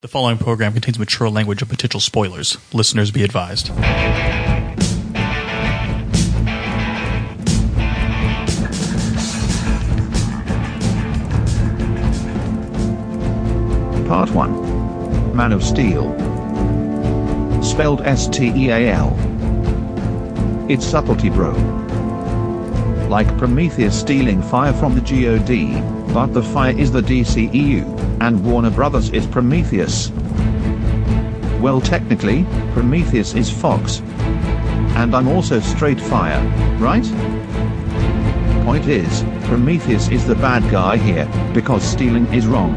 The following program contains mature language and potential spoilers. Listeners be advised. Part 1 Man of Steel. Spelled S T E A L. It's subtlety, bro. Like Prometheus stealing fire from the GOD, but the fire is the DCEU, and Warner Brothers is Prometheus. Well, technically, Prometheus is Fox. And I'm also straight fire, right? Point is, Prometheus is the bad guy here, because stealing is wrong.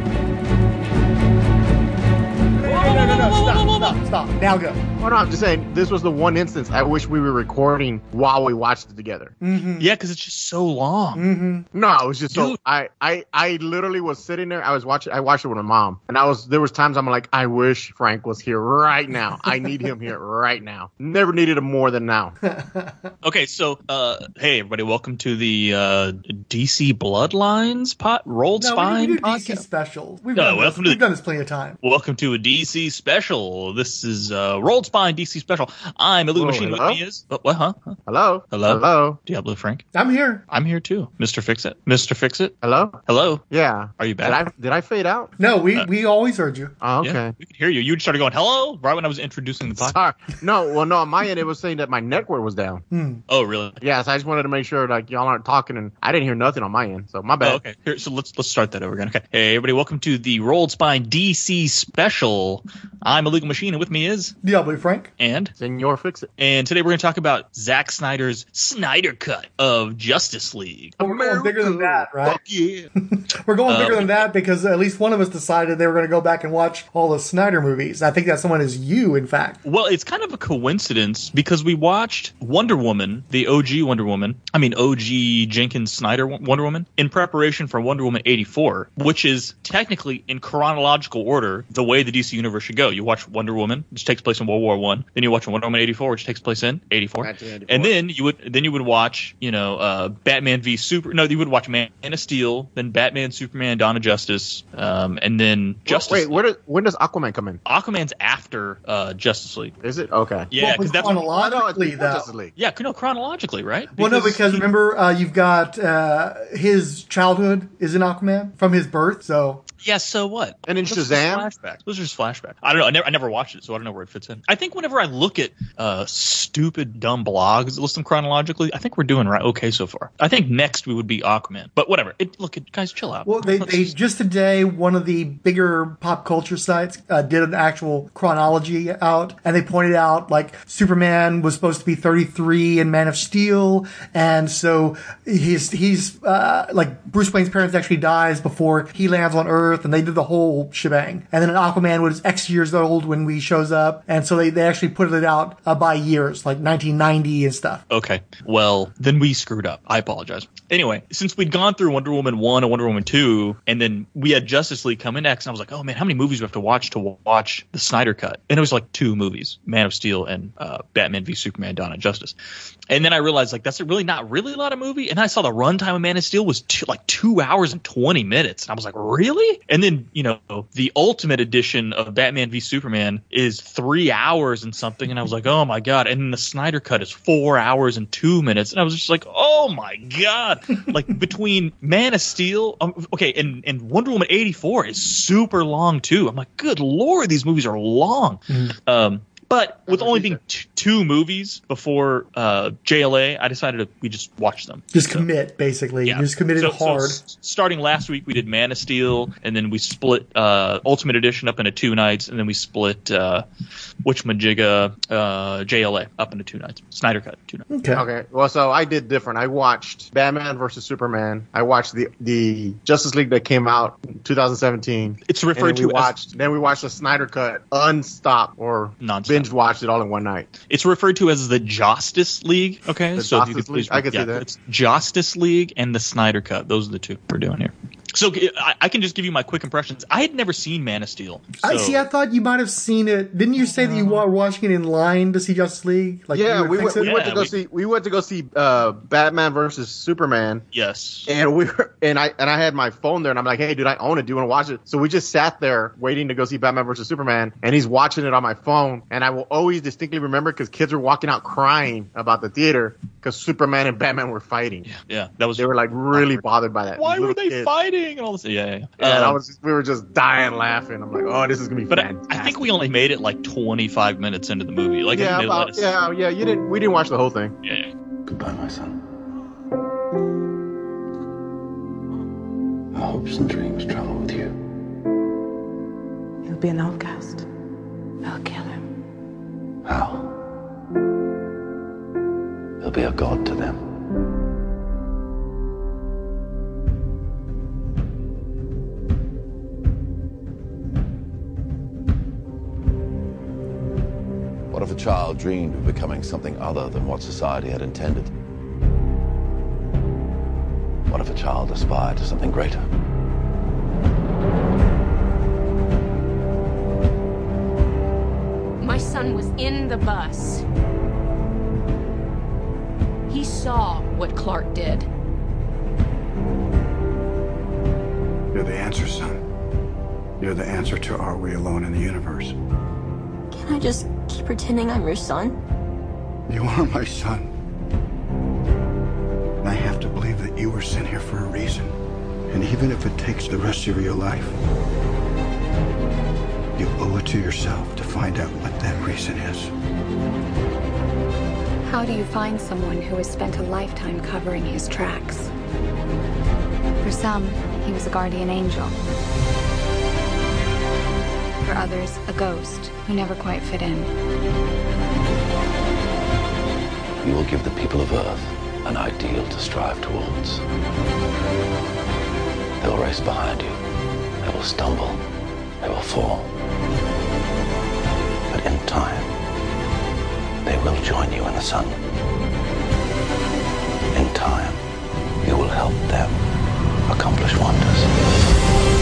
Stop, stop, stop. Now go. Well, no, I'm just saying this was the one instance I wish we were recording while we watched it together. Yeah, because it's just so long. No, it was just so I, I I literally was sitting there. I was watching. I watched it with my mom, and I was there was times I'm like, I wish Frank was here right now. I need him here right now. Never needed him more than now. Okay, so uh, hey everybody, welcome to the uh, DC Bloodlines pot Rolled No, we, Spine we do DC podcast. special. We've, No, done, this. to We've done this plenty of time. Welcome to a DC special. This is uh, Rolled Spine DC special. I'm a Whoa, Machine. With hello? me is what? what huh? Huh? Hello. Hello? Hello. Diablo Frank. I'm here. I'm here too, Mister Fix It. Mister Fix It. Hello. Hello. Yeah. Are you Did back? I did I fade out? No, we, Uh, we always heard you. Oh, okay. Yeah, we could hear you. You started going hello right when I was introducing the podcast. Sorry. No. Well, no. On my end, it was saying that my network was down. Hmm. Oh, really? Yes. I just wanted to make sure like y'all aren't talking, and I didn't hear nothing on my end. So my bad. Oh, okay. Here, so let's let's start that over again. Okay. Hey, everybody, welcome to the Rolled Spine DC special. I'm a legal machine, and with me is Diablo Frank. and Senor, fix it. and today we're going to talk about Zack Snyder's Snyder cut of Justice League. We're going bigger than that, right? Fuck yeah. We're going bigger Um, than that because at least one of us decided they were going to go back and watch all the Snyder movies. I think that someone is you, in fact. Well, it's kind of a coincidence because we watched Wonder Woman, the OG Wonder Woman. I mean, OG Jenkins Snyder Wonder Woman in preparation for Wonder Woman 84, which is technically in chronological order the way the DC universe should go. You watch Wonder Woman, which takes place in World War One, then you watch Wonder Woman 84, which takes place in 84, and then you would then you would watch, you know, uh, Batman v Super. No, you would watch Man of Steel, then Batman, Superman, Dawn of Justice, um, and then Justice. Wait. Where does when does Aquaman come in? Aquaman's after uh, Justice League. Is it okay? Yeah, Well, because that's no, it's chronologically, before though. Justice League. yeah, no, chronologically, right? Well, no, because he- remember, uh, you've got uh, his childhood is in Aquaman from his birth, so yeah. So what? And in Those are just Shazam? flashbacks. Those are just flashbacks. I don't know. I never, I never watched it, so I don't know where it fits in. I think whenever I look at uh, stupid, dumb blogs that list them chronologically, I think we're doing right okay so far. I think next we would be Aquaman, but whatever. It, look, it, guys, chill out. Well, they, they just- just today one of the bigger pop culture sites uh, did an actual chronology out, and they pointed out like Superman was supposed to be 33 in Man of Steel, and so he's he's uh, like Bruce Wayne's parents actually dies before he lands on Earth, and they did the whole shebang. And then Aquaman was X years old when we shows up, and so they they actually put it out uh, by years, like 1990 and stuff. Okay. Well, then we screwed up. I apologize. Anyway, since we'd gone through Wonder Woman 1 and Wonder Woman 2, and then we had Justice League come in next, and I was like, oh man, how many movies do we have to watch to watch the Snyder Cut? And it was like two movies Man of Steel and uh, Batman v Superman Dawn of Justice. And then I realized, like, that's really not really a lot of movie. And I saw the runtime of Man of Steel was two, like two hours and 20 minutes. And I was like, really? And then, you know, the ultimate edition of Batman v Superman is three hours and something. And I was like, oh my God. And then the Snyder Cut is four hours and two minutes. And I was just like, oh my God. like between Man of Steel, um, okay, and, and Wonder Woman 84 is super long too. I'm like, good Lord, these movies are long. Um, but with only being t- two movies before uh, JLA, I decided to, we just watched them. Just commit, basically. You just committed So- so hard. s- starting last week, we did Man of Steel, and then we split uh, Ultimate Edition up into two nights, and then we split uh, Witchmajiga uh, JLA up into two nights. Snyder Cut, two nights. okay. Okay. Well, so I did different. I watched Batman versus Superman. I watched the the Justice League that came out in 2017. It's And referred then we to as watched. Then we watched the Snyder Cut unstop or Non-stop. Binge watched it all in one night. it's referred to as the Justice League. Okay, The so if you Justice could please, League? I can see that. It's Justice League and the Snyder Cut. Those are the two we're doing here. So I, I can just give you my quick impressions. I had never seen Man of Steel. I see. I thought you might have seen it. Didn't you say that you were watching it in line to see Justice League? Like, yeah, you we went, we it? went to go we- see we went to go see uh, Batman versus Superman. yes. And we were, and I and I had my phone there, and I'm like, "Hey, dude, I own it. Do you want to watch it?" So we just sat there waiting to go see Batman versus Superman, and he's watching it on my phone. And I will always distinctly remember because kids were walking out crying about the theater because Superman and Batman were fighting. Yeah, yeah, that was. They were like really bothered by that. Why were they kids. fighting and all this? Yeah, yeah. yeah. Yeah, and I Um, was we were just dying laughing. I'm like, "Oh, this is gonna be but I, fantastic." I think we only made it like 25 minutes into the movie. Like, yeah, think they let about, us- yeah, yeah. You didn't. We didn't watch the whole thing. yeah, yeah. Goodbye, my son. Our hopes and dreams travel with you. He'll be an outcast. I'll kill him. How? He'll be a god to them. What if a child dreamed of becoming something other than what society had intended? What if a child aspired to something greater? My son was in the bus. He saw what Clark did. You're the answer, son. You're the answer to are we alone in the universe? Can I just keep pretending I'm your son? You are my son. And I have to believe that you were sent here for a reason. And even if it takes the rest of your life, you owe it to yourself to find out what that reason is. How do you find someone who has spent a lifetime covering his tracks? For some, he was a guardian angel. For others, a ghost who never quite fit in. You will give the people of Earth an ideal to strive towards. They will race behind you. They will stumble. They will fall. But in time, they will join you in the sun. In time, you will help them accomplish wonders.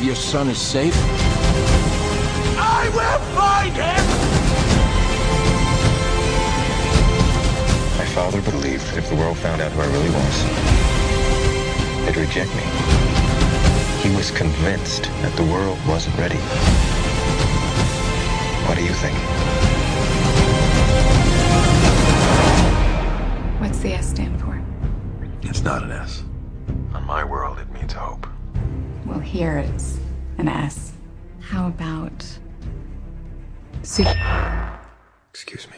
Believe your son is safe? I will find him! My father believed that if the world found out who I really was, they'd reject me. He was convinced that the world wasn't ready. What do you think? What's the S stand for? It's not an S. here it's an S. How about super? Excuse me.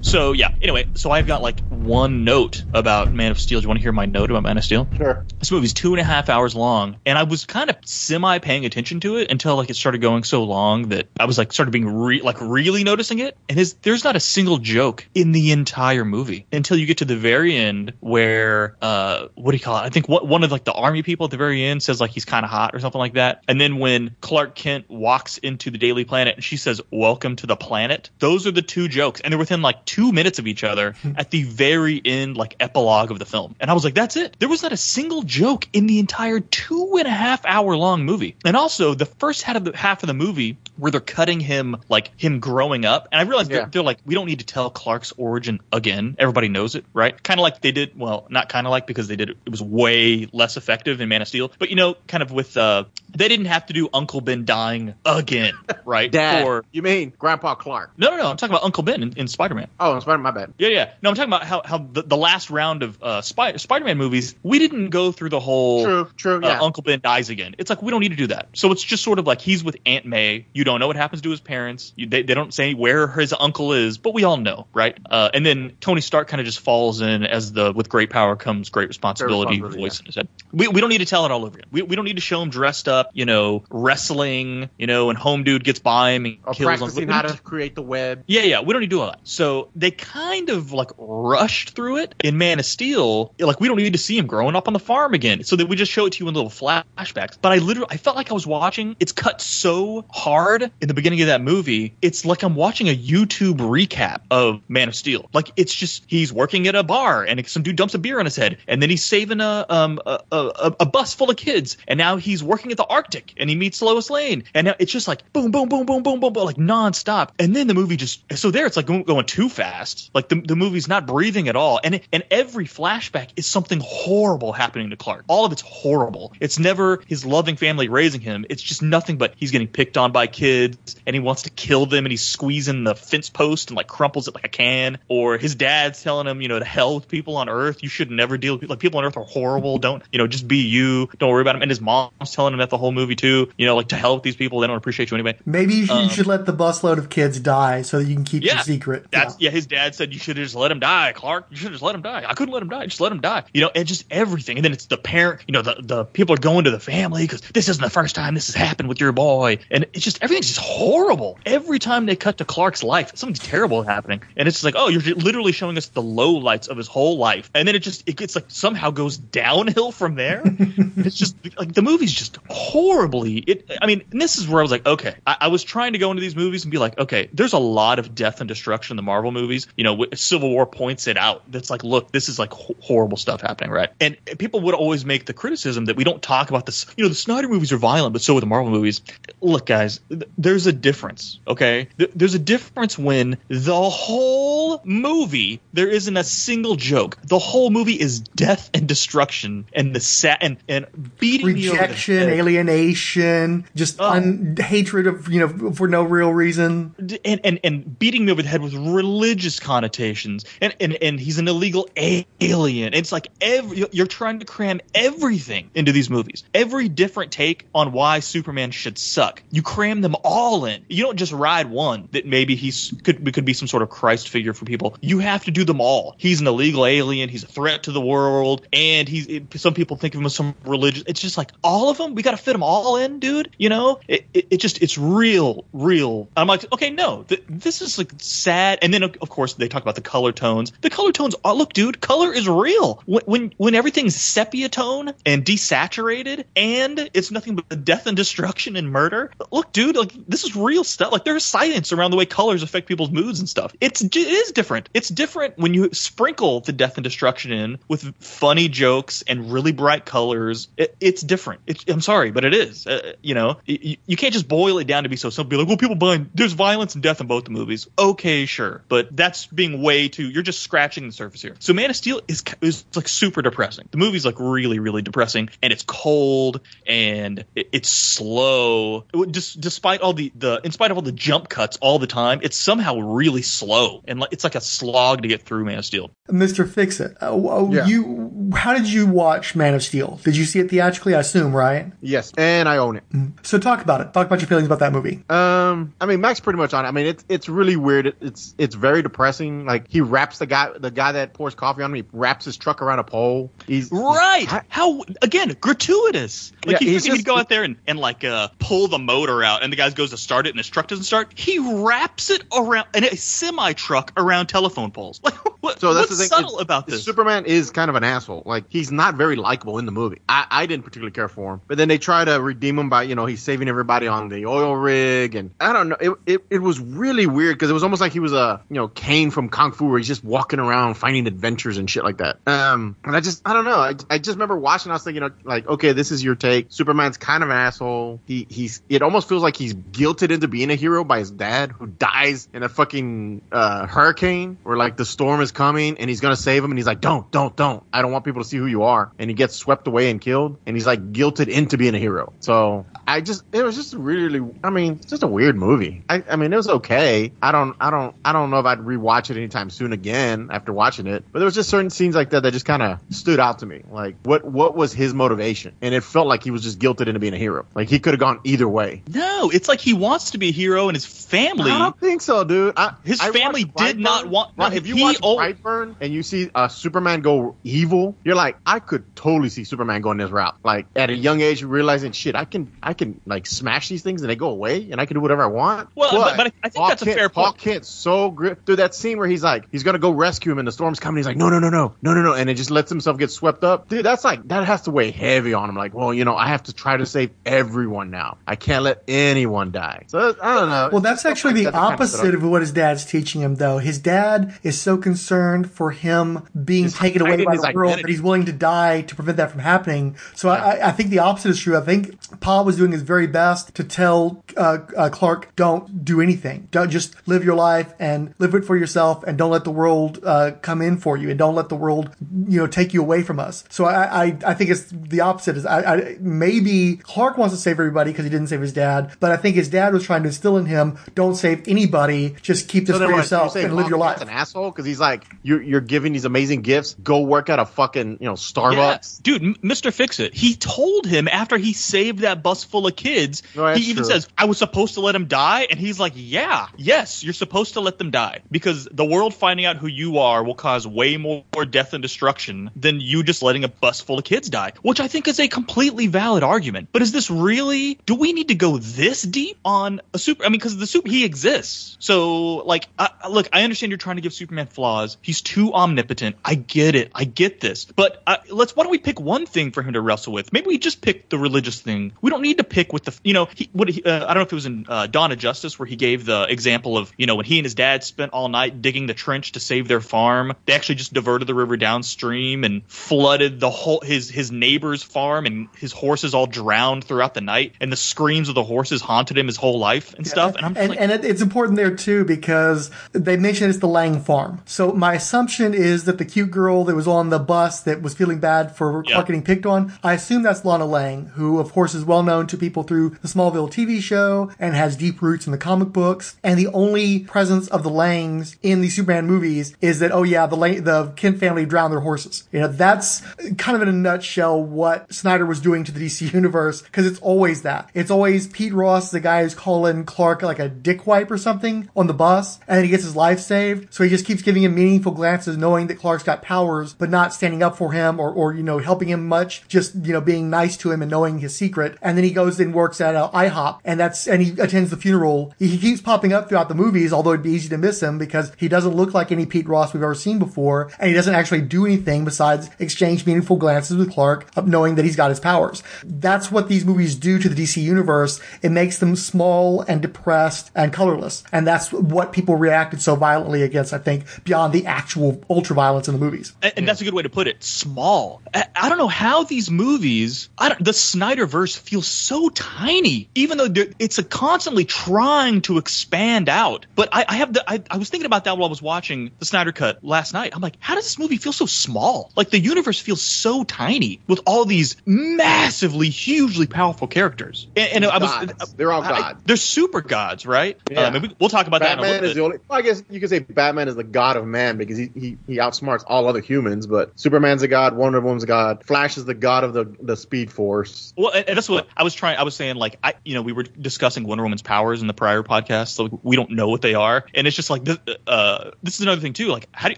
So yeah. Anyway, so I've got like one note about Man of Steel. Do you want to hear my note about Man of Steel? Sure. This movie's two and a half hours long, and I was kind of semi paying attention to it until like it started going so long that I was like started being re- like really noticing it. And his, there's not a single joke in the entire movie until you get to the very end where uh what do you call it? I think what one of like the army people at the very end says like he's kind of hot or something like that. And then when Clark Kent walks into the Daily Planet and she says "Welcome to the planet," those are the two jokes, and they're within like two minutes of each other at the very end like epilogue of the film. And I was like, that's it. There was not a single joke in the entire two and a half hour long movie. And also the first half of the half of the movie where they're cutting him like him growing up. And I realized Yeah. they're, they're like, we don't need to tell Clark's origin again. Everybody knows it, right? Kind of like they did. Well, not kind of like because they did it. It was way less effective in Man of Steel. But you know, kind of with uh, they didn't have to do Uncle Ben dying again, right? Dad. Or you mean Grandpa Clark? no, no, no. I'm talking about Uncle Ben in, in Spider Man. Oh, I'm sorry, my bad. Yeah, yeah. No, I'm talking about how, how the, the last round of uh, Spy- Spider-Man movies, we didn't go through the whole True, true, uh, yeah. Uncle Ben dies again. It's like we don't need to do that. So it's just sort of like he's with Aunt May. You don't know what happens to his parents. You, they, they don't say where his uncle is, but we all know, right? Uh, and then Tony Stark kind of just falls in as the with great power comes great responsibility, responsibility, voice in his head. We, we don't need to tell it all over again. We, we don't need to show him dressed up, you know, wrestling, you know, and home dude gets by him and Or kills him. practicing We how to create the web. yeah, yeah, we don't need to do all that. So they kind of like rushed through it in Man of Steel. Like we don't need to see him growing up on the farm again, so that we just show it to you in little flashbacks. But I literally, I felt like I was watching. It's cut so hard in the beginning of that movie. It's like I'm watching a YouTube recap of Man of Steel. Like it's just he's working at a bar and some dude dumps a beer on his head, and then he's saving a um a, a, a- bus full of kids, and now he's working at the Arctic and he meets Lois Lane, and now it's just like boom, boom, boom, boom, boom, boom, boom, like nonstop. And then the movie just so there it's like going, going too fast. Like the, the movie's not breathing at all, and and every flashback is something horrible happening to Clark. All of it's horrible. It's never his loving family raising him. It's just nothing but he's getting picked on by kids, and he wants to kill them, and he's squeezing the fence post and like crumples it like a can. Or his dad's telling him, you know, to hell with people on Earth. You should never deal with people. Like people on Earth are horrible. Don't you know? Just be you. Don't worry about him. And his mom's telling him that the whole movie too. You know, like to hell with these people. They don't appreciate you anyway. Maybe you should, you Um, should let the busload of kids die so that you can keep Yeah. your secret. That's yeah. His dad said you should just let him die, Clark. You should just let him die. I couldn't let him die. Just let him die. You know, and just everything. And then it's the parent. You know, the the people are going to the family because this isn't the first time this has happened with your boy. And it's just everything's just horrible. Every time they cut to Clark's life, something's terrible happening. And it's just like, oh, you're literally showing us the low lights of his whole life. And then it just it gets like somehow goes downhill from there. it's just like the movie's just horribly. It. I mean, and this is where I was like, okay, I, I was trying to go into these movies and be like, okay, there's a lot of death and destruction in the Marvel movies. You know, Civil War points it out. That's like, look, this is like ho- horrible stuff happening, right? And people would always make the criticism that we don't talk about this. You know, the Snyder movies are violent, but so are the Marvel movies. Look, guys, there's a difference. Okay, there's a difference when the whole movie there isn't a single joke. The whole movie is death and destruction and the sat and and beating me over the Rejection, alienation, just oh. un- hatred of you know for no real reason. and, and and beating me over the head with religious connotations and and, and he's an illegal alien it's like every you're trying to cram everything into these movies every different take on why superman should suck you cram them all in. You don't just ride one that maybe he's could could be some sort of christ figure for people. You have to do them all. He's an illegal alien. He's a threat to the world. And he's some people think of him as some religious it's just like all of them? We got to fit them all in dude? You know? It, it, it just it's real real. I'm like okay no. Th- this is like sad. And then of course they talk about the color tones. The color tones oh, look dude color is real. When, when when everything's sepia tone and desaturated and it's nothing but death and destruction and murder look dude like this is real stuff. Like there's science around the way colors affect people's moods and stuff. It's it is different. It's different when you sprinkle the death and destruction in with funny jokes and really bright colors. It, it's different. It's, i'm sorry but it is. Uh, you know you, you can't just boil it down to be so simple. Be like well people buying there's violence and death in both the movies. Okay sure. But that's being way too you're just scratching the surface here. So man of steel is is like super depressing. The movie's like really really depressing and it's cold and it, it's slow. Just despite all the the in spite of all the jump cuts all the time it's somehow really slow and like it's like a slog to get through man of steel Mr. Fix It. Uh, oh, Yeah. You, how did you watch Man of Steel? Did you see it theatrically? I assume, right? Yes, and I own it. So talk about it. Talk about your feelings about that movie. Um, I mean, Max pretty much on. it. I mean, it's it's really weird. It, it's it's very depressing. Like he wraps the guy, the guy that pours coffee on me, wraps his truck around a pole. He's right how again gratuitous like Yeah, he he's figured he'd go out there and, and like uh pull the motor out and the guy goes to start it and his truck doesn't start he wraps it around in a semi truck around telephone poles like what, So that's what's the thing. subtle It's- about this Superman is kind of an asshole. Like he's not very likable in the movie. I, I didn't particularly care for him. But then they try to redeem him by you know he's saving everybody on the oil rig and I don't know. It it, it was really weird because it was almost like he was a you know Caine from Kung Fu where he's just walking around finding adventures and shit like that. Um, and I just I don't know. I, I just remember watching. I was thinking like okay, this is your take. Superman's kind of an asshole. He he's it almost feels like he's guilted into being a hero by his dad who dies in a fucking uh, hurricane where like the storm is coming and he's gonna save him and he's like don't don't don't I don't want people to see who you are, and he gets swept away and killed, and he's like guilted into being a hero. So I just, it was just really, I mean, it's just a weird movie. I, I mean, it was okay. I don't, I don't, I don't know if I'd rewatch it anytime soon again after watching it, but there was just certain scenes like that that just kind of stood out to me. Like, what, what was his motivation? And it felt like he was just guilted into being a hero. Like he could have gone either way. No, it's like he wants to be a hero, and his family. I don't think so, dude. I, his I family did not want. Right, if you watch al- Brightburn and you see uh, Superman go evil, you're like, I could totally see Superman going this route. Like at a young age, realizing shit, I can, I can like smash these things and they go away, and I can do whatever I want. Well, but- but I think Hawk that's a Kent- fair point. Hawk Kent's so great. Dude, that scene where he's like, he's gonna go rescue him, and the storm's coming. He's like, no, no, no, no, no, no, no, and it just lets himself get swept up. Dude, that's like that has to weigh heavy on him. Like, well, you know, I have to try to save everyone now. I can't let anyone die. So I don't know. Well, that's actually the That's kind of opposite of what his dad's teaching him, though. His dad is so concerned for him being taken away hiding by his the world identity. that he's willing to die to prevent that from happening. So I, I- I think the opposite is true. I think Pa was doing his very best to tell uh, uh, Clark, don't do anything. Don't just live your life and live it for yourself, and don't let the world uh, come in for you, and don't let the world, you know, take you away from us. So I, I, I think it's the opposite. Is I, I maybe Clark wants to save everybody because he didn't save his dad, but I think his dad was trying to instill in him, don't save anybody, just keep this So for what, yourself you and live your life. Kent's an asshole because he's like, you're you're giving these amazing gifts. Go work at a fucking you know Yeah. Starbucks. Dude, Mr. Fix It. He told him after he saved that bus full of kids, No, he even true. says, I was supposed to let him die. And he's like, Yeah, yes, you're supposed to let them die. Because the world finding out who you are will cause way more death and destruction than you just letting a bus full of kids die. Which I think is a completely valid argument. But is this really, do we need to go this deep on a super? I mean, because the super, he exists. So, like, I, I- look, I understand you're trying to give Superman flaws. He's too omnipotent. I get it. I get this. But uh, let's, why don't we pick one thing for him to wrestle with? Maybe we just pick the religious thing. We don't need to pick with the, you know, he, what he, uh, I don't know if it was in uh, Dawn of Justice where he gave the example of, you know, when he and his dad spent all night digging the trench to save their farm. They actually just diverted the river downstream and flooded the whole his his neighbor's farm, and his horses all drowned throughout the night. And the screams of the horses haunted him his whole life and stuff. And I'm and, like, and it, it's important there too because they mentioned it's the Lang farm. So my assumption is that the cute girl that was on the bus that was feeling bad for Yeah. Clark getting picked on, I assume that's Lana Lang, who of course is well known to people through the Smallville TV show and has deep roots in the comic books. And the only presence of the Langs in the Superman movies is that oh yeah, the Lang- the Kent family drowned their horses. You know that's kind of in a nutshell what Snyder was doing to the DC universe because it's always that. It's always Pete Ross, the guy who's calling Clark like a dick wipe or something on the bus, and he gets his life saved. So he just keeps giving him meaningful glances, knowing that Clark's got powers, but not standing up for him or, or you know, helping him much. Just you know, being nice to him and knowing his secret. And then he goes and works at uh, IHOP, and that's and he attends the funeral. He, he keeps popping up throughout the movies, although it'd be easy to miss him because he doesn't look like any Pete Ross we've ever seen before, and he doesn't actually do anything besides exchange meaningful glances with Clark, knowing that he's got his powers. That's what these movies do to the DC universe. It makes them small and depressed and colorless, and that's what people reacted so violently against. I think beyond the actual ultra violence in the movies. and, and that's a good way to put it. Small. I, I don't know how these movies. I don't, the Snyderverse feels so tiny, even though it's a constantly trying to expand out. But I, I have the. I, I was thinking about that while I was watching the Snyder Cut last night. I'm like, how does this movie feel so small? Like the universe feels so tiny with all these massively, hugely powerful characters. And, and I was. They're all I- gods. they're super gods, right? Yeah. Uh, maybe we'll talk about that Batman is the only. Well, I guess you could say Batman is the god of man because he, he he outsmarts all other humans. But Superman's a god, Wonder Woman's a god, Flash is the god of the the Speed Force. Well, and, and that's what I was trying. I was saying, like, I, you know, we were discussing Wonder Woman's powers in the prior podcast, so we don't know what they are, and it's just like, this, uh, this is another thing too. Like, how do,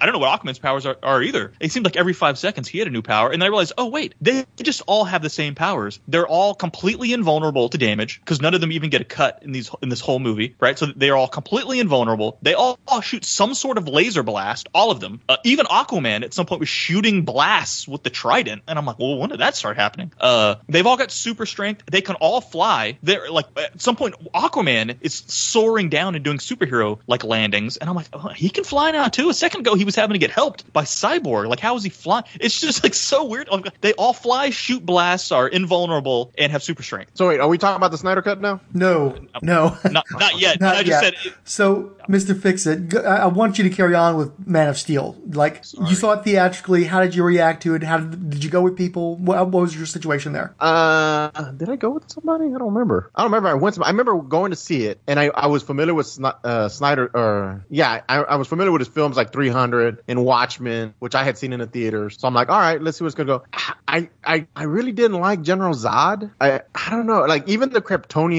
I don't know what Aquaman's powers are, are either. It seemed like every five seconds he had a new power, and then I realized, oh wait, they just all have the same powers. They're all completely invulnerable to damage because none of them even get a cut in these in this whole movie, right? So they are all completely invulnerable. They all, all shoot some sort of laser blast, all of them. Uh, even Aquaman at some point was shooting blasts with the trident, and I'm like, well, when did that start happening? Uh, they've all got super strength. They can all fly. They're like at some point, Aquaman is soaring down and doing superhero like landings, and I'm like, oh, he can fly now too. A second ago, he was having to get helped by Cyborg. Like, how is he flying? It's just like so weird. Like, They all fly, shoot blasts, are invulnerable, and have super strength. So wait, are we talking about the Snyder Cut now? No, no, Not, not yet. Not I just yet. said So, Mr. Fix It, g- I I want you to carry on with Man of Steel. Like, you saw it theatrically. How did you react to it? How did, did you go with people? What, what was your situation there? Uh, did I go with somebody? I don't remember. I don't remember. I went. To, I remember going to see it, and I, I was familiar with Sni- uh, Snyder. Or yeah, I, I was familiar with his films like 300 and Watchmen, which I had seen in the theaters. So I'm like, all right, let's see what's gonna go. I I, I really didn't like General Zod. I I don't know. Like even the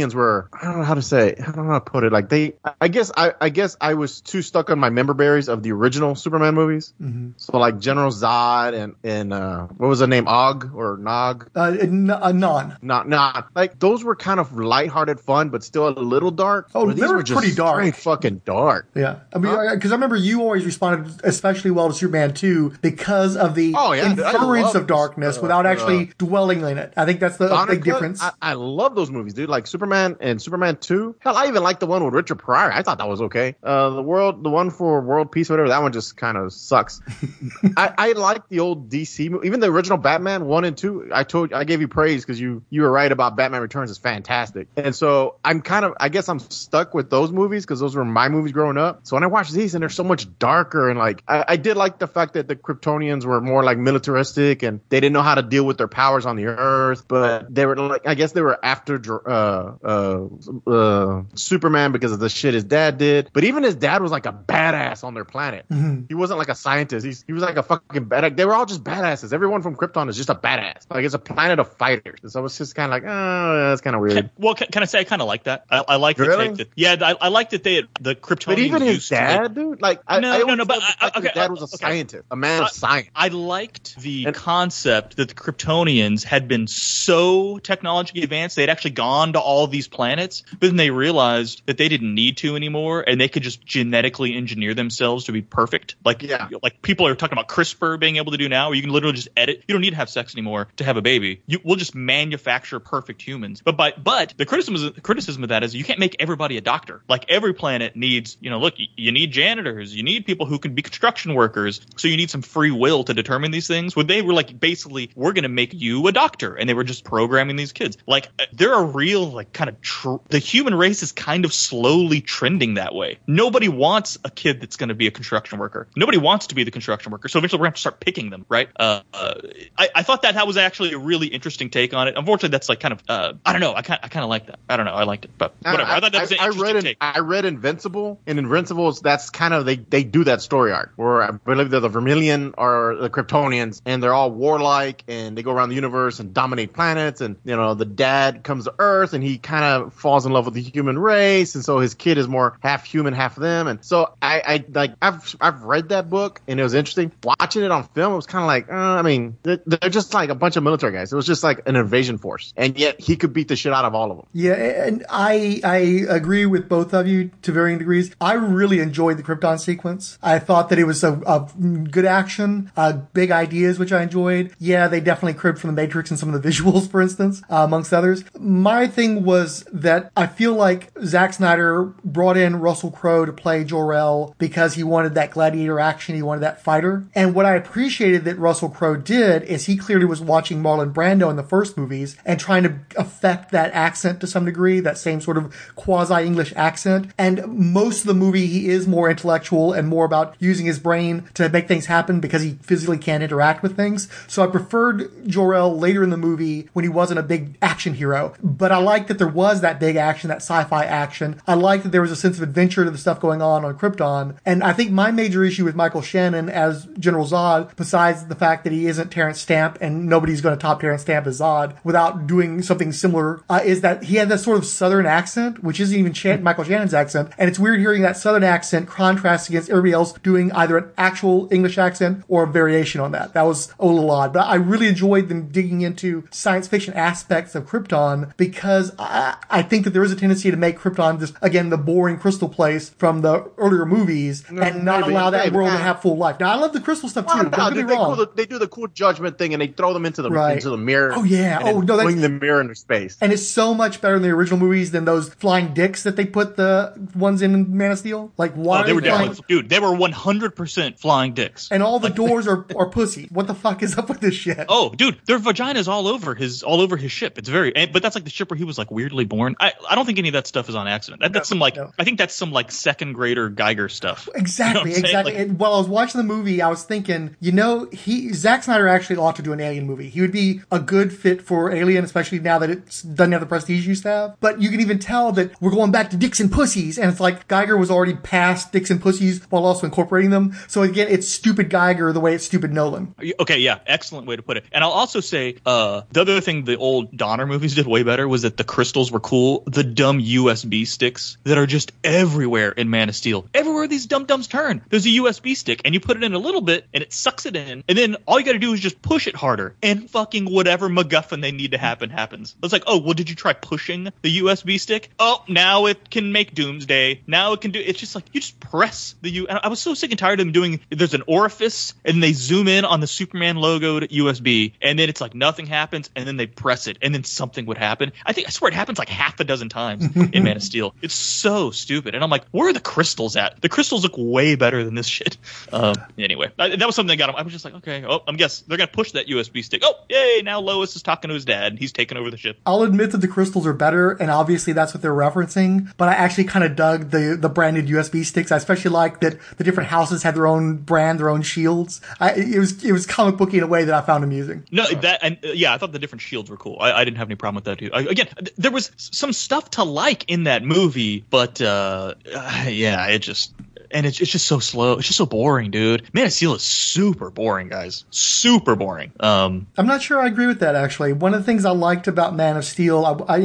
Were. I don't know how to say. I don't know how to put it. Like they. I guess I I guess I was too stuck on my member berries of the original Superman movies. Mhm. So like General Zod and and uh, what was the name? Og or Nog? Uh, n- uh, non. Not not like those were kind of lighthearted fun, but still a little dark. Oh, they were pretty dark. fucking dark. Yeah, I mean, because I remember you always responded especially well to Superman 2 because of the Oh, yeah, inference of darkness uh, without actually dwelling in it. I think that's the Sonic big difference. I, I love those movies, dude. Like Superman and Superman Two. Hell, I even like the one with Richard Pryor. I thought that was okay. Uh, the world, the one for World Peace, whatever. That one just kind of sucks. I, I like the old DC, even the original Batman one and two. I told, I gave you praise because you you were right about Batman Returns is fantastic. And so I'm kind of, I guess I'm stuck with those movies because those were my movies growing up. So when I watch these and they're so much darker and like, I, I did like the fact that the Kryptonians were more like militaristic and they didn't know how to deal with their powers on the Earth, but they were like, I guess they were after uh, uh, uh, Superman because of the shit his dad did. But even his dad was like a badass on their planet. Mhm. He wasn't like a scientist. He's, he was like a fucking badass. They were all just badasses. Everyone from Krypton is just a badass. Like it's a planet of fighters. So it's just kind of like, oh, that's kind of weird. Well, can, can I say I kind of like that? I, I like the Really? take that. Yeah, I, I like that they the Kryptonians But even his used to, like- dad, dude, like I, No, I no, always no, but loved I- fact okay, his dad was a okay. scientist, a man of science. I liked the concept that the Kryptonians had been so technologically advanced they had actually gone to all these planets, but then they realized that they didn't need to anymore, and they could just genetically engineer themselves to be perfect. Like, Yeah. like people are talking about CRISPR being able to do now, where you can literally just edit. You don't need to have sex anymore to have a baby. You we'll just manufacture perfect humans. But by but the criticism criticism of that is you can't make everybody a doctor. Like every planet needs, you know, look, you, need janitors, you need people who can be construction workers. So you need some free will to determine these things. When they were like basically, we're going to make you a doctor, and they were just programming these kids. Like uh, there are real like kind of tr- the human race is kind of slowly trending that way. Nobody wants a kid that's going to be a construction worker. Nobody wants to be the construction worker. So eventually we're going to have to start picking them, right? Uh, uh, I, I thought that that was actually a really interesting take on it. Unfortunately, that's like kind of uh, I don't know. I kind I kind of like that. I don't know. I liked it, but whatever. I, thought that was an I interesting read in- take. I read Invincible, and Invincibles that's kind of they they do that story arc where I believe they're the Vermilion or the Kryptonians, and they're all warlike and they go around the universe and dominate planets. And you know the dad comes to Earth and he kind of falls in love with the human race, and so his kid is more half human, half them. And so I, I like I've I've read that book and it was interesting watching it on film. It was kind of like uh, I mean they're, just like a bunch of military guys. It was just like an invasion force, and yet he could beat the shit out of all of them. Yeah, and I I agree with both of you to varying degrees. I really enjoyed the Krypton sequence. I thought that it was a, a good action, uh, big ideas, which I enjoyed. Yeah, they definitely cribbed from the Matrix and some of the visuals, for instance, uh, amongst others. My thing was that I feel like Zack Snyder brought in Russell Crowe to play Jor-El because he wanted that gladiator action, he wanted that fighter. And what I appreciated that Russell Crowe did is he clearly was watching Marlon Brando in the first movies and trying to affect that accent to some degree, that same sort of quasi English accent. And most of the movie, he is more intellectual and more about using his brain to make things happen because he physically can't interact with things. So I preferred Jor-El later in the movie when he wasn't a big action hero. But I like that there was that big action, that sci-fi action. I liked that there was a sense of adventure to the stuff going on on Krypton. And I think my major issue with Michael Shannon as General Zod, besides the fact that he isn't Terence Stamp and nobody's going to top Terence Stamp as Zod without doing something similar, uh, is that he had that sort of southern accent, which isn't even Shan- Michael Shannon's accent. And it's weird hearing that southern accent contrast against everybody else doing either an actual English accent or a variation on that. That was a little odd, but I really enjoyed them digging into science fiction aspects of Krypton because I, I think that there is a tendency to make Krypton just, again, the boring crystal place from the earlier movies mm, and not maybe, allow that maybe. world to ah. have full life. Now, I love the crystal stuff too. Well, don't no, get me they, wrong. cool, they do the cool judgment thing and they throw them into the Right. into the mirror. Oh, yeah. and Oh, no, that's- fling the mirror into space. And it's so much better in the original movies than those flying dicks that they put the ones in Man of Steel. Like why Oh, they were flying? definitely, dude. They were 100% flying dicks. And all the doors are, are pussy. What the fuck is up with this shit? Oh, dude, their vaginas all over his all over his ship. It's very, and- but that's like the ship where he was like weirdly born. I, I don't think any of that stuff is on accident. That, that's some like I think that's some like second grader Giger stuff. You know Exactly, exactly. Like, and while I was watching the movie, I was thinking, you know, he Zack Snyder actually ought to do an Alien movie. He would be a good fit for Alien, especially now that it doesn't have the prestige it used to have. But you can even tell that we're going back to Dicks and Pussies, and it's like Giger was already past Dicks and Pussies while also incorporating them. So again, it's stupid Giger the way it's stupid Nolan. Okay, yeah, excellent way to put it. And I'll also say uh, the other thing the old Donner movies did way better was that the crystals were cool. The dumb USB sticks that are just everywhere in Man of Steel. Everywhere these dumb dumbs turn, there's a USB stick, and you put it in a little bit, and it sucks it in, and then all you got to do is just push it harder, and fucking whatever MacGuffin they need to happen happens. It's like, oh, well, did you try pushing the USB stick? Oh, now it can make Doomsday. Now it can do. It's just like you just press the U. And I was so sick and tired of them doing. There's an orifice, and they zoom in on the Superman logoed USB, and then it's like nothing happens, and then they press it, and then something would happen. I think I swear it happens like half a dozen times in Man of Steel. It's so stupid, and I'm like, where are the crystals at? The crystals look way better than this shit. Um, anyway, I, that was something that got him. I was just like, okay, oh, I'm guess they're gonna push that USB stick. Oh, yay! Now Lois is talking to his dad. He's taking over the ship. I'll admit that the crystals are better, and obviously that's what they're referencing. But I actually kind of dug the the branded USB sticks. I especially like that the different houses had their own brand, their own shields. I, it was it was comic booky in a way that I found amusing. No, that and uh, yeah, I thought the different shields were cool. I, I didn't have any problem with that too. I, again, th- there was some stuff to like in that movie, but uh, yeah, it just and it's, it's just so slow. It's just so boring, dude. Man of Steel is super boring, guys. Super boring. Um, I'm not sure I agree with that actually. One of the things I liked about Man of Steel, I, I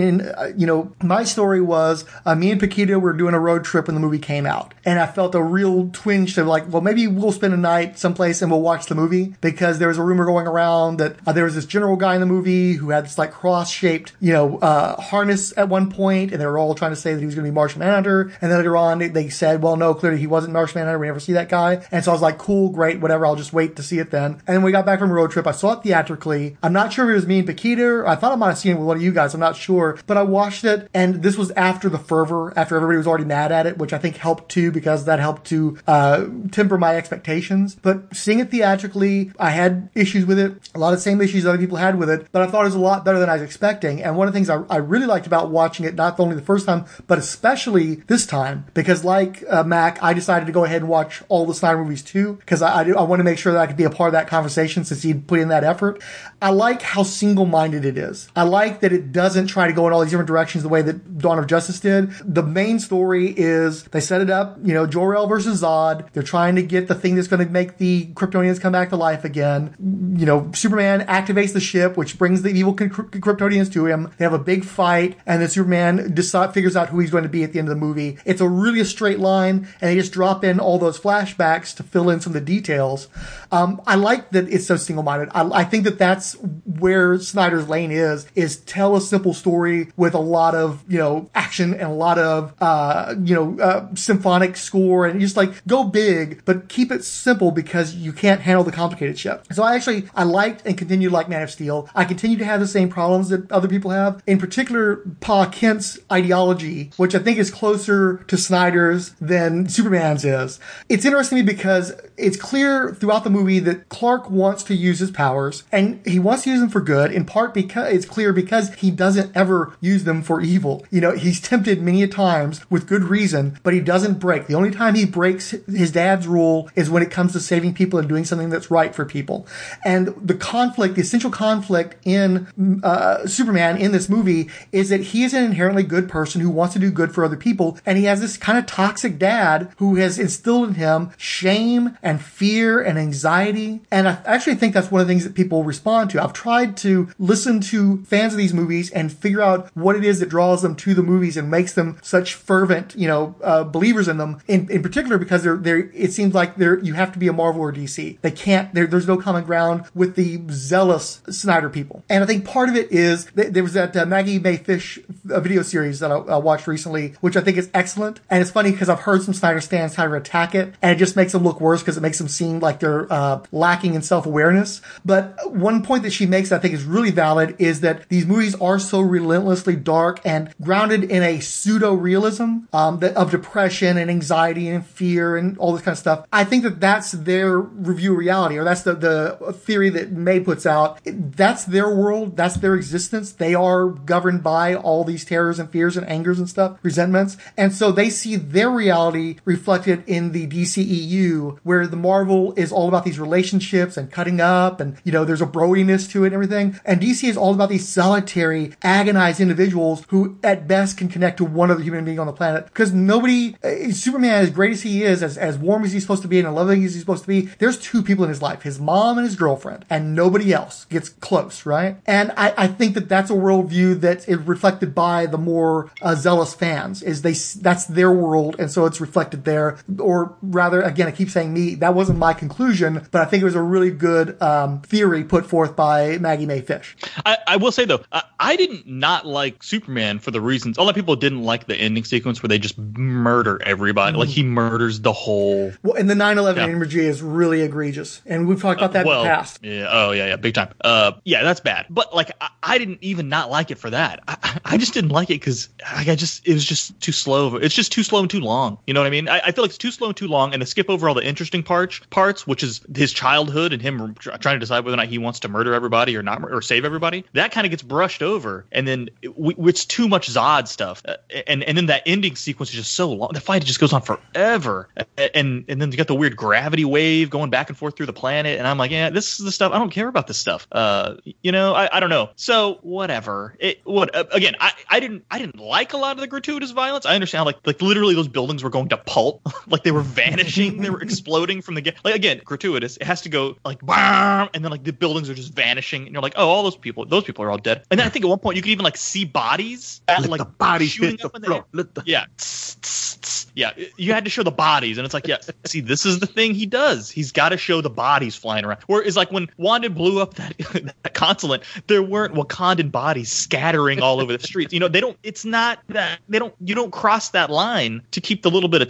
you know, my story was uh, me and Paquita were doing a road trip when the movie came out, and I felt a real twinge to like, well, maybe we'll spend a night someplace and we'll watch the movie because there was a rumor going around that uh, there was this general guy in the movie who had this like cross-shaped, you know, uh, harness at one point, and they were all trying to say that he was going to be Martian Manhunter, and then later on they, they said, well, no, clearly he wasn't Martian Manhunter. We never see that guy, and so I was like, cool, great, whatever. I'll just wait to see it then. And then we got back from a road trip. I saw it theatrically. I'm not sure if it was me and Paquita. I thought I might have seen it with one of you guys. I'm not sure, but I watched it, and this was after the fervor, after everybody was already mad at it, which I think helped too because that helped to uh, temper my expectations. But seeing it theatrically, I had issues with it, a lot of the same issues other people had with it, but I thought it was a lot better than I was expecting. And one of the things I, I really liked about watching it, not only the first time, but especially this time, because like uh, Mac, I decided to go ahead and watch all the Snyder movies too, because I, I, I want to make sure that I could be a part of that conversation since he put in that effort. I like how single-minded it is. I like that it doesn't try to go in all these different directions the way that Dawn of Justice did. The main story is they set it up, you know, Jor-El versus Zod. They're trying to get the thing that's going to make the Kryptonians come back to life again. You know, Superman activates the ship, which brings the evil Kryptonians to him. They have a big fight, and then Superman decide, figures out who he's going to be at the end of the movie. It's a really a straight line, and they just drop in all those flashbacks to fill in some of the details. Um, I like that it's so single-minded. I, I think that that's where Snyder's lane is, is tell a simple story with a lot of, you know, action and a lot of, uh, you know, uh, symphonic score and just like go big, but keep it simple because you can't handle the complicated shit. So I actually, I liked and continue to like Man of Steel. I continue to have the same problems that other people have. In particular, Pa Kent's ideology, which I think is closer to Snyder's than Is. It's interesting to me because it's clear throughout the movie that Clark wants to use his powers and he wants to use them for good, in part because it's clear because he doesn't ever use them for evil. You know, he's tempted many a times with good reason, but he doesn't break. The only time he breaks his dad's rule is when it comes to saving people and doing something that's right for people. And the conflict, the essential conflict in uh, Superman in this movie is that he is an inherently good person who wants to do good for other people, and he has this kind of toxic dad who has instilled in him shame and fear and anxiety. And I actually think that's one of the things that people respond to. I've tried to listen to fans of these movies and figure out what it is that draws them to the movies and makes them such fervent, you know, uh, believers in them. In, in particular, because they're, they're, it seems like they're, you have to be a Marvel or DC. They can't, there's no common ground with the zealous Snyder people. And I think part of it is there was that uh, Maggie Mae Fish uh, video series that I, I, watched recently, which I think is excellent. And it's funny because I've heard some Snyder stands how to attack it, and it just makes them look worse because it makes them seem like they're uh, lacking in self awareness. But one point that she makes that I think is really valid is that these movies are so relentlessly dark and grounded in a pseudo realism um, of depression and anxiety and fear and all this kind of stuff. I think that that's their review reality, or that's the, the theory that Mae puts out. That's their world. That's their existence. They are governed by all these terrors and fears and angers and stuff, resentments. And so they see their reality reflected reflected in the DCEU, where the Marvel is all about these relationships and cutting up, and you know, there's a brodiness to it and everything. And DC is all about these solitary, agonized individuals who, at best, can connect to one other human being on the planet. Because nobody, uh, Superman, as great as he is, as as warm as he's supposed to be, and loving as he's supposed to be, there's two people in his life: his mom and his girlfriend, and nobody else gets close, right? And I, I think that that's a worldview that is reflected by the more uh, zealous fans. Is they that's their world, and so it's reflected there. Or rather, again, I keep saying me. That wasn't my conclusion, but I think it was a really good um, theory put forth by Maggie Mae Fish. I, I will say though, I, I didn't not like Superman for the reasons. A lot of people didn't like the ending sequence where they just murder everybody. Like he murders the whole. Well, and the 9/11 Yeah. imagery is really egregious, and we've talked about that well, in the past. Yeah. Oh, yeah, yeah. Big time. Uh, yeah, that's bad. But like, I, I didn't even not like it for that. I just didn't like it because like, I just it was just too slow. It's just too slow and too long. You know what I mean? I, I feel like it's too slow and too long, and to skip over all the interesting parts, parts, which is his childhood and him trying to decide whether or not he wants to murder everybody or not, or save everybody. That kind of gets brushed over, and then it, we, it's too much Zod stuff, uh, and and then that ending sequence is just so long. The fight just goes on forever, and and then you got the weird gravity wave going back and forth through the planet, and I'm like, yeah, this is the stuff I don't care about this stuff. Uh, you know, I, I don't know. So whatever. It what uh, again? I, I didn't I didn't like a lot of the gratuitous violence. I understand like like literally those buildings were going to pulp, like they were vanishing, they were exploding from the ga- like again gratuitous. It has to go like bam, and then like the buildings are just vanishing, and you're like, oh, all those people, those people are all dead. And then I think at one point you could even like see bodies at, Let like the bodies shooting hit the up in floor. air. The- Yeah. Tss, tss, tss. Yeah. You had to show the bodies. And it's like, yeah, see, this is the thing he does. He's got to show the bodies flying around. It's like when Wanda blew up that, that consulate, there weren't Wakandan bodies scattering all over the streets. You know, they don't, it's not that, they don't, you don't cross that line to keep the little bit of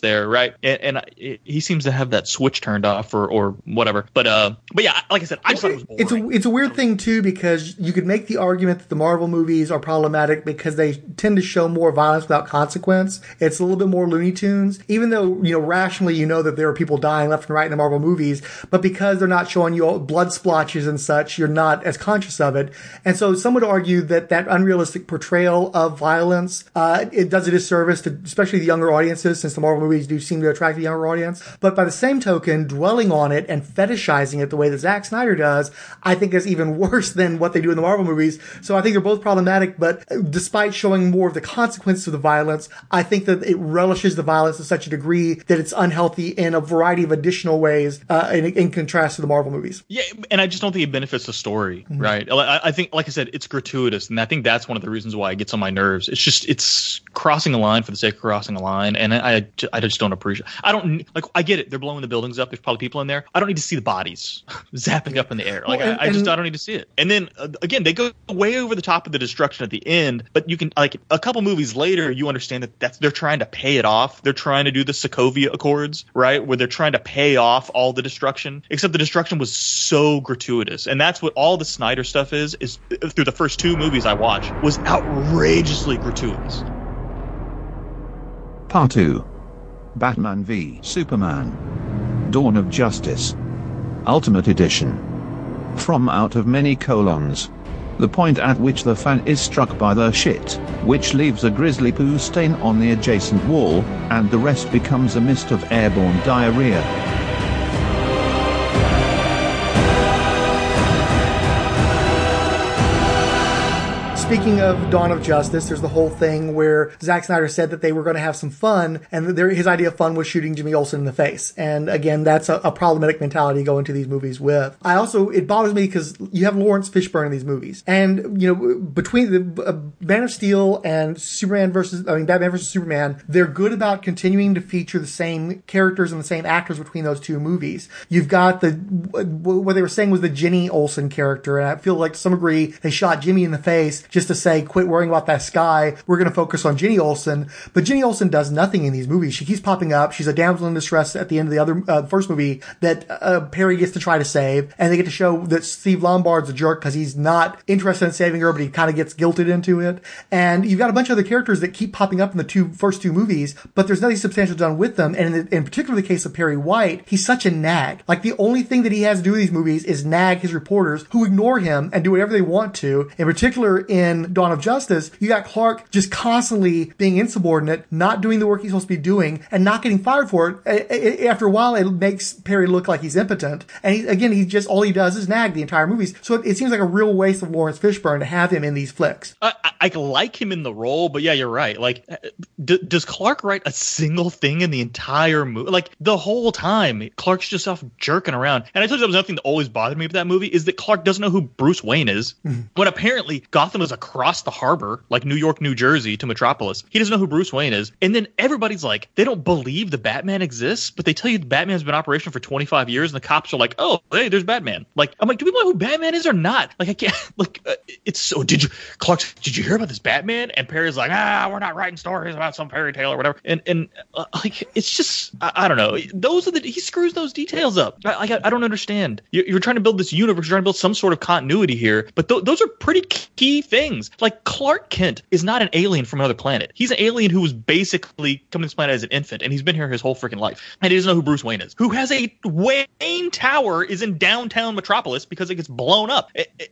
there, right? And, and I, he seems to have that switch turned off or, or whatever. But, uh, but yeah, like I said, I just thought it was boring. It's a it's a weird thing too because you could make the argument that the Marvel movies are problematic because they tend to show more violence without consequence. It's a little bit more Looney Tunes, even though you know rationally you know that there are people dying left and right in the Marvel movies, but because they're not showing you all blood splotches and such, you're not as conscious of it. And so some would argue that that unrealistic portrayal of violence uh, it does a disservice to especially the younger audiences, since the Marvel movies do seem to attract the younger audience. But by the same token, dwelling on it and fetishizing it the way that Zack Snyder does, I think is even worse than what they do in the Marvel movies. So I think they're both problematic, but despite showing more of the consequences of the violence, I think that it relishes the violence to such a degree that it's unhealthy in a variety of additional ways uh, in, in contrast to the Marvel movies. Yeah, and I just don't think it benefits the story, right? I, I think, like I said, it's gratuitous, and I think that's one of the reasons why it gets on my nerves. It's just it's crossing a line for the sake of crossing a line, and I, I, I just don't appreciate. I don't like. I get it; they're blowing the buildings up. There's probably people in there. I don't need to see the bodies zapping up in the air. Like Well, and- I, I just I don't need to see it. And then uh, again, they go way over the top of the destruction at the end, but you can like a couple movies later, you understand that that's they're trying to pay it off. They're trying to do the Sokovia Accords, right, where they're trying to pay off all the destruction. Except the destruction was so gratuitous, and that's what all the Snyder stuff is. Is uh, through the first two movies I watched was outrageously gratuitous. Part 2 Batman v Superman Dawn of Justice Ultimate Edition From out of many colons. The point at which the fan is struck by the shit, which leaves a grisly poo stain on the adjacent wall, and the rest becomes a mist of airborne diarrhea. Speaking of Dawn of Justice, there's the whole thing where Zack Snyder said that they were going to have some fun, and his idea of fun was shooting Jimmy Olsen in the face. And again, that's a, a problematic mentality to go into these movies with. I also, it bothers me because you have Laurence Fishburne in these movies. And, you know, between the uh, Man of Steel and Superman versus, I mean, Batman versus Superman, they're good about continuing to feature the same characters and the same actors between those two movies. You've got the, what they were saying was the Jenny Olsen character, and I feel like to some degree they shot Jimmy in the face just to say, quit worrying about that sky. We're going to focus on Jenny Olsen. But Jenny Olsen does nothing in these movies. She keeps popping up. She's a damsel in distress at the end of the other uh, first movie that uh, Perry gets to try to save, and they get to show that Steve Lombard's a jerk because he's not interested in saving her, but he kind of gets guilted into it. And you've got a bunch of other characters that keep popping up in the two first two movies, but there's nothing substantial done with them. And in, in particular, the case of Perry White, he's such a nag. Like the only thing that he has to do in these movies is nag his reporters who ignore him and do whatever they want to. In particular, in in Dawn of Justice, you got Clark just constantly being insubordinate, not doing the work he's supposed to be doing, and not getting fired for it. A- a- After a while, it makes Perry look like he's impotent. And he, again, he just, all he does is nag the entire movies. So it, it seems like a real waste of Laurence Fishburne to have him in these flicks. I, I, I like him in the role, but yeah, you're right. Like, uh, d- does Clark write a single thing in the entire movie? Like the whole time, Clark's just off jerking around. And I told you that was nothing that always bothered me with that movie is that Clark doesn't know who Bruce Wayne is. Mm-hmm. when apparently Gotham is across the harbor, like New York, New Jersey to Metropolis. He doesn't know who Bruce Wayne is. And then everybody's like, they don't believe the Batman exists, but they tell you the Batman's been operation for 25 years, and the cops are like, oh, hey, there's Batman. Like, I'm like, do we know who Batman is or not? Like, I can't. Like, uh, it's so. Did you, Clark? Did you hear about this Batman? And Perry's like, ah, we're not writing stories about some fairy tale or whatever. And and uh, like, it's just, I, I don't know. Those are the he screws those details up. I, I, I don't understand. You're, you're trying to build this universe. You're trying to build some sort of continuity here, but th- those are pretty key things. Like Clark Kent is not an alien from another planet. He's an alien who was basically coming to this planet as an infant, and he's been here his whole freaking life. And he doesn't know who Bruce Wayne is. Who has a Wayne Tower is in downtown Metropolis because it gets blown up,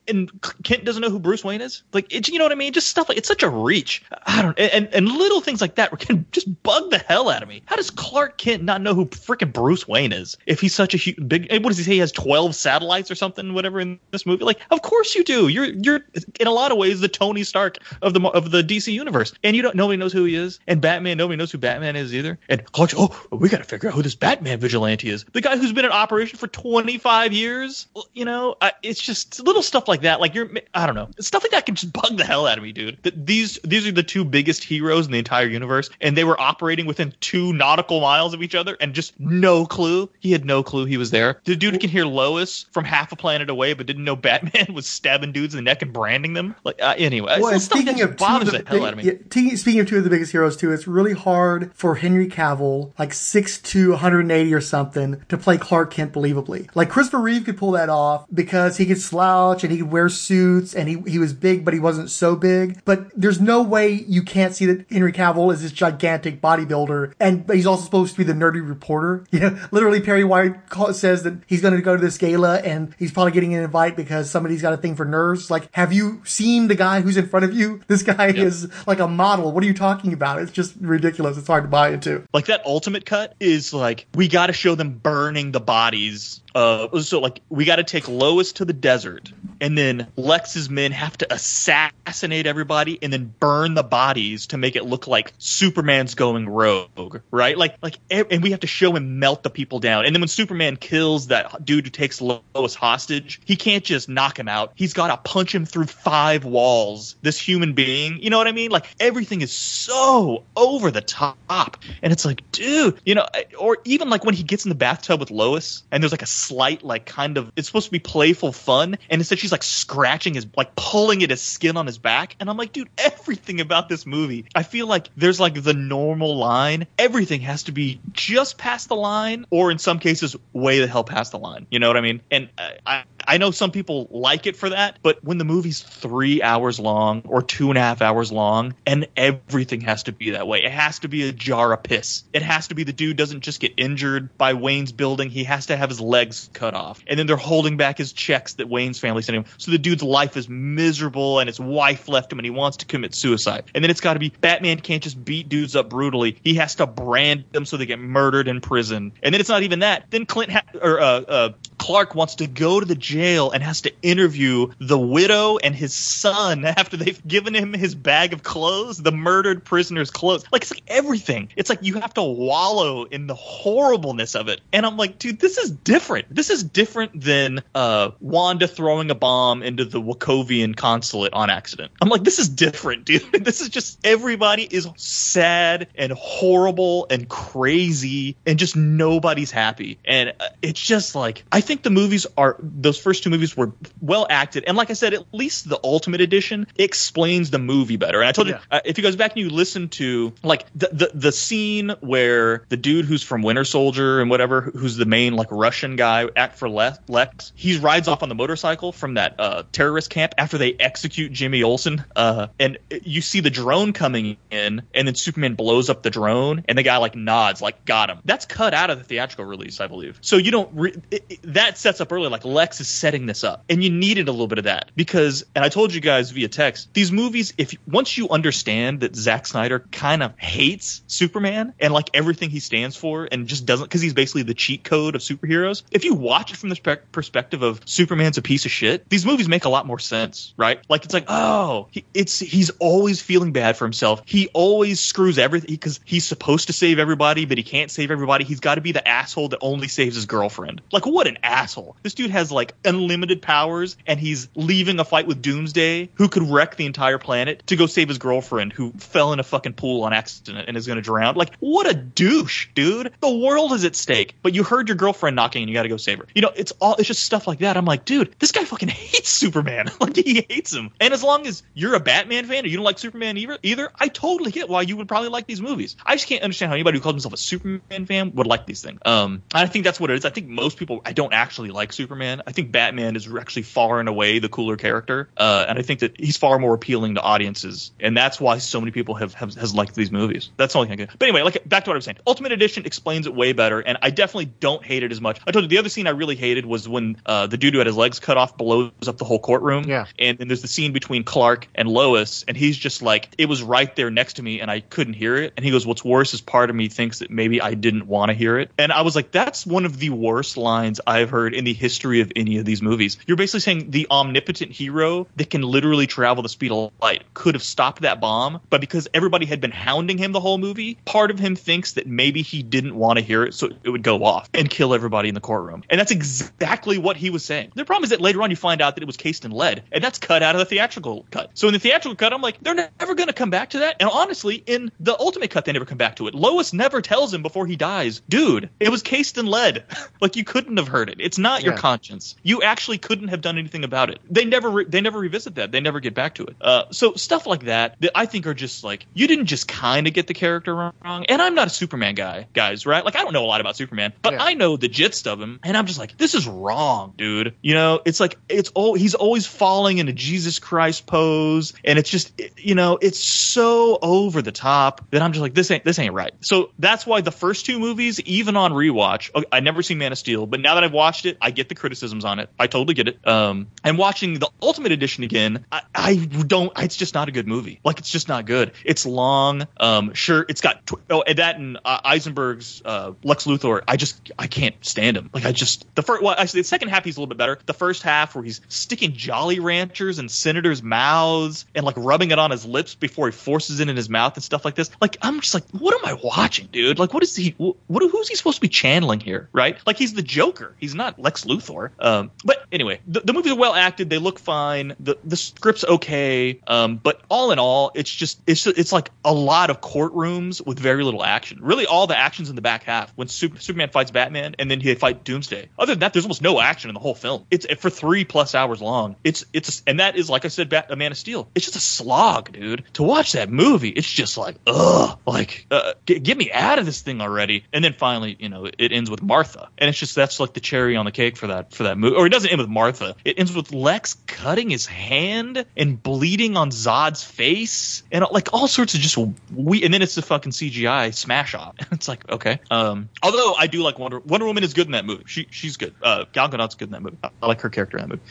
and Kent doesn't know who Bruce Wayne is. Like, it's, you know what I mean? Just stuff like it's such a reach. I don't, and and little things like that can just bug the hell out of me. How does Clark Kent not know who freaking Bruce Wayne is if he's such a huge, big? Eh, what does he say? He has twelve satellites or something, whatever in this movie. Like, of course you do. You're you're in a lot of ways the Tony Stark of the of the DC universe, and you don't. Nobody knows who he is, and Batman. Nobody knows who Batman is either. And Clark's, oh, we got to figure out who this Batman vigilante is. The guy who's been in operation for twenty five years. You know, I, it's just little stuff like that. Like you're, I don't know, stuff like that can just bug the hell out of me, dude. That these these are the two biggest heroes in the entire universe, and they were operating within two nautical miles of each other, and just no clue. He had no clue he was there. The dude can hear Lois from half a planet away, but didn't know Batman was stabbing dudes in the neck and branding them. Like uh, anyway, Well, speaking of two bothers of the the hell out of me. yeah, speaking of two of the biggest heroes too, it's really hard for Henry Cavill, like six to 180 or something, to play Clark Kent believably. Like Christopher Reeve could pull that off because he could slouch and he could wear suits and he he was big, but he wasn't so big. But there's no way you can't see that Henry Cavill is this gigantic bodybuilder, and but he's also supposed to be the nerdy reporter. You know, literally Perry White call, says that he's going to go to this gala and he's probably getting an invite because somebody's got a thing for nerds. Like, have you seen the guy who's in front of you? This guy is like a model. What are you talking about? It's just ridiculous. It's hard to buy into. Like that ultimate cut is like we got to show them burning the bodies. Uh, so like we got to take Lois to the desert, and then Lex's men have to assassinate everybody and then burn the bodies to make it look like Superman's going rogue, right? Like like, and we have to show him melt the people down. And then when Superman kills that dude who takes Lois hostage, he can't just knock him out. He's got to punch him through five walls. This human being, you know what I mean? Like everything is so over the top, and it's like, dude, you know, or even like when he gets in the bathtub with Lois, and there's like a slight, like kind of, it's supposed to be playful fun, and instead she's like scratching his, like pulling at his skin on his back, and I'm like, dude, everything about this movie, I feel like there's like the normal line, everything has to be just past the line, or in some cases, way the hell past the line. You know what I mean? And uh, I, I know some people like it for that, but when the movie's three hours long or two and a half hours long, and everything has to be that way, it has to be a jar of piss. It has to be the dude doesn't just get injured by Wayne's building; he has to have his legs cut off, and then they're holding back his checks that Wayne's family sent him. So the dude's life is miserable, and his wife left him, and he wants to commit suicide. And then it's got to be Batman can't just beat dudes up brutally; he has to brand them so they get murdered in prison. And then it's not even that. Then Clint ha- or uh, uh, Clark wants to go to the jail and has to interview the widow and his son after they've given him his bag of clothes, the murdered prisoner's clothes. Like it's like everything. It's like you have to wallow in the horribleness of it. And I'm like, dude, this is different. This is different than uh, Wanda throwing a bomb into the Wakovian consulate on accident. I'm like, this is different, dude. this is just everybody is sad and horrible and crazy and just nobody's happy. And uh, it's just like I think the movies are those first two movies were well acted, and like I said, at least the Ultimate Edition explains the movie better. And I told you uh, if you goes back and you listen to like the, the the scene where the dude who's from Winter Soldier and whatever, who's the main like Russian guy, act for Le- Lex, he rides off on the motorcycle from that uh, terrorist camp after they execute Jimmy Olsen, uh, and you see the drone coming in, and then Superman blows up the drone, and the guy like nods like got him. That's cut out of the theatrical release, I believe. So you don't re- it, it- that that sets up early like Lex is setting this up, and you needed a little bit of that because, and I told you guys via text, these movies, if once you understand that Zack Snyder kind of hates Superman and like everything he stands for, and just doesn't because he's basically the cheat code of superheroes. If you watch it from the spe- perspective of Superman's a piece of shit, these movies make a lot more sense, right? Like it's like, oh, he, it's he's always feeling bad for himself. He always screws everything because he's supposed to save everybody, but he can't save everybody. He's got to be the asshole that only saves his girlfriend. Like what an asshole! This dude has like unlimited powers, and he's leaving a fight with Doomsday, who could wreck the entire planet, to go save his girlfriend, who fell in a fucking pool on accident and is going to drown. Like what a douche, dude! The world is at stake, but you heard your girlfriend knocking, and you got to go save her. You know, it's all it's just stuff like that. I'm like, dude, this guy fucking hates Superman. like he hates him. And as long as you're a Batman fan or you don't like Superman either, either, I totally get why you would probably like these movies. I just can't understand how anybody who calls himself a Superman fan would like these things. Um, I think that's what it is. I think most people I don't actually like Superman. I think Batman is actually far and away the cooler character, uh, and I think that he's far more appealing to audiences, and that's why so many people have, have has liked these movies. That's the only thing. I can, but anyway, like back to what I was saying. Ultimate Edition explains it way better, and I definitely don't hate it as much. I told you the other scene I really hated was when uh, the dude who had his legs cut off blows up the whole courtroom. Yeah. And then there's the scene between Clark and Lois, and he's just like, it was right there next to me, and I couldn't hear it. And he goes, "What's worse is part of me thinks that maybe I didn't want to hear it." And I was like, that's one of the worst lines I've heard in the history of any of these movies. You're basically saying the omnipotent hero that can literally travel the speed of light could have stopped that bomb, but because everybody had been hounding him the whole movie, part of him thinks that maybe he didn't want to hear it, so it would go off and kill everybody in the courtroom. And that's exactly what he was saying. The problem is that later on you find out that it was cased in lead, and that's cut out of the theatrical cut. So in the theatrical cut, I'm like, they're never going to come back to that. And honestly, in the ultimate cut, they never come back to it. Lois never tells him before he dies, dude, it was cased in lead. like you couldn't have heard it. It's not your conscience. You actually couldn't have done anything about it. They never, re- they never revisit that. They never get back to it. Uh, so stuff like that that I think are just like you didn't just kind of get the character wrong. And I'm not a Superman guy, guys, right? Like I don't know a lot about Superman, but I know the gist of him, and I'm just like, this is wrong, dude. You know, it's like it's oh, he's always falling into Jesus Christ pose, and it's just you know, it's so over the top that I'm just like, this ain't this ain't right. So that's why the first two movies, even on rewatch, I never seen Man of Steel, but now that I've watched it, I get the criticisms on it. I totally get it. Um, and watching the Ultimate Edition again, I, I don't. It's just not a good movie. Like it's just not good. It's long. Um, sure, it's got tw- oh, and that and uh, Eisenberg's uh, Lex Luthor. I just I can't stand him. Like I just the first. Well, actually, the second half he's a little bit better. The first half where he's sticking Jolly Ranchers in senators' mouths and like rubbing it on his lips before he forces it in his mouth and stuff like this. Like I'm just like, what am I watching, dude? Like what is he? What who's he supposed to be channeling here? Right? Like he's the Joker. He's not Lex Luthor. Um, but anyway, the, the movies are well acted. They look fine. The the script's okay. Um, but all in all, it's just it's it's like a lot of courtrooms with very little action. Really, all the actions in the back half when Super, Superman fights Batman and then they fight Doomsday. Other than that, there's almost no action in the whole film. It's for three plus hours long. It's it's and that is like I said, Bat, A Man of Steel. It's just a slog, dude. To watch that movie, it's just like ugh, like uh, get, get me out of this thing already. And then finally, you know, it ends with Martha, and it's just that's like the cherry cherry on the cake for that for that movie. Or it doesn't end with Martha. It ends with Lex cutting his hand and bleeding on Zod's face and uh, like all sorts of just we. And then it's the fucking CGI smash up. it's like okay. Um, although I do like Wonder Wonder Woman is good in that movie. She she's good. Uh, Gal Gadot's good in that movie. I, I like her character in that movie.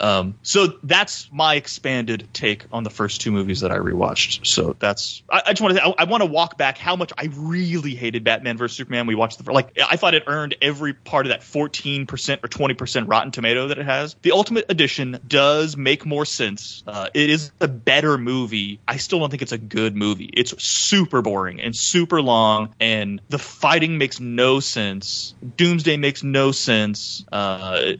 Um, so that's my expanded take on the first two movies that I rewatched. So that's I, I just want to I, I want to walk back how much I really hated Batman versus Superman. We watched the like I thought it earned every part of that fourteen 15% or 20% Rotten Tomato that it has. The Ultimate Edition does make more sense. Uh, it is a better movie. I still don't think it's a good movie. It's super boring and super long, and the fighting makes no sense. Doomsday makes no sense. Uh,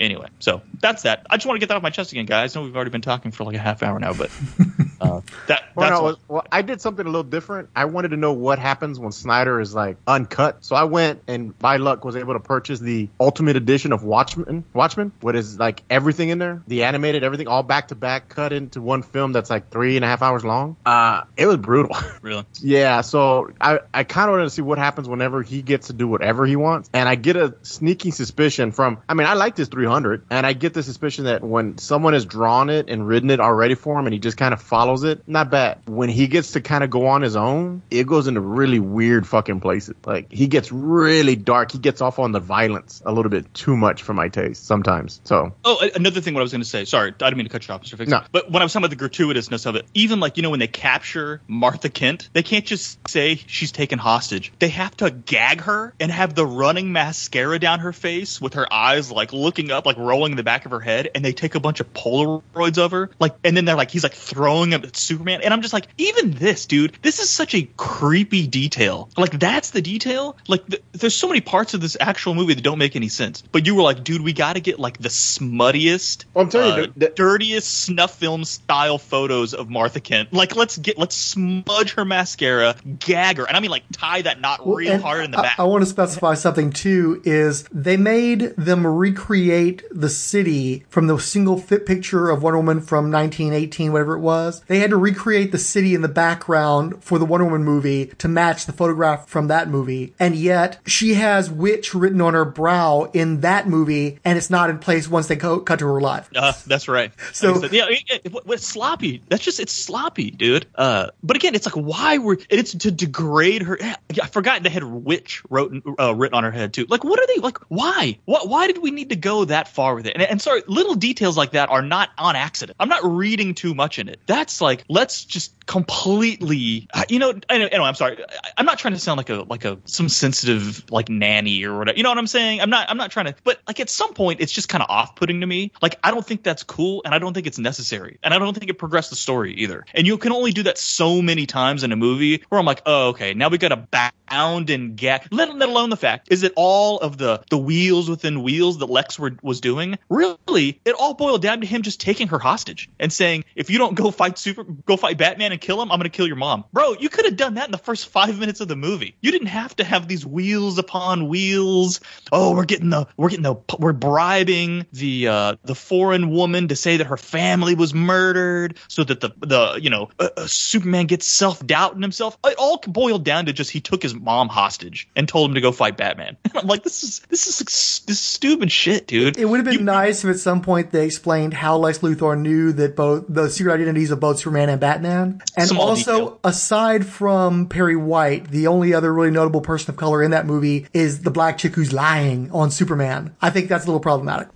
anyway, so that's that. I just want to get that off my chest again, guys. I know we've already been talking for like a half hour now, but uh, that Well, that's no, all. well, I did something a little different. I wanted to know what happens when Snyder is like uncut. So I went and by luck was able to purchase the Ultimate Edition of Watchmen. Watchmen, what is like everything in there, the animated, everything, all back to back, cut into one film that's like three and a half hours long. Uh, it was brutal. really. Yeah, so I, I kind of wanted to see what happens whenever he gets to do whatever he wants. And I get a sneaking suspicion from, I mean, I like this 300, and I get the suspicion that when someone has drawn it and written it already for him and he just kind of follows it, not bad. When he gets to kind of go on his own, it goes into really weird fucking places. Like he gets really dark. He gets off on the violence a little bit too much for my taste sometimes. So Oh, another thing. What I was going to say. Sorry, I didn't mean to cut you off, Mr. Fix. No. But when I was talking about the gratuitousness of it, even like you know when they capture Martha Kent, they can't just say she's taken hostage. They have to gag her and have the running mascara down her face with her eyes like looking up, like rolling the back of her head, and they take a bunch of Polaroids of her, like, and then they're like, he's like throwing them at Superman, and I'm just like, even this, dude, this is such a creepy detail. Like that's the detail. Like th- there's so many parts of this actual movie that don't make any sense. But you were like, dude, we got to get like the smuttiest, Well, I'm telling you, uh, dude, that- dirtiest snuff film style photos of Martha Kent. Like let's get let's smudge her mascara, gag her, and I mean like tie that knot real And hard in the I, back. I want to specify something too. Is they made them recreate the city from the single fit picture of Wonder Woman from 1918, whatever it was. They had to recreate the city in the background for the Wonder Woman movie to match the photograph from that movie, and yet she has witch written on her brow in that movie, and it's not in place once they go, cut to her live. Uh, that's right. So- yeah, it, it, it- it's sloppy. That's just it's sloppy, dude. Uh, but again, it's like why were it's to degrade her. I forgot they had witch wrote uh, written on her head too. Like, what are they like? Why? What? Why did we need to go that far with it? And, and sorry, little details like that are not on accident. I'm not reading too much in it. That's like let's just completely. uh, You know, know, anyway, I'm sorry. I, I'm not trying to sound like a like a some sensitive like nanny or whatever. You know what I'm saying? I'm not. I'm not trying to. But like at some point, it's just kind of off putting to me. Like I don't think that's cool, and I don't think it's necessary, and I don't think it progressed the story either. And you can only do that so many times in a movie where I'm like, oh, okay, now we got to bound and gag. Let, let alone the fact is it all of the the wheels within wheels that Lex were, was doing. Really, it all boiled down to him just taking her hostage and saying, if you don't go fight super, go fight Batman and kill him, I'm gonna kill your mom, bro. You could have done that in the first five minutes of the movie. You didn't have to have these wheels upon wheels. Oh, we're getting the we're getting the we're bribing the uh the foreign woman to say that her family was murdered so that the the you know uh, uh, Superman gets self doubt in himself. It all boiled down to just he took his mom hostage and told him to go fight Batman. And I'm like, this is this is this is stupid shit, dude. It would have been nice if at some point they explained how Lex Luthor knew that both the secret identities of both Superman and Batman. And Small also, detail. aside from Perry White, the only other really notable person of color in that movie is the black chick who's lying on Superman. I think that's a little problematic.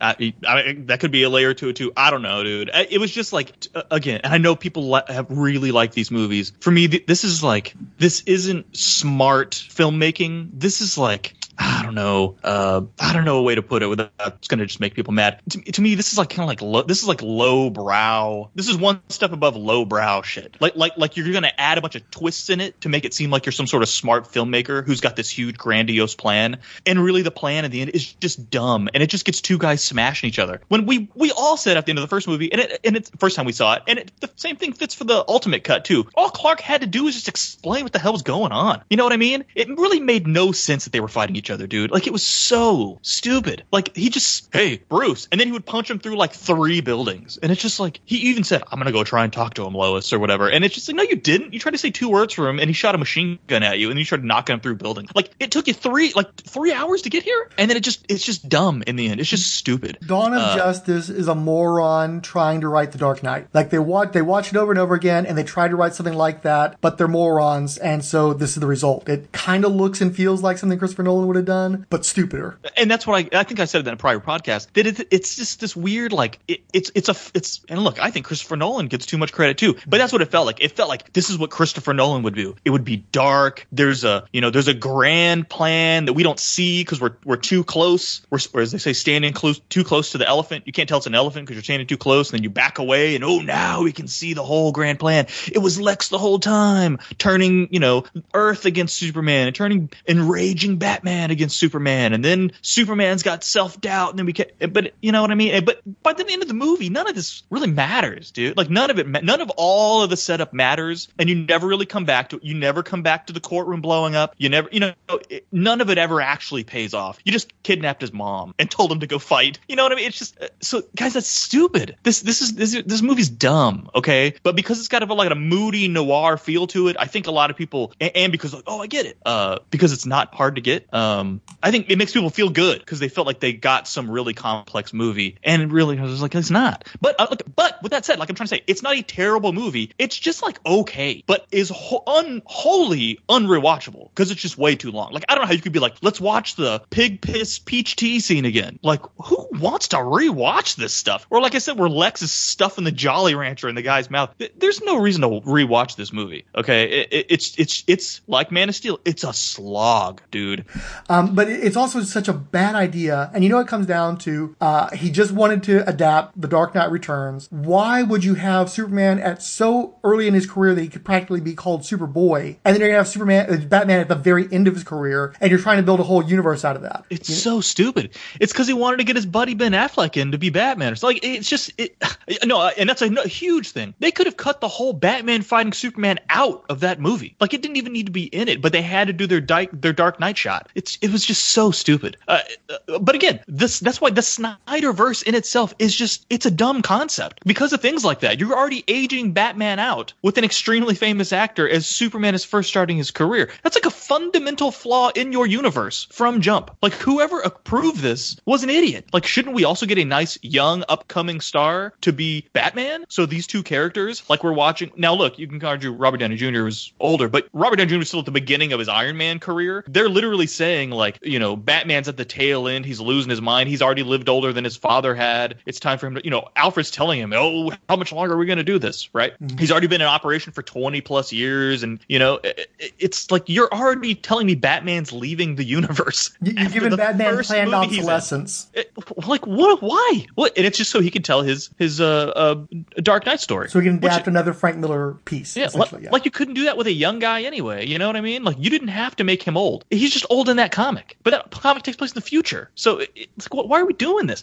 I, I, that could be a layer to it too. I don't know, dude. It was just like uh, again, and I know people li- have really liked these movies. For me, th- this is like this isn't smart filmmaking. This is like. I don't know. Uh, I don't know a way to put it without it's going to just make people mad. To, to me, this is like kind of like low, this is like low brow. This is one step above low brow shit. Like like like you're going to add a bunch of twists in it to make it seem like you're some sort of smart filmmaker who's got this huge grandiose plan, and really the plan at the end is just dumb, and it just gets two guys smashing each other. When we we all said at the end of the first movie, and it and it's first time we saw it, and it, the same thing fits for the ultimate cut too. All Clark had to do was just explain what the hell was going on. You know what I mean? It really made no sense that they were fighting each other, dude. Like it was so stupid. Like he just, hey, Bruce, and then he would punch him through like three buildings, and it's just like he even said, "I'm gonna go try and talk to him, Lois, or whatever." And it's just like, no, you didn't. You tried to say two words for him, and he shot a machine gun at you, and you started knocking him through buildings. Like it took you three, like three hours to get here, and then it just, it's just dumb in the end. It's just stupid. Dawn of Uh, Justice is a moron trying to write The Dark Knight. Like they watch, they watch it over and over again, and they try to write something like that, but they're morons, and so this is the result. It kind of looks and feels like something Christopher Nolan would have done, but stupider. and that's what I I think I said it in a prior podcast that it, it's just this weird like it, it's it's a it's and look I think Christopher Nolan gets too much credit too but that's what it felt like. It felt like this is what Christopher Nolan would do. It would be dark. There's a you know there's a grand plan that we don't see because we're we're too close. We're or as they say standing close too close to the elephant. You can't tell it's an elephant because you're standing too close and then you back away and oh now we can see the whole grand plan. It was Lex the whole time turning you know Earth against Superman and turning enraging Batman against Superman and then Superman's got self doubt, and then we can. But you know what I mean. But by the end of the movie, none of this really matters, dude. Like none of it, none of all of the setup matters, and you never really come back to it. You never come back to the courtroom blowing up. You never, you know, it, none of it ever actually pays off. You just kidnapped his mom and told him to go fight. You know what I mean? It's just uh, so, guys. That's stupid. This this is this this movie's dumb. Okay, but because it's got a like a moody noir feel to it, I think a lot of people, and, and because like, oh, I get it. Uh, because it's not hard to get. Um, Um, I think it makes people feel good because they felt like they got some really complex movie, and really, I was like, it's not. But uh, but with that said, like I'm trying to say, it's not a terrible movie. It's just like okay, but is ho- un- unrewatchable because it's just way too long. Like I don't know how you could be like, let's watch the pig piss peach tea scene again. Like who wants to rewatch this stuff? Or like I said, where Lex is stuffing the Jolly Rancher in the guy's mouth. There's no reason to rewatch this movie. Okay, it, it, it's it's it's like Man of Steel. It's a slog, dude. Um, but it's also such a bad idea. And you know, it comes down to uh, he just wanted to adapt The Dark Knight Returns. Why would you have Superman at so early in his career that he could practically be called Superboy, and then you're gonna have Superman, uh, Batman at the very end of his career, and you're trying to build a whole universe out of that? It's so stupid. It's because he wanted to get his buddy Ben Affleck in to be Batman. It's like it's just it, no, and that's a huge thing. They could have cut the whole Batman fighting Superman out of that movie. Like it didn't even need to be in it, but they had to do their di- their Dark Knight shot. It's it was just so stupid. Uh, uh, but again, this that's why the Snyderverse in itself is just it's a dumb concept because of things like that. You're already aging Batman out with an extremely famous actor as Superman is first starting his career. That's like a fundamental flaw in your universe from jump. Like whoever approved this was an idiot. Like shouldn't we also get a nice young upcoming star to be Batman? So these two characters, like we're watching now. Look, you can argue Robert Downey Jr. was older, but Robert Downey Jr. was still at the beginning of his Iron Man career. They're literally saying like, you know, Batman's at the tail end. He's losing his mind. He's already lived older than his father had. It's time for him to, you know, Alfred's telling him, oh, how much longer are we going to do this? Right? He's already been in operation for 20 plus years, and you know, it, it- it's like you're already telling me Batman's leaving the universe. You're after giving the Batman planned obsolescence. It- like what? Why? What? And it's just so he can tell his his uh, uh Dark Knight story. So we can Which- adapt another Frank Miller piece. yeah, yeah. like you couldn't do that with a young guy anyway. You know what I mean? Like you didn't have to make him old. He's just old in that comic. But that comic takes place in the future. So it's like, why are we doing this?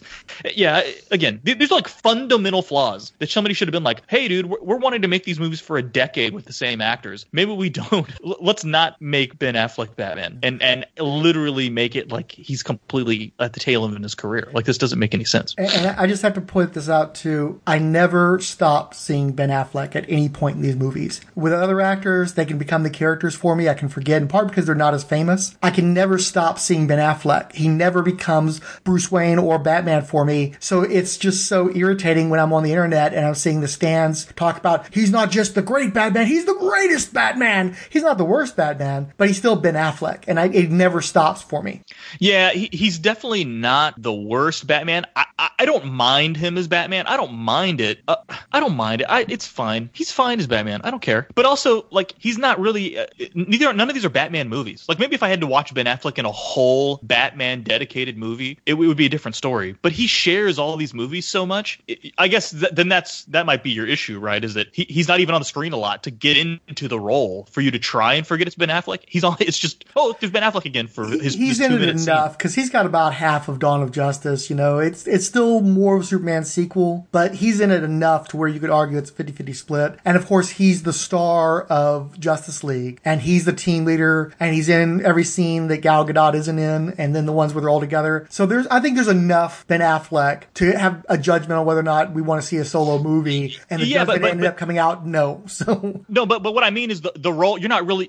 Yeah, again, th- there's like fundamental flaws that somebody should have been like, hey, dude, we're, we're wanting to make these movies for a decade with the same actors. Maybe we don't. Let's not make Ben Affleck Batman and and literally make it like he's completely at the tail end of his career. Like this doesn't make any sense. And, and I just have to point this out too. I never stop seeing Ben Affleck at any point in these movies. With other actors, they can become the characters for me. I can forget, in part because they're not as famous. I can never stop seeing Ben Affleck. He never becomes Bruce Wayne or Batman for me. So it's just so irritating when I'm on the internet and I'm seeing the stands talk about he's not just the great Batman, he's the greatest Batman. He's not the worst Batman, but he's still Ben Affleck. And I, it never stops for me. Yeah, he, he's definitely not the worst Batman. I, I, I don't mind him as Batman. I don't mind it. Uh, I don't mind it. I, it's fine. He's fine as Batman. I don't care. But also, like, he's not really. Uh, neither. None of these are Batman movies. Like, maybe if I had to watch Ben Affleck in a whole Batman dedicated movie, it, would be a different story. But he shares all these movies so much. I- I guess th- then that's that might be your issue, right? Is that he, he's not even on the screen a lot to get into the role for you to try and forget it's Ben Affleck. He's on. It's just oh, there's Ben Affleck again for his. he's his in it enough because he's got about half of Dawn of Justice. You know, it's it's still more of a Superman sequel, but he's in it enough to where you could argue it's a 50-50 split. And of course, he's the star of Justice League, and he's the team leader, and he's in every scene that Gal Gadot isn't in, and then the ones where they're all together. So there's, I think there's enough Ben Affleck to have a judgment on whether or not we want to see a solo movie. And the Yeah, but- judgment but- ended but- up coming out no. So No, but but what I mean is the the role you're not really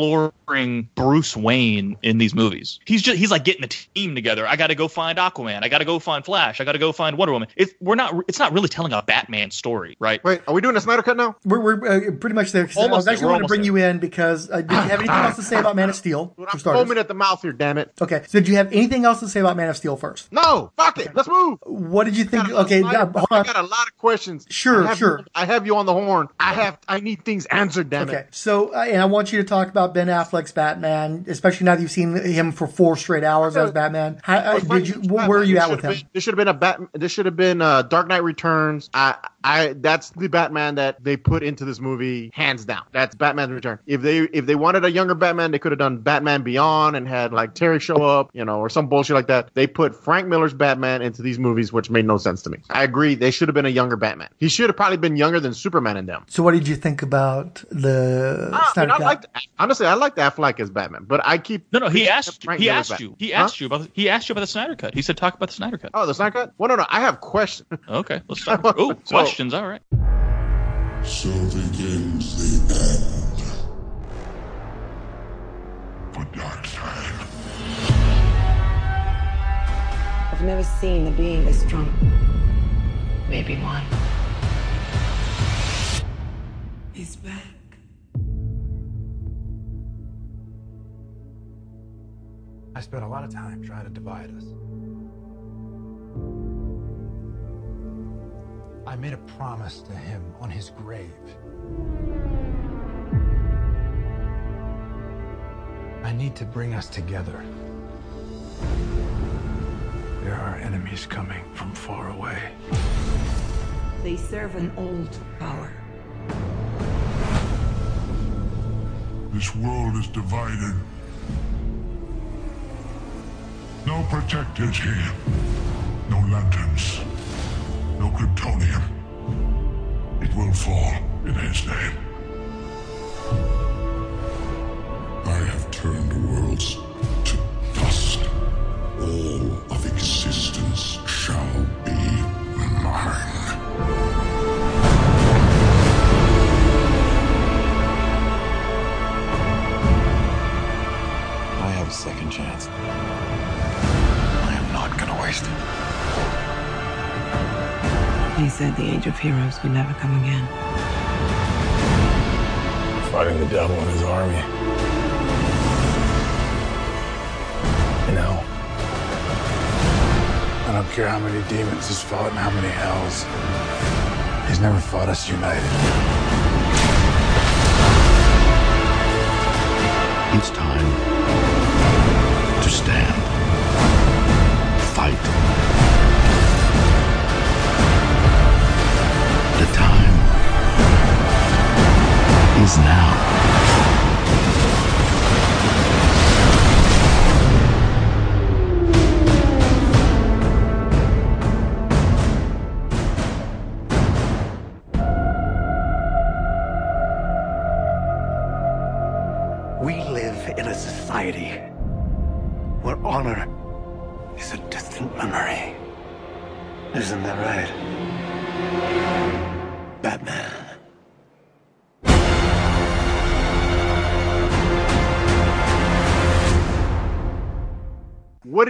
exploring Bruce Wayne in these movies. He's just he's like getting the team together. I got to go find Aquaman. I got to go find Flash. I got to go find Wonder Woman. It's we're not it's not really telling a Batman story, right? Wait, are we doing a Snyder cut now? we're, we're uh, pretty much there. 'cause I was actually We're to bring there. you in because uh, did you have anything else to say about Man of Steel? For I'm foaming at the mouth here, damn it. Okay, so did you have anything else to say about Man of Steel first? No, fuck it. Let's move. What did you think? got a Okay, hold I got a lot of questions. Sure, I sure. You, I have you on the horn. I have. I need things answered. Damn Okay, it. so uh, and I want you to talk about Ben Affleck's Batman, especially now that you've seen him for four straight hours as Batman. How, uh, did you? Where were you at with him? been- This should have been a Batman. This should have been uh, Dark Knight Returns. I, I. That's the Batman that they put into this movie, hands down. That's Batman Return. If they if they wanted a younger Batman, they could have done Batman Beyond and had like Terry show up, you know, or some bullshit like that. They put Frank Miller's Batman into these movies, which made no sense to me. I agree. They should have been a younger Batman. He should have probably been younger than Superman in them. So what did you think about the uh, I, mean, Snyder I Cut? liked, honestly, I liked Affleck as Batman, but I keep No, no. He asked. Frank He Miller's asked Batman. you. He Huh? asked you about. The, he asked you about the Snyder Cut. He said talk about the Snyder Cut. Oh, the Snyder Cut? Well, no, no. I have questions. Okay, let's start. Oh, So- questions. All right. So begins the end. For dark Darkseid. I've never seen a being this strong. Maybe one. He's back. I spent a lot of time trying to divide us. I made a promise to him on his grave. I need to bring us together. There are enemies coming from far away. They serve an old power. This world is divided. No protectors here. No lanterns. No Kryptonian. It will fall in his name. I have turned worlds to dust. All of existence shall be mine. I have a second chance. I am not gonna waste it. He said the age of heroes would never come again. Fighting the devil and his army. You know, I don't care how many demons he's fought and how many hells. He's never fought us united. It's time to stand. Fight. Is now. We live in a society where honor is a distant memory. Isn't that right?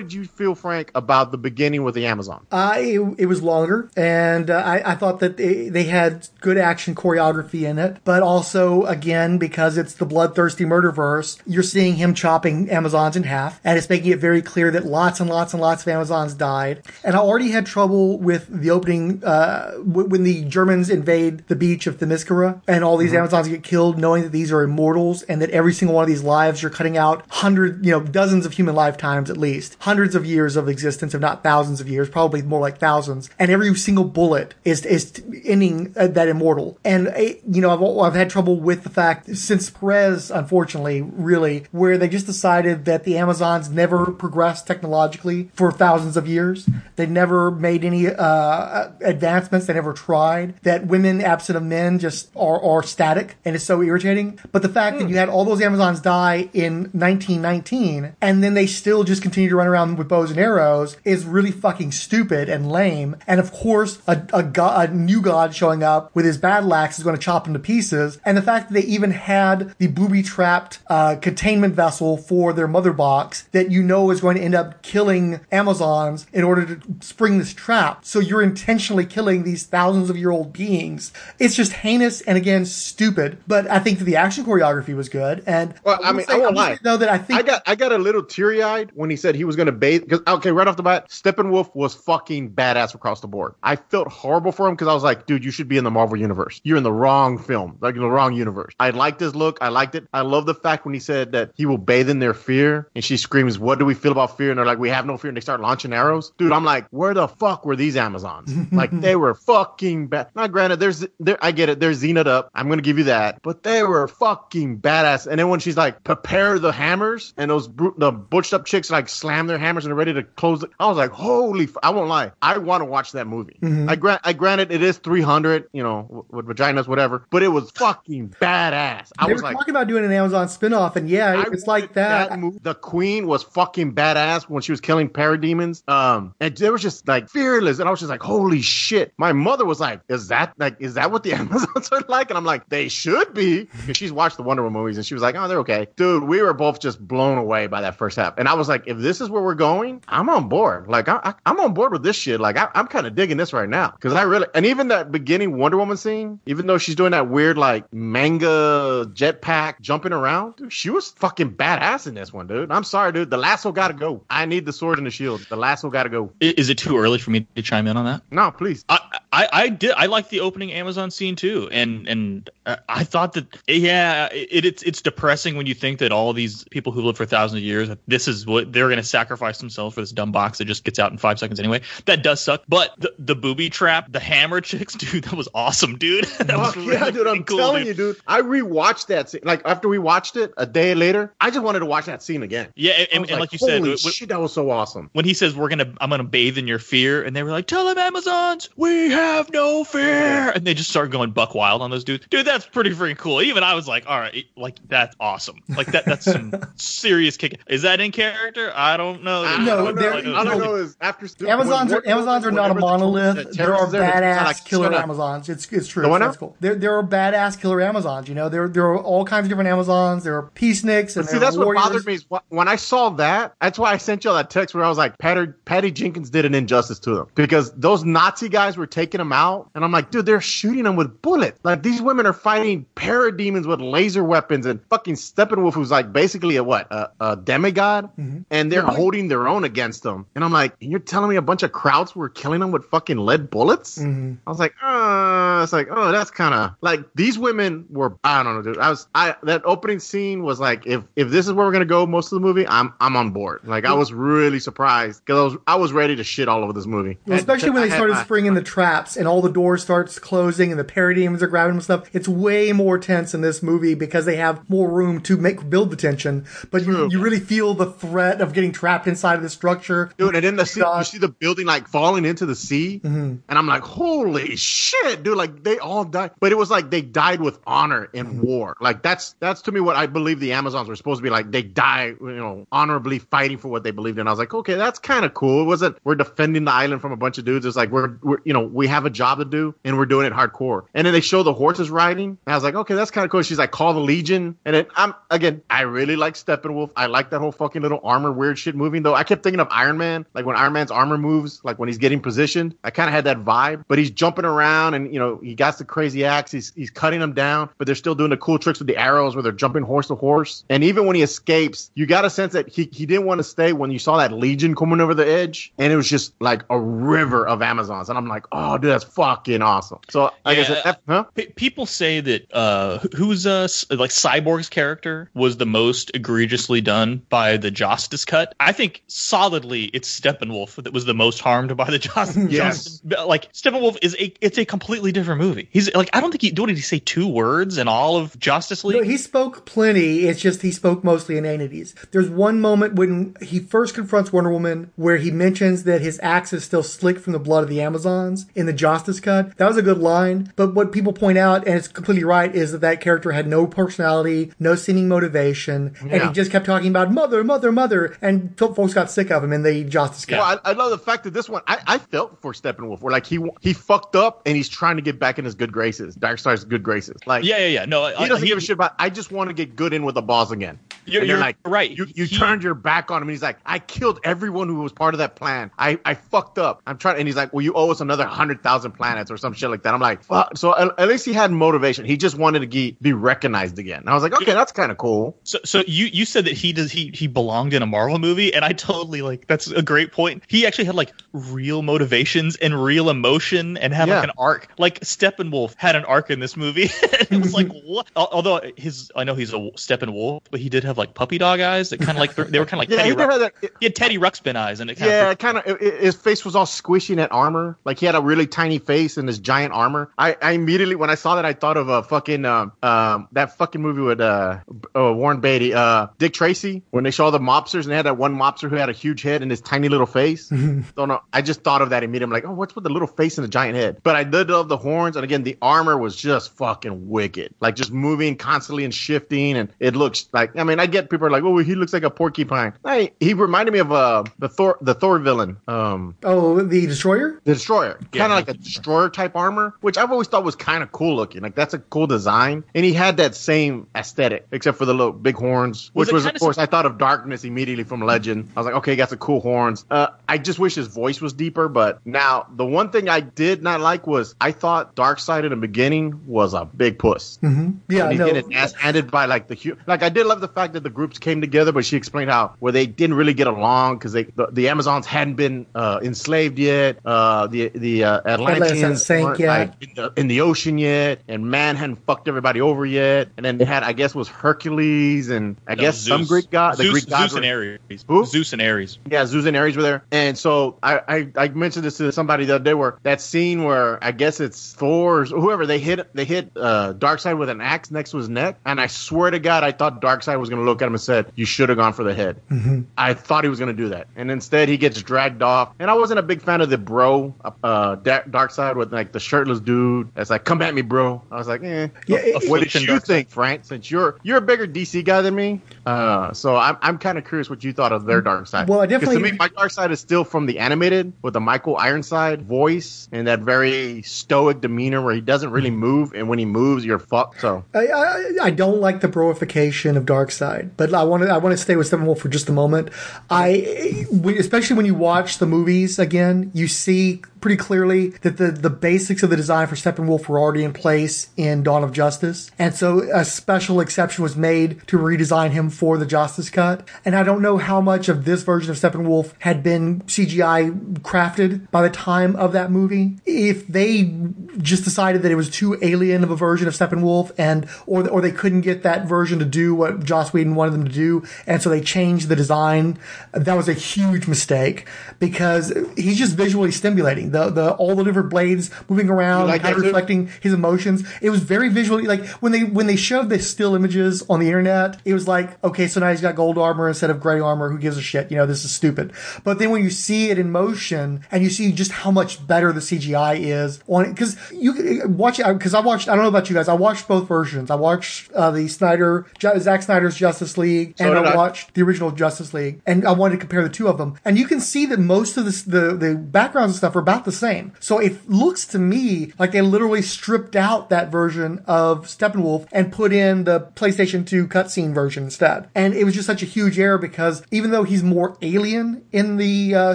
Did you feel, Frank, about the beginning with the Amazon? Uh, it, it was longer, and uh, I, I thought that they, they had good action choreography in it. But also, again, because it's the bloodthirsty murderverse, you're seeing him chopping Amazons in half, and it's making it very clear that lots and lots and lots of Amazons died. And I already had trouble with the opening uh, w- when the Germans invade the beach of Themyscira, and all these Amazons get killed, knowing that these are immortals, and that every single one of these lives you're cutting out hundred, you know, dozens of human lifetimes at least, hundreds of years of existence, if not thousands of years, probably more like thousands. And every single bullet is is ending uh, that immortal. And uh, you know, I've I've had trouble with the fact since Perez, unfortunately, really, where they just decided that the Amazons never progressed technologically for thousands of years. They never made any uh, advancements. They never tried. That women absent of men just are are static, and it's so irritating. But the fact that you had all those Amazons die in 1919, and then they still just continue to run around with bows and arrows is really fucking stupid and lame. And of course, a, a, god, a new god showing up with his battle axe is going to chop him to pieces. And the fact that they even had the booby trapped uh, containment vessel for their mother box that you know is going to end up killing Amazons in order to spring this trap. So you're intentionally killing these thousands of year old beings. It's just heinous and again stupid. But I think that the action choreography was good. And Well, I mean, say- I won't lie. though that I think I got I got a little teary eyed when he said he was going to bathe. Because okay, right off the bat, Steppenwolf was fucking badass across the board. I felt horrible for him because I was like, dude, you should be in the Marvel universe. You're in the wrong film, like in the wrong universe. I liked his look. I liked it. I love the fact when he said that he will bathe in their fear, and she screams, "What do we feel about fear?" And they're like, "We have no fear," and they start launching arrows. Dude, I'm like, where the fuck were these Amazons? like they were fucking bad. Now, granted, there's there. I get it. They're zened up. I'm gonna give you that, but they were fucking badass. And then when she's like, prepare the hammers, and those bru- the butched up chicks like slam their hammers and are ready to close it. I was like, holy! F- I won't lie. I want to watch that movie. Mhm. I grant. I granted it is 300. You know, w- with vaginas, whatever. But it was fucking badass. I they was were like. talking about doing an Amazon spinoff, and yeah, it's like that. movie- the queen was fucking badass when she was killing parademons. Um, and they was just like fearless, and I was just like, holy shit. My mother was like, is that like, is that what the Amazons are like? And I'm like, they should be. She's watched the Wonder Woman movies, and she was like, oh, they're okay. Dude, we were both just blown away by that first half, and I was like, if this is where where we're going, I'm on board. Like I, I I'm on board with this shit. Like I, I'm kind of digging this right now because I really and even that beginning Wonder Woman scene, even though she's doing that weird like manga jetpack jumping around, dude, she was fucking badass in this one, dude. I'm sorry, dude. The lasso gotta go. I need the sword and the shield. The lasso gotta go. Is it too early for me to chime in on that? No, please. I, I, I did. I like the opening Amazon scene too, and and I thought that yeah, it, it's it's depressing when you think that all these people who lived for thousands of years, this is what they're going to sacrifice themselves for this dumb box that just gets out in five seconds anyway. That does suck. But the, the booby trap, the hammer chicks, dude, that was awesome, dude. that was Fuck yeah, dude! I'm cool, telling dude. you, dude. I rewatched that scene. Like after we watched it a day later, I just wanted to watch that scene again. Yeah, and, and, was and like, you said, holy when- shit, that was so awesome. when he says we're gonna I'm gonna bathe in your fear, and they were like, Tell them Amazons, we have no fear and they just start going buck wild on those dudes. Dude, that's pretty freaking cool. Even I was like, all right, like that's awesome. Like that that's some serious kick. Is that in character? I don't know. I No, don't know. they're- All I know is after Amazons are Amazons are not a monolith. the There are there, it's kinda badass killer shut up. Amazons. It's it's true. The what That's cool. There there are badass killer Amazons. You know, there there are all kinds of different Amazons. There are peaceniks and see, there are that's what bothered me is when I saw that. That's why I sent you all that text where I was like, Patty, Patty Jenkins did an injustice to them because those Nazi guys were taking them out, and I'm like, dude, they're shooting them with bullets. Like these women are fighting parademons with laser weapons, and fucking Steppenwolf, who's like basically a what, a, a demigod, and they're holding their own against them. And I'm like, you're telling me a bunch of crowds were killing them with fucking lead bullets? Mhm. I was like, uh, it's like, oh, that's kind of like these women were. I don't know, dude. I was, I that opening scene was like, if if this is where we're gonna go most of the movie, I'm I'm on board. Like I was really surprised because I was I was ready to shit all over this movie. Well, especially when they had started my- springing the traps and all the doors starts closing and the parademons are grabbing them and stuff. It's way more tense in this movie because they have more room to make build the tension. But you, you really feel the threat of getting trapped inside of the structure. Dude, and then the scene, you see the building like falling into the sea, Mhm. and I'm like, holy shit, dude! Like they all died, but it was like they died with honor in Mm-hmm. war. Like that's that's to me what I believe the Amazons were supposed to be like. They die, you know, honorably fighting for what they believed in. I was like, okay, that's kind of cool. It wasn't we're defending the island from a bunch of dudes. It's like we're we're you know we have a job to do and we're doing it hardcore. And then they show the horses riding, and I was like, okay, that's kind of cool. She's like, call the Legion, and then I'm again, I really like Steppenwolf. I like that whole fucking little armor weird shit moving though. I kept thinking of Iron Man, like when Iron Man's armor moves, like when he's getting positioned. I kind of had that vibe, but he's jumping around and you know he got the crazy axe. He's he's cutting them down, but they're still doing the cool tricks with the arrows where they're jumping horse to horse. And even when he escapes, you got a sense that he he didn't want to stay when you saw that Legion coming over the edge, and it was just like a river of Amazons. And I'm like, oh dude, that's fucking awesome. So like I Yeah. said, that- huh? P- people say that uh, wh- who's uh like Cyborg's character was the most egregiously done by the Justice cut. I think solidly it's Steppenwolf that was the most harmed by the Justice. Yes. like Steppenwolf is a it's a completely different movie. He's like I don't think he what did he say two words in all of Justice League. No, he spoke plenty. It's just he spoke mostly in inanities. There's one moment when he first confronts Wonder Woman where he mentions that his axe is still slick from the blood of the Amazons in the Justice cut. That was a good line. But what people point out, and it's completely right, is that that character had no personality, no seeming motivation, and he just kept talking about mother, mother, mother, and fo- folks got sick of him in the Justice cut. Well, I, I love the fact that this one, I, I felt for Steppenwolf, where like he he fucked up and he's trying to get back in his good graces, Darkseid's good graces. Like, yeah, yeah, yeah. No, he I- doesn't he- give a shit about. I just want to get good in with the boss again. You're- and you're like, right. You you turned your back on him, and he's like, I killed everyone who was part of that plan. I I fucked up. I'm trying, and he's like, Well, you owe us another hundred thousand planets or some shit like that. I'm like, Fuck. So at, at least he had motivation. He just wanted to ge- be recognized again. And I was like, Okay, that's kind of cool. So, so you you said that he does he he belonged in a Marvel movie, and I totally like that's a great point. He actually had like real motivations and real emotion, and had Yeah. like an arc. Like Steppenwolf had an arc in this movie. it was like what? Although his I know he's a Steppenwolf, but he did have like puppy dog eyes that kind of like they were kind of like Yeah, Teddy he have that- he had Teddy Ruxpin eyes, and it kind Yeah, kind of. His face was all squishy in that armor. Like he had a really tiny face and this giant armor. I, I immediately when I saw that, I thought of a fucking um, um that fucking movie with uh, uh Warren Beatty, uh Dick Tracy, when they show all the mobsters and they had that one mobster who had a huge head and this tiny little face. Don't know. I just thought of that immediately. I'm like, oh, what's with the little face and the giant head? But I did love the horns, and again, the armor was just fucking wicked. Like just moving constantly and shifting, and it looks like. I mean, I get people are like, "Oh, he looks like a porcupine." I, he reminded me of uh the Thor the Thor villain, um, Oh, the destroyer. the Destroyer, kind of like a Destroyer type armor, which I've always thought was kind of cool looking. Like that's a cool design, and he had that same aesthetic, except for the little big horns, which it was, of kinda course, I thought of Darkness immediately from Legend. I was like, okay, he got some cool horns. Uh, I just wish his voice was deeper, but now the one thing I did not like was I thought Darkseid in the beginning was a big puss. Mm-hmm. Yeah, and he's no. getting ass handed by like the hu- like I did love the fact that the groups came together, but she explained how where they didn't really get along because they the, the Amazons hadn't been uh, enslaved yet, uh, the the uh, Atlantis Atlanteans sank weren't, yet. like, in the, in the ocean yet, and man hadn't fucked everybody over yet, and then they had I guess was Hercules and I No, guess some Greek god, the Zeus, Greek gods Zeus and Ares. Who? Zeus and Ares. yeah, Zeus and Ares were there. And so I, I, I mentioned this to somebody the other day where that scene where I guess it's Thor or whoever they hit they hit uh Darkseid with an axe next to his neck. And I swear to God I thought Darkseid was gonna look at him and said, You should have gone for the head. Mhm. I thought he was gonna do that. And instead he gets dragged off. And I wasn't a big fan of the bro uh Da- Darkseid with like the shirtless dude that's like, Come at me, bro. I was like, eh. Yeah, it- what did you Darkseid. think, Frank? Since you're you're a bigger DC guy than me. Uh so I'm I'm kinda curious what you thought of their Darkseid. Well, I 'Cause definitely- to me, my Darkseid is still from the animated with the Michael Ironside voice and that very stoic demeanor where he doesn't really move, and when he moves, you're fucked. So I, I, I don't like the broification of Darkseid, but I want to I want to stay with Steppenwolf for just a moment. I, especially when you watch the movies again, you see pretty clearly that the the basics of the design for Steppenwolf were already in place in Dawn of Justice, and so a special exception was made to redesign him for the Justice Cut. And I don't know how much of this version of Steppenwolf had been CGI crafted by the time of that movie. If they just decided that it was too alien of a version of Steppenwolf, and or or they couldn't get that version to do what Joss Whedon wanted them to do, and so they changed the design. That was a huge mistake because he's just visually stimulating. The the all the different blades moving around, like kind of that too? reflecting his emotions. It was very visually like when they when they showed the still images on the internet, it was like okay, so now he's got gold armor instead of gray armor. Who gives a shit? You know, this is stupid. But then when you see it in motion and you see just how much better the CGI is on it, because you watch it because I watched. I don't know about you guys. I watched both versions. I watched uh, the Snyder, Zack Snyder's Justice League, So and I I. watched the original Justice League, and I wanted to compare the two of them. And you can see that most of this, the the backgrounds and stuff are about the same. So it looks to me like they literally stripped out that version of Steppenwolf and put in the PlayStation 2 cutscene version instead. And it was just such a huge error because even though he's more alien in the uh,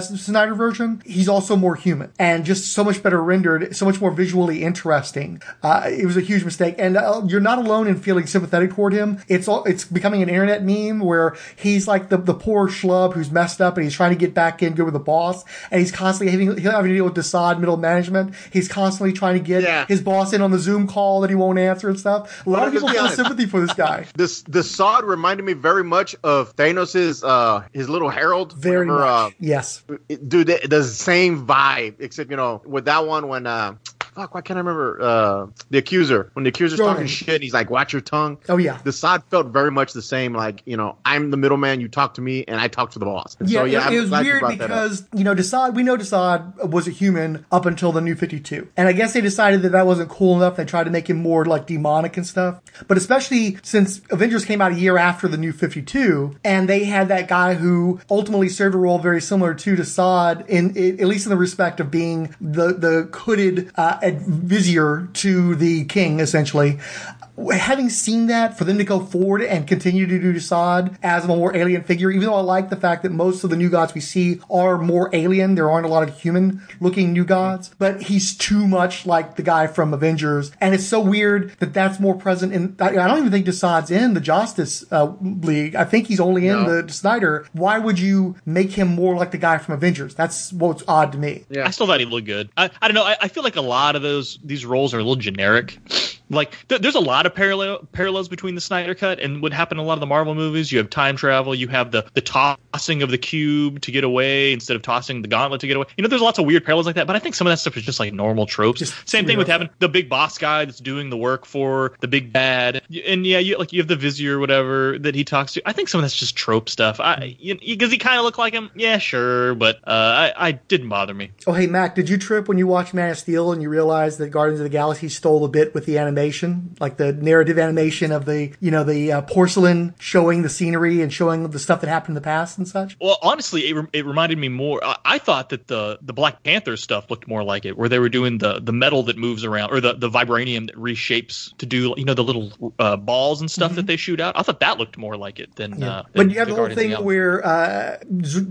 Snyder version, he's also more human and just so much better rendered, so much more visually interesting. Uh, it was a huge mistake, and uh, you're not alone in feeling sympathetic toward him. It's all it's becoming an internet meme where he's like the, the poor schlub who's messed up and he's trying to get back in good with the boss, and he's constantly having, having to deal with Desaad middle management. He's constantly trying to get Yeah. his boss in on the Zoom call that he won't answer and stuff. A lot Well, of people feel sympathy for this guy. this Desaad reminded me very much of Thanos's uh his little herald. Very whenever, much. uh, yes. dude, the, the same vibe, except you know, with that one when uh, fuck, why can't I remember uh, the accuser when the accuser's Ronan. talking shit, and he's like, "Watch your tongue." Oh yeah. Desaad felt very much the same. Like you know, I'm the middleman. You talk to me, and I talk to the boss. And Yeah, so, yeah, it, it was you weird that because you know Desaad. We know Desaad was a human up until the New Fifty Two, and I guess they decided that that wasn't cool enough. They tried to make him more like demonic and stuff. But especially since Avengers came out a year after the New Fifty Two, and they had that guy who ultimately served a role very similar to Desaad, in, in at least in the respect of being the the hooded uh, vizier to the king, essentially having seen that, for them to go forward and continue to do Desaad as a more alien figure, even though I like the fact that most of the new gods we see are more alien, there aren't a lot of human looking new gods, but he's too much like the guy from Avengers. And it's so weird that that's more present in, I I don't even think Desaad's in the Justice uh, League. I think he's only in No. the Snyder. Why would you make him more like the guy from Avengers? That's what's odd to me. Yeah. I still thought he looked good. I, I don't know. I, I feel like a lot of those these roles are a little generic. Like th- there's a lot of parallel parallels between the Snyder Cut and what happened in a lot of the Marvel movies. You have time travel. You have the the tossing of the cube to get away instead of tossing the gauntlet to get away. You know, there's lots of weird parallels like that. But I think some of that stuff is just like normal tropes. Same thing with having the big boss guy that's doing the work for the big bad. And yeah, you like you have the Vizier or whatever that he talks to. I think some of that's just trope stuff. I because he kind of look like him. Yeah, sure, but uh, I I didn't bother me. Oh, hey Mac, did you trip when you watched Man of Steel and you realized that Guardians of the Galaxy stole a bit with the animation, like the narrative animation of the you know the uh, porcelain showing the scenery and showing the stuff that happened in the past and such? Well, honestly, it, re- it reminded me more. I, I thought that the the Black Panther stuff looked more like it, where they were doing the the metal that moves around or the the vibranium that reshapes to do you know the little uh, balls and stuff that they shoot out. I thought that looked more like it than. Uh, But than you have the, whole thing where uh,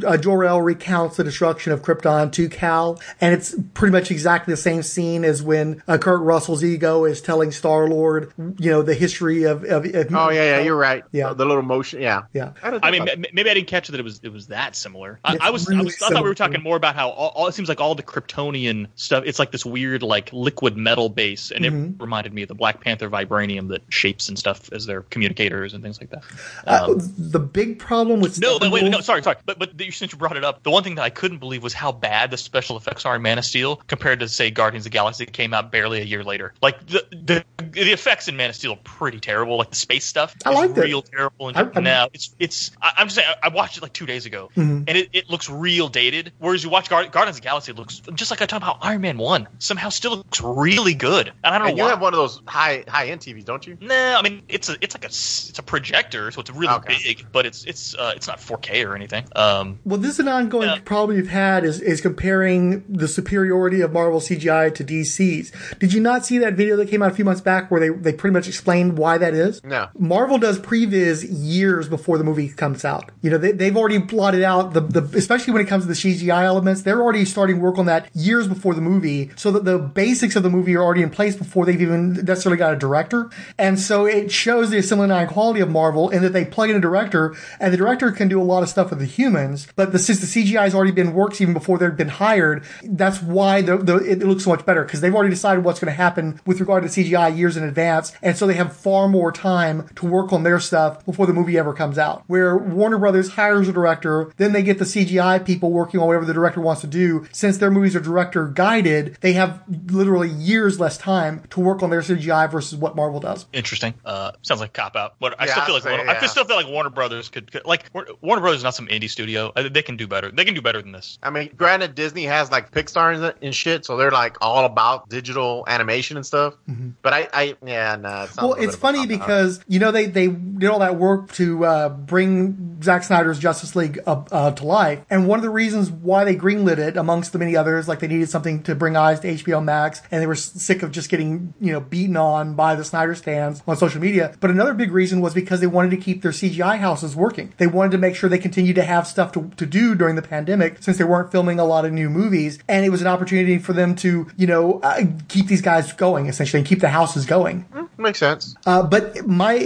uh, Jor-El recounts the destruction of Krypton to Kal, and it's pretty much exactly the same scene as when uh, Kurt Russell's ego is telling Star Lord, you know, the history of. of, of Oh yeah, yeah, you're right. Yeah. the little motion. Yeah, yeah. I mean, m- maybe I didn't catch that it was it was that similar. I, I was, I was I thought we were talking more about how all, all it seems like all the Kryptonian stuff. It's like this weird like liquid metal base, and Mhm. it reminded me of the Black Panther vibranium that shapes and stuff as their communicators and things like that. Uh, Um, the big problem with no, but wait, no, sorry, sorry. But but the- since you brought it up, the one thing that I couldn't believe was how bad the special effects are in Man of Steel compared to say Guardians of the Galaxy that came out barely a year later. Like the the, the effects in Man of Steel are pretty terrible. Like the space stuff, I is liked it. real terrible. And I- I'm- now it's it's. I, I'm just saying. I, I watched it like two days ago, Mhm. and it, it looks real dated. Whereas you watch Guard, Guardians of the Galaxy, it looks just like I talked about Iron Man One. Somehow still looks really good. And I don't And know you why. have one of those high high end TVs, don't you? No, I mean it's a it's like a it's a projector, so it's really Okay. big, but it's it's uh, it's not 4K or anything. Um, Well, this is an ongoing problem you've had is, is comparing the superiority of Marvel CGI to DC's. Did you not see that video that came out a few months back where they, they pretty much explained why that is? No. Marvel does previs years before the movie comes out. You know, they, they've already plotted out the, the, especially when it comes to the CGI elements, they're already starting work on that years before the movie so that the basics of the movie are already in place before they've even necessarily got a director. And so it shows the assembly quality of Marvel in that they plug in a director and the director can do a lot of stuff with the humans, but the, since the CGI has already been worked even before they've been hired, that's why the, the, it looks so much better because they've already decided what's going to happen with regard to CGI years in advance. And so they have far more time to work on their stuff before the movie ever comes out. Where Warner Brothers hires a director, then they get the CGI people working on whatever the director wants to do. Since their movies are director guided, they have literally years less time to work on their CGI versus what Marvel does. interesting. Uh, sounds like a cop out, but I Yeah, still feel like say, Warner, I yeah. feel- still feel like Warner Brothers could, could like Warner Brothers is not some indie studio. Uh, They can do better. They can do better than this. I mean, granted, Disney has like Pixar and, and shit, so they're like all about digital animation and stuff. But I, I, yeah. It Well, it's bit of a funny because you know they they did all that work to uh, bring Zack Snyder's Justice League up, uh, to life, and one of the reasons why they greenlit it, amongst the many others, like they needed something to bring eyes to HBO Max, and they were sick of just getting you know beaten on by the Snyder stans on social media. But another big reason was because they wanted to keep their CGI houses working. They wanted to make sure they continued to have stuff to, to do during the pandemic, since they weren't filming a lot of new movies, and it was an opportunity for them to you know uh, keep these guys going essentially and keep the houses going. makes sense. Uh, but my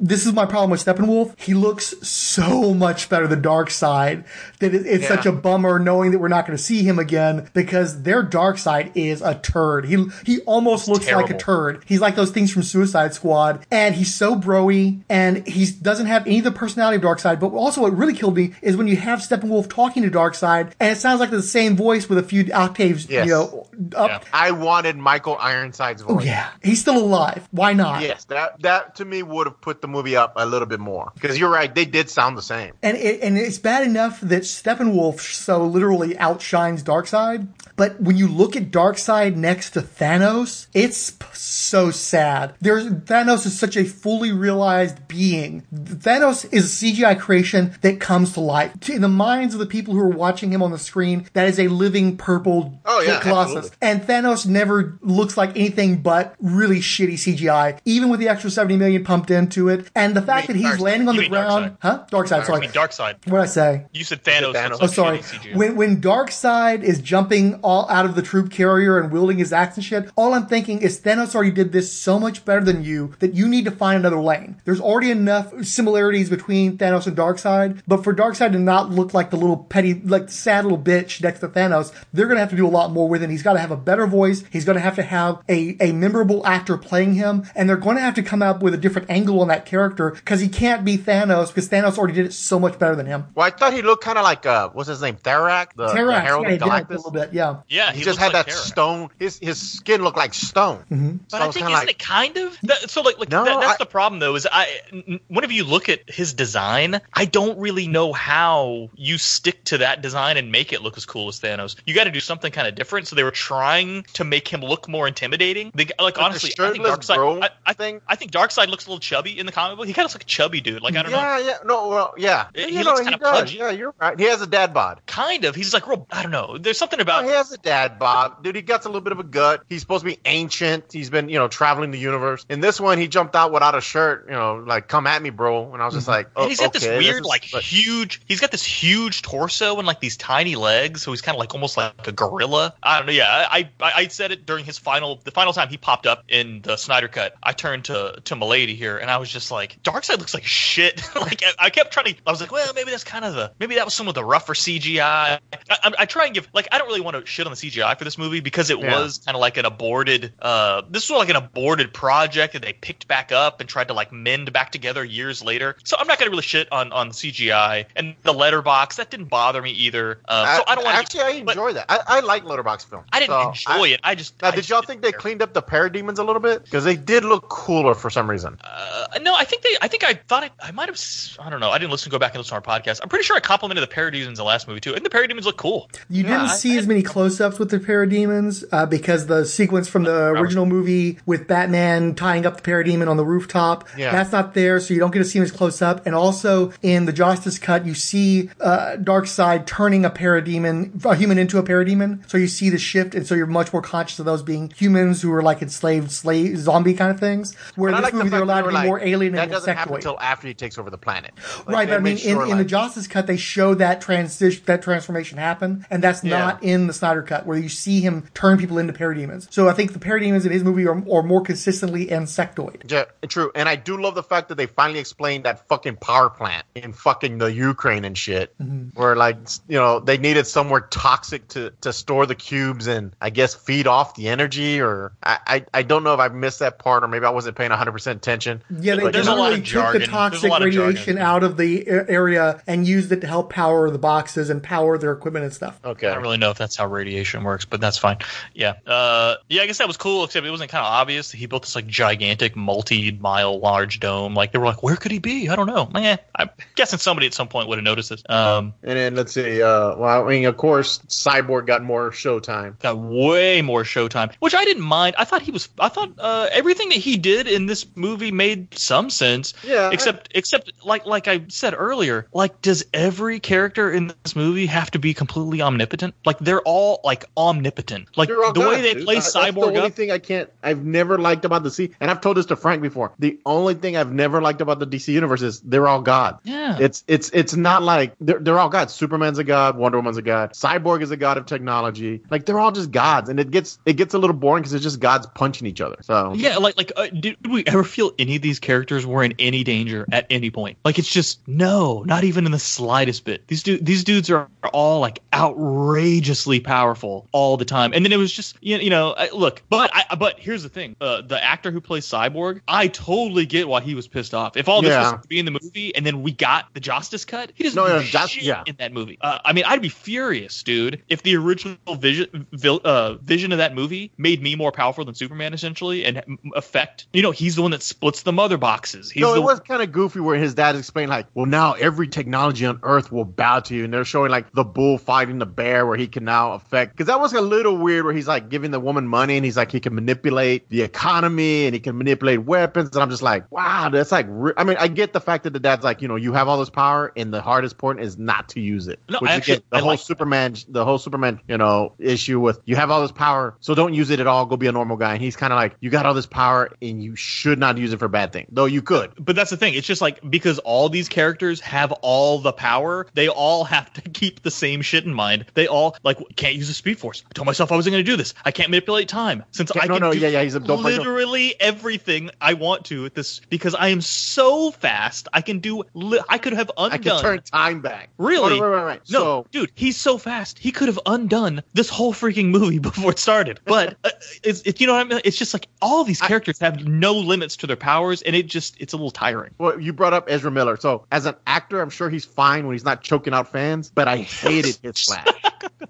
this is my problem with Steppenwolf. He looks so much better the Darkseid that it, it's Yeah. such a bummer knowing that we're not going to see him again because their Darkseid is a turd. He he almost looks like a turd. He's like those things from Suicide Squad, and he's so broy, and he doesn't have any of the personality of Darkseid. But also, what really killed me is when you have Steppenwolf talking to Darkseid, and it sounds like the same voice with a few octaves, Yes. you know, up. I wanted Michael Ironside's voice. Oh yeah, he's still alive. Why not? Yes, that that to me would have put the movie up a little bit more because you're right, they did sound the same. And it, and it's bad enough that Steppenwolf so literally outshines Darkseid. But when you look at Darkseid next to Thanos, it's p- so sad. There's Thanos is such a fully realized being. Thanos is a CGI creation that comes to life. In the minds of the people who are watching him on the screen, that is a living purple Oh, yeah, colossus. absolutely. And Thanos never looks like anything but really shitty CGI, even with the extra 70 million pumped into it. And the fact that he's Dark- landing on the mean ground, huh? Darkseid, I sorry. mean, Darkseid. What did I say? You said Thanos. Thanos. Oh, sorry. shitty CGI. When when Side is jumping all out of the troop carrier and wielding his axe and shit. All I'm thinking is Thanos already did this so much better than you that you need to find another lane. There's already enough similarities between Thanos and Darkseid, but for Darkseid to not look like the little petty, like sad little bitch next to Thanos, they're gonna have to do a lot more with him. He's got to have a better voice. He's gonna have to have a a memorable actor playing him, and they're going to have to come up with a different angle on that character because he can't be Thanos because Thanos already did it so much better than him. Well, I thought he looked kind of like uh, what's his name, Therak, the, the Terrax, Herald yeah, he of did act a little bit, yeah. Yeah, he, he just had like that Terrax. stone. His his skin looked like stone. Mm-hmm. But So I it's think kinda isn't like- it kind of that, so? Like, like No, that, that's I- the problem though. Is I n- whenever you look at his design, I don't really know how you stick to that design and make it look as cool as Thanos. You got to do something kind of different. So they were trying to make him look more intimidating. They, like the I think bro Darkseid. I, I, I think Darkseid looks a little chubby in the comic book. He kind of looks like a chubby dude. Like I don't know. yeah, yeah, no, well, yeah. He you looks kinda does. pudgy. Yeah, you're right. He has a dad bod. Kind of. He's like real. I don't know. There's something about. he has a dad bod, dude. He got a little bit of a gut. He's supposed to be ancient. He's been, you know, traveling the universe. In this one, he jumped out without a shirt. You know, like come at me, bro. And I was just mm-hmm. like, oh, and he's got oh, okay, this weird, is- like huge. He's got this huge torso and like these tiny legs, so he's kind of like almost like a gorilla. I don't know. Yeah, I, I I said it during his final, the final time he popped up in the Snyder cut. I turned to to Milady here, and I was just like, Darkseid looks like shit. like I, I kept trying to. I was like, well, maybe that's kind of the maybe that was some of the rougher CGI. I, I, I try and give like I don't really want to shit on the CGI for this movie because it Yeah. was kind of like an aborted. uh This was like an aborted project that they picked back up and tried to like mend back together years later. So I'm not gonna really shit on on CGI and the letterbox. That didn't bother me either. Um, so I don't want Actually, I enjoy that. I, I like Letterbox film. I didn't So, enjoy it. I just Now, I did y'all think they cleaned up the parademons a little bit? Because they did look cooler for some reason. Uh, no, I think they. I think I thought I, I might have. I don't know. I didn't listen. To go back and listen to our podcast. I'm pretty sure I complimented the parademons in the last movie too, and the parademons look cool. You Yeah, didn't I- see as many close-ups with the parademons uh, because the sequence from the original movie with Batman tying up the parademon on the rooftop, Yeah. that's not there, so you don't get to see him as close up. And also in the Justice cut, you see uh, Side turning a parademon, a human into a parademon, so you see the shift, and so you're much more conscious of those being humans who are like enslaved, slave, zombie kind of things. Where And in I this like the movie they're allowed to be like, more alien and That and doesn't happen until after he takes over the planet. Like, right, but I mean, in, in the Justice cut, they show that transition, that transformation happen, and that's Yeah. not in the Snyder cut, where you see him turn people into parademons. So I think the parademons in his movie are, are more consistently insectoid. Yeah, true. And I do love the fact that they finally explained that fucking power plant in fucking the Ukraine and shit. Mm-hmm. Where like you know, they needed somewhere toxic to, to store the cubes and I guess feed off the energy or I, I, I don't know if I missed that part or maybe I wasn't paying hundred percent attention. Yeah, they But, There's a lot of took jargon. the toxic lot of radiation jargon. out of the area and used it to help power the boxes and power their equipment and stuff. Okay. I don't really know if that's how radiation works, but that's fine. Yeah, uh, yeah. I guess that was cool, except it wasn't kind of obvious. He built this like gigantic, multi-mile large dome. Like they were like, "Where could he be?" I don't know. Eh, I'm guessing somebody at some point would have noticed this. Um, And then let's see, uh well I mean of course Cyborg got more showtime. got way more showtime, which I didn't mind. I thought he was. I thought uh, everything that he did in this movie made some sense. Yeah. Except, except like like I said earlier, like does every character in this movie have to be completely omnipotent? Like they're all like omnipotent. Like the way they dude. play Uh, That's the only up. thing I can't. I've never liked about the C, and I've told this to Frank before. The only thing I've never liked about the DC universe is they're all God. Yeah. It's it's it's not like they're they're all gods. Superman's a god. Wonder Woman's a god. Cyborg is a god of technology. Like they're all just gods, and it gets it gets a little boring because it's just gods punching each other. So Yeah, like like uh, did we ever feel any of these characters were in any danger at any point? Like it's just no, not even in the slightest bit. These dude these dudes are all like outrageously powerful all the time. And then it was just you you know I, look, but I but here's the thing: uh, the actor who plays Cyborg, I totally get why he was pissed off. If all this Yeah. was to be in the movie and then we got the Justice cut, he doesn't No, do no, shit yeah. in that movie. Uh, I mean, I'd be furious, dude, if the original vision vil, uh, vision of that movie made me more powerful than Superman, essentially, and affect. You know, he's the one that splits the mother boxes. He's no, the it was kind of goofy where his dad explained like, well, now every technology on Earth will bow to you, and they're showing like the bull fighting the bear, where he can now affect. Because that was a little weird, where he's like giving the woman money, and he's like he can manipulate the economy, and he can manipulate weapons, and I'm just like, wow, that's like. Re- I mean, I get the fact that the dad's like, you know, you have all this power, and the hardest part is not to use it. No, actually- the I whole like- Superman, the whole Superman, you know, issue with you have all this power, so don't use it at all. Go be a normal guy, and he's kind of like, you got all this power, and you should not use it for bad things, though you could. but that's the thing. It's just like because all these characters have all the power, they all have to keep the same shit in mind. They all like, can't can't use the Speed Force. I told myself I wasn't going to do this. I can't manipulate time since Yeah, I no, can no, do yeah, yeah, he's a person. literally everything I want to with this because I am so fast. I can do. Li- I could have undone. I can turn time back. Really? Right, right, right, right. No, So- dude, he's so fast. He could have undone this whole freaking movie before it started. But uh, it's, it's you know what I mean. It's just like all these characters have no limits to their powers, and it just it's a little tiring. Well, you brought up Ezra Miller. So, as an actor, I'm sure he's fine when he's not choking out fans, but I hated his Flash.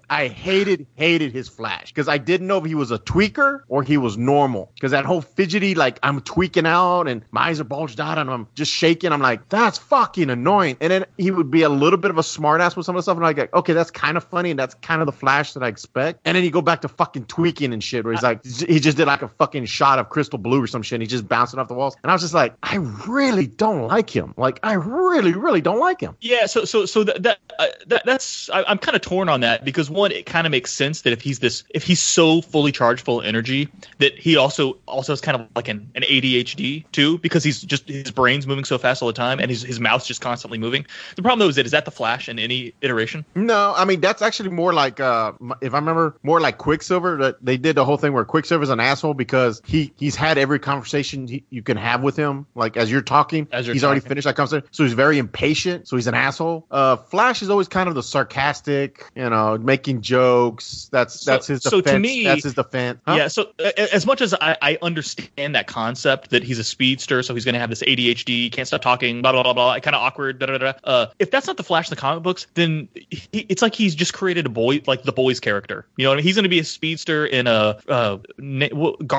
I hated, hated his Flash because I didn't know if he was a tweaker or he was normal. Because that whole fidgety, like, I'm tweaking out and my eyes are bulged out and I'm just shaking. I'm like, that's fucking annoying. And then he would be a little bit of a smartass with some of the stuff. And I'm like, okay, that's kind of funny and that's kind of the Flash that I expect. And then you go back to fucking tweaking and shit where he's like, he just did like a fucking shot of crystal blue or some shit. And he's just bouncing off the walls. And I was just like, I really don't like him. Like, I really, really don't like him. Yeah, so so so that that, uh, that that's I, I'm kind of torn on that because one, it kind of makes sense that if he's this, if he's so fully charged full of energy, that he also also has kind of like an, an ADHD too because he's just his brain's moving so fast all the time and his his mouth's just constantly moving. The problem though is that is that the Flash in any iteration? No, I mean that's actually more like uh if I remember more like Quicksilver that they did the whole thing where Quicksilver's an asshole because he he's had every conversation he, you can have with him like as you're talking As you're he's already finished that conversation so he's very impatient so he's an asshole. Uh Flash is always kind of the sarcastic, you know, making jokes. That's So- that's his so to me- that's his defense. Huh? Yeah, so uh, as much as I, I understand that concept that he's a speedster, so he's going to have this ADHD, can't stop talking, blah blah blah blah, kind of awkward, da da da. Uh, if that's not the Flash in the comic books, then he, it's like he's just created a boy, like the boys character. You know, what I mean? he's going to be a speedster in a uh, Na-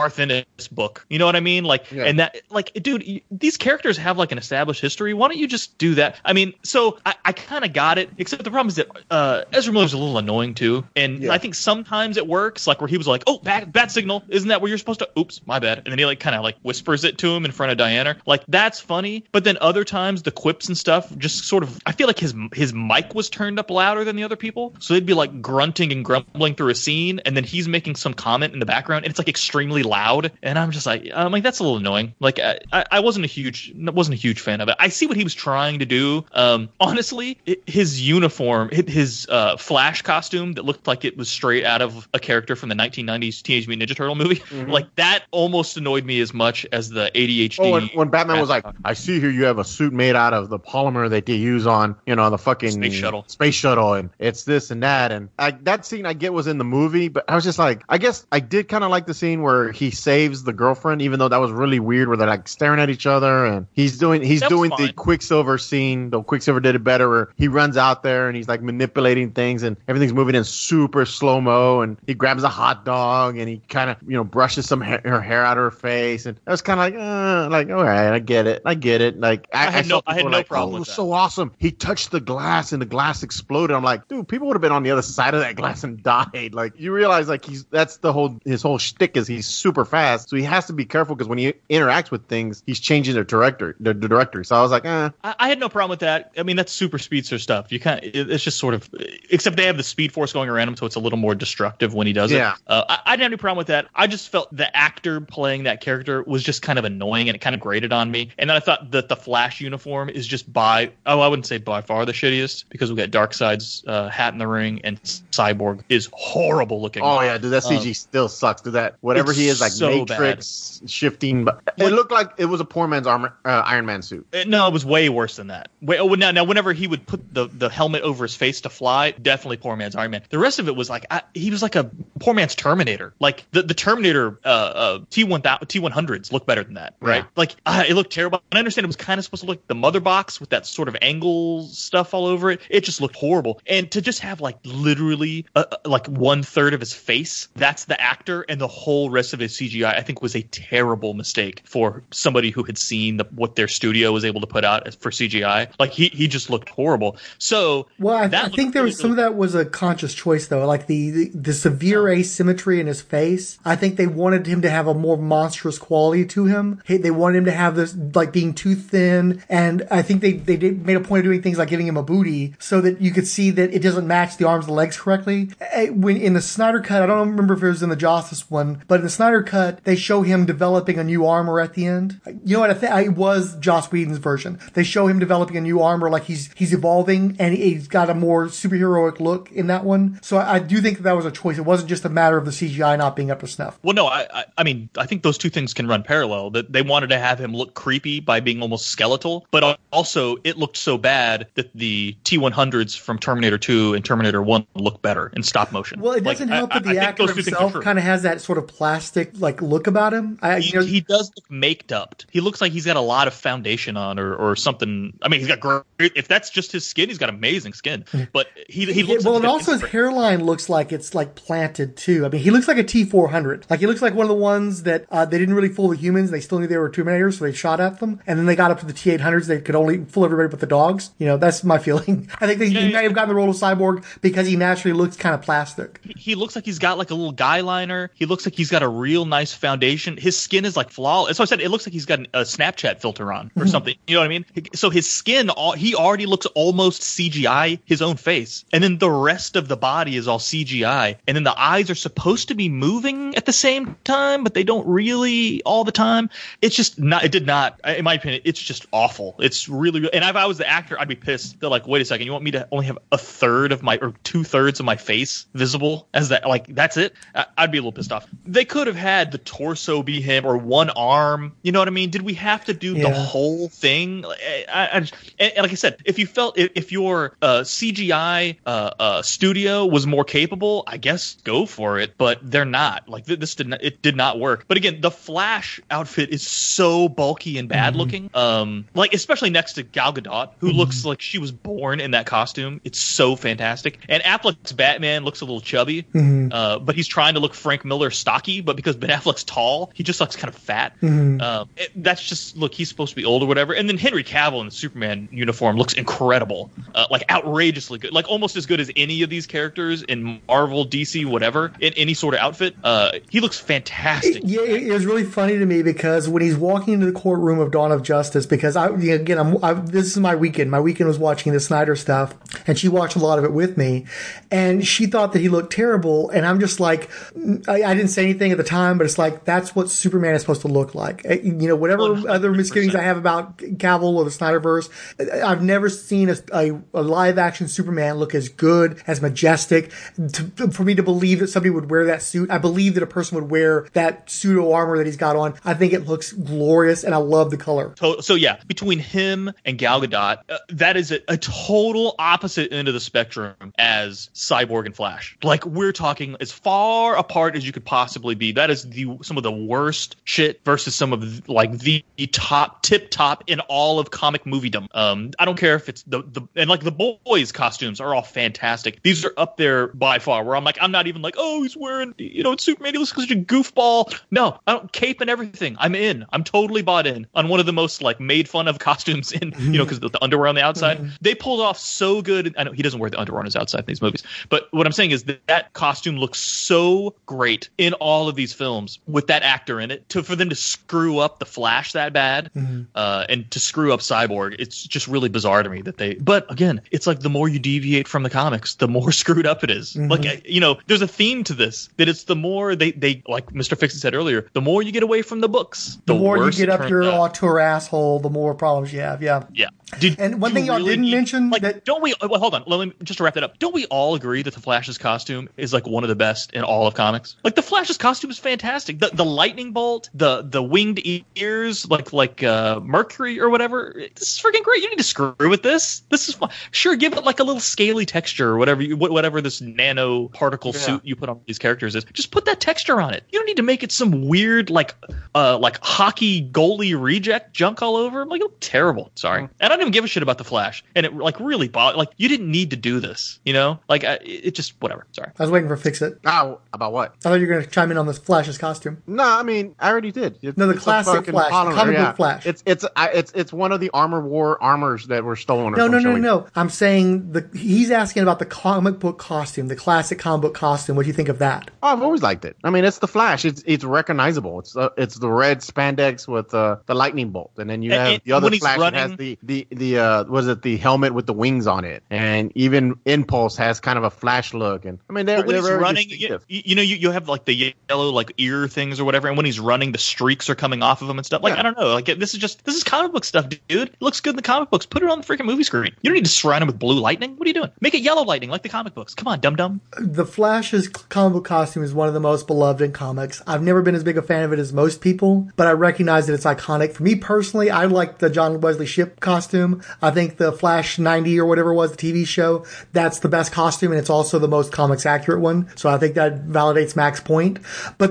Garth Ennis book. You know what I mean? Like, Yeah. and that, like, dude, these characters have like an established history. Why don't you just do that? I mean, so I, I kind of got it, except the problem is that uh, Ezra Miller's a little annoying too, and Yeah. I think sometimes it works, like where he was like, "Oh, bat, bat signal, isn't that where you're supposed to?" Oops, my bad, and then he like kind of like whispers it to him in front of Diana. Like that's funny, but then other times the quips and stuff just sort of, I feel like his his mic was turned up louder than the other people, so they'd be like grunting and grumbling through a scene, and then he's making some comment in the background, and it's like extremely loud, and I'm just like, I'm like that's a little annoying. Like I, I wasn't a huge wasn't a huge fan of it. I see what he was trying to do. Um, honestly, it, his uniform, his uh, Flash costume that looked like it was straight out of a character from the 1990s Teenage Mutant Ninja Turtle movie, like that almost annoyed me as much as the ADHD. Oh, when, when Batman was like, "I see here you have a suit made out of the polymer that they use on, you know, the fucking Space shuttle. space shuttle, and it's this and that." And I, that scene I get was in the movie, but I was just like, I guess I did kind of like the scene where he saves the girlfriend, even though that was really weird, where they're like staring at each other, and he's doing he's That doing the. Quicksilver scene. Though Quicksilver did it better, where he runs out there and he's like manipulating things, and everything's moving in super slow mo, and he grabs a hot dog and he kind of you know brushes some hair, her hair out of her face, and I was kind of like, uh, like all right, I get it, I get it. Like I, I had saw no- I had no like, problem Oh, it was that. so awesome. He touched the glass and the glass exploded. I'm like, dude, people would have been on the other side of that glass and died. Like you realize, like he's that's the whole his whole shtick is he's super fast, so he has to be careful because when he interacts with things, he's changing their director, the, the directory. So I was like, eh, I, I had no problem with that. I mean, that's super speedster stuff. You kind of, it's just sort of, except they have the speed force going around him, so it's a little more destructive when he does Yeah. it. Uh, I, I didn't have any problem with that. I just felt the actor playing that character was just kind of annoying and it kind of grated on me. And then I thought that the Flash uniform is just by, oh, I wouldn't say by far the shittiest because we got Darkseid's uh, hat in the ring and Cyborg is horrible looking. Oh yeah, dude, that Um, CG still sucks. Dude, that whatever he is, like so Matrix shifting, but it looked like it was a poor man's armor, uh, Iron Man suit. Uh, No, it was way worse than that. Wait, oh, now, now, whenever he would put the, the helmet over his face to fly, definitely poor man's Iron Man. The rest of it was like I, he was like a poor man's Terminator. Like the, the Terminator uh, uh, T one T one hundreds look better than that, right? Yeah. Like uh, it looked terrible. And I understand it was kind of supposed to look the mother box with that sort of angle stuff all over it. It just looked horrible. And to just have like literally like one third of his face, that's the actor, and the whole rest of his CGI, I think was a terrible mistake for somebody who had seen the, what their studio was able to put out for CGI. Like he he just looked horrible. So Well, I, I think there was really, some of that was a conscious choice though, like the, the the severe asymmetry in his face. I think they wanted him to have a more monstrous quality to him. They wanted him to have this like being too thin, and I think they they did, made a point of doing things like giving him a booty so that you could see that it doesn't match the arms and legs correctly. Eh, When in the Snyder cut, I don't remember if it was in the Justice one, but in the Snyder cut, they show him developing a new armor at the end. You know what? I think it was Joss Whedon's version. They show him developing a new armor, like he's he's evolving and he's got a more superheroic look in that one. So I, I do think that, that was a choice. It wasn't just a matter of the CGI not being up to snuff. Well, no, I, I, I mean, I think those two things can run parallel. That they wanted to have him look creepy by being almost skeletal, but also it looked so bad that the T100s from Terminator 2 and Terminator 1 look better in stop motion. Well, it doesn't Like, help that the actor those two things are himself kind of has that sort of plastic like look about him. I, he, you know, he does look maked up. He looks like he's got a lot of foundation on, or, or something. I mean, he's got great. If that's just his skin, he's got amazing skin. But he he looks well, like and also his hairline looks like it's like planted too. I mean, he looks like a T four hundred. Like he looks like one of the ones that uh, they didn't really fool the humans. They still knew they were Terminators, so they shot at them. And then they got up to the T eight hundreds. They could only fool everybody but the dogs. You know, that's my feeling. I think they, he may have gotten the role of cyborg because he naturally looks kind of plastic. he looks like he's got like a little guy liner. He looks like he's got a real nice foundation. His skin is like flawless. So I said it looks like he's got an- a Snapchat filter on or Mhm. something. You know what I mean? So his skin, all, he already looks almost CGI his own face, and then the rest of the body is all CGI, and then the eyes are supposed to be moving at the same time, but they don't really all the time. It's just not. It did not. In my opinion, it's just awful. It's really. And if I was the actor, I'd be pissed. They're like, wait a second, you want me to only have a third of my or two thirds of my face visible as that? Like that's it? I- I'd be a little pissed off. They could have had the torso be him or one arm. You know what I mean? Did we have to do the whole thing? Like, I, I just, and, and like I said, if you felt if, if your uh, CGI uh, uh, studio was more capable, I guess go for it. But they're not. Like th- this did not. It did not work. But again, the Flash outfit is so bulky and bad Mhm. looking. Um, like especially next to Gal Gadot, who Mhm. looks like she was born in that costume. It's so fantastic. And Affleck's Batman looks a little chubby, Mhm. uh, but he's trying to look Frank Miller stocky. But because Ben Affleck's tall, he just looks kind of fat. Mhm. Um, it- that's just look. He's supposed to be old or whatever. And then Henry Cavill in the Superman uniform looks incredible, uh, like outrageously good, like almost as good as any of these characters in Marvel, DC, whatever, in any sort of outfit. Uh, he looks fantastic. Yeah, it, it was really funny to me because when he's walking into the courtroom of Dawn of Justice, because I again, I'm, I, this is my weekend. My weekend was watching the Snyder stuff, and she watched a lot of it with me, and she thought that he looked terrible, and I'm just like, I, I didn't say anything at the time, but it's like that's what Superman is supposed to look like. Uh, You know, whatever other misgivings I have about Cavill or the Snyderverse, I've never seen a, a, a live action Superman look as good, as majestic. To, for me to believe that somebody would wear that suit, I believe that a person would wear that pseudo armor that he's got on. I think it looks glorious, and I love the color. So, so yeah, between him and Gal Gadot, uh, that is a, a total opposite end of the spectrum as Cyborg and Flash. Like we're talking as far apart as you could possibly be. That is the some of the worst shit versus some of like the top tip top in all of comic moviedom. Um, I don't care if it's the the and like the boys' costumes are all fantastic. These are up there by far. Where I'm like, I'm not even like, oh, he's wearing you know, it's Superman. He looks like such a goofball. No, I don't cape and everything. I'm in. I'm totally bought in on one of the most like made fun of costumes in you know because the, the underwear on the outside. They pulled off so good. I know he doesn't wear the underwear on his outside in these movies, but what I'm saying is that that costume looks so great in all of these films with that actor in it. To for them to screw up the Flash that bad Mhm. uh, and to screw up Cyborg, it's just really bizarre to me that they. But again, it's like the more you deviate from the comics, the more screwed up it is. Mhm. Like uh, you know, there's a theme to this that it's the more they they like Mr. Fixit said earlier, the more you get away from the books, The, more you get up your out. auteur asshole, the more problems you have. Yeah. Yeah. Did, and one thing you y'all really didn't need- mention like, don't we? Well, hold on. Let me just to wrap that up. Don't we all agree that the Flash's costume is like one of the best in all of comics? Like the Flash's costume is fantastic. The the lightning bolt, the the winged ears, like like uh, Mercury or whatever. This is freaking great. You need to screw with this. This is fun. Sure, give it like a little scaly texture or whatever you whatever this nano particle Yeah. suit you put on these characters is. Just put that texture on it. You don't need to make it some weird like uh like hockey goalie reject junk all over. I'm like, oh, terrible. Sorry, and I don't even give a shit about the Flash. And it like really bothered. Like you didn't need to do this. You know, like I, it it just whatever. Sorry. I was waiting for fix it. Oh, about what? I thought you were going to chime in on this Flash's costume. No, I mean I already did. It's- No, the classic fucking Flash, the polymer, comic book. Flash. It's it's I, it's it's one of the armor war armors that were stolen. Or No, no, no, no. I'm saying the he's asking about the comic book costume, the classic comic book costume. What do you think of that? Oh, I've always liked it. I mean, it's the Flash. It's it's recognizable. It's uh, it's the red spandex with uh, the lightning bolt, and then you And- have and the other Flash that has the the the uh, was it the helmet with the wings on it, and even Impulse has kind of a Flash look. And I mean, they're, But when they're he's very running, you, distinctive. you know, you, you have like the yellow like ear things or whatever, and when he's running, the streaks are coming off of him and stuff. Like Yeah. I don't know, like this is just this is comic book stuff, dude. It looks good in the comic books. Put it on the freaking movie screen. You don't need to surround him with blue lightning. What are you doing? Make it yellow lightning. like the comic books. Come on, dum dum. The Flash's comic book costume is one of the most beloved in comics. I've never been as big a fan of it as most people, but I recognize that it's iconic. For me personally, I like the John Wesley Shipp costume. I think the Flash 90 or whatever it was, the TV show, that's the best costume and it's also the most comics accurate one. So I think that validates Mac's point.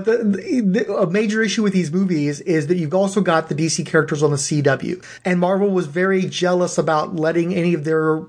The, the, a major issue with these movies is that you've also got the DC characters on the CW. And Marvel was very jealous about letting any of their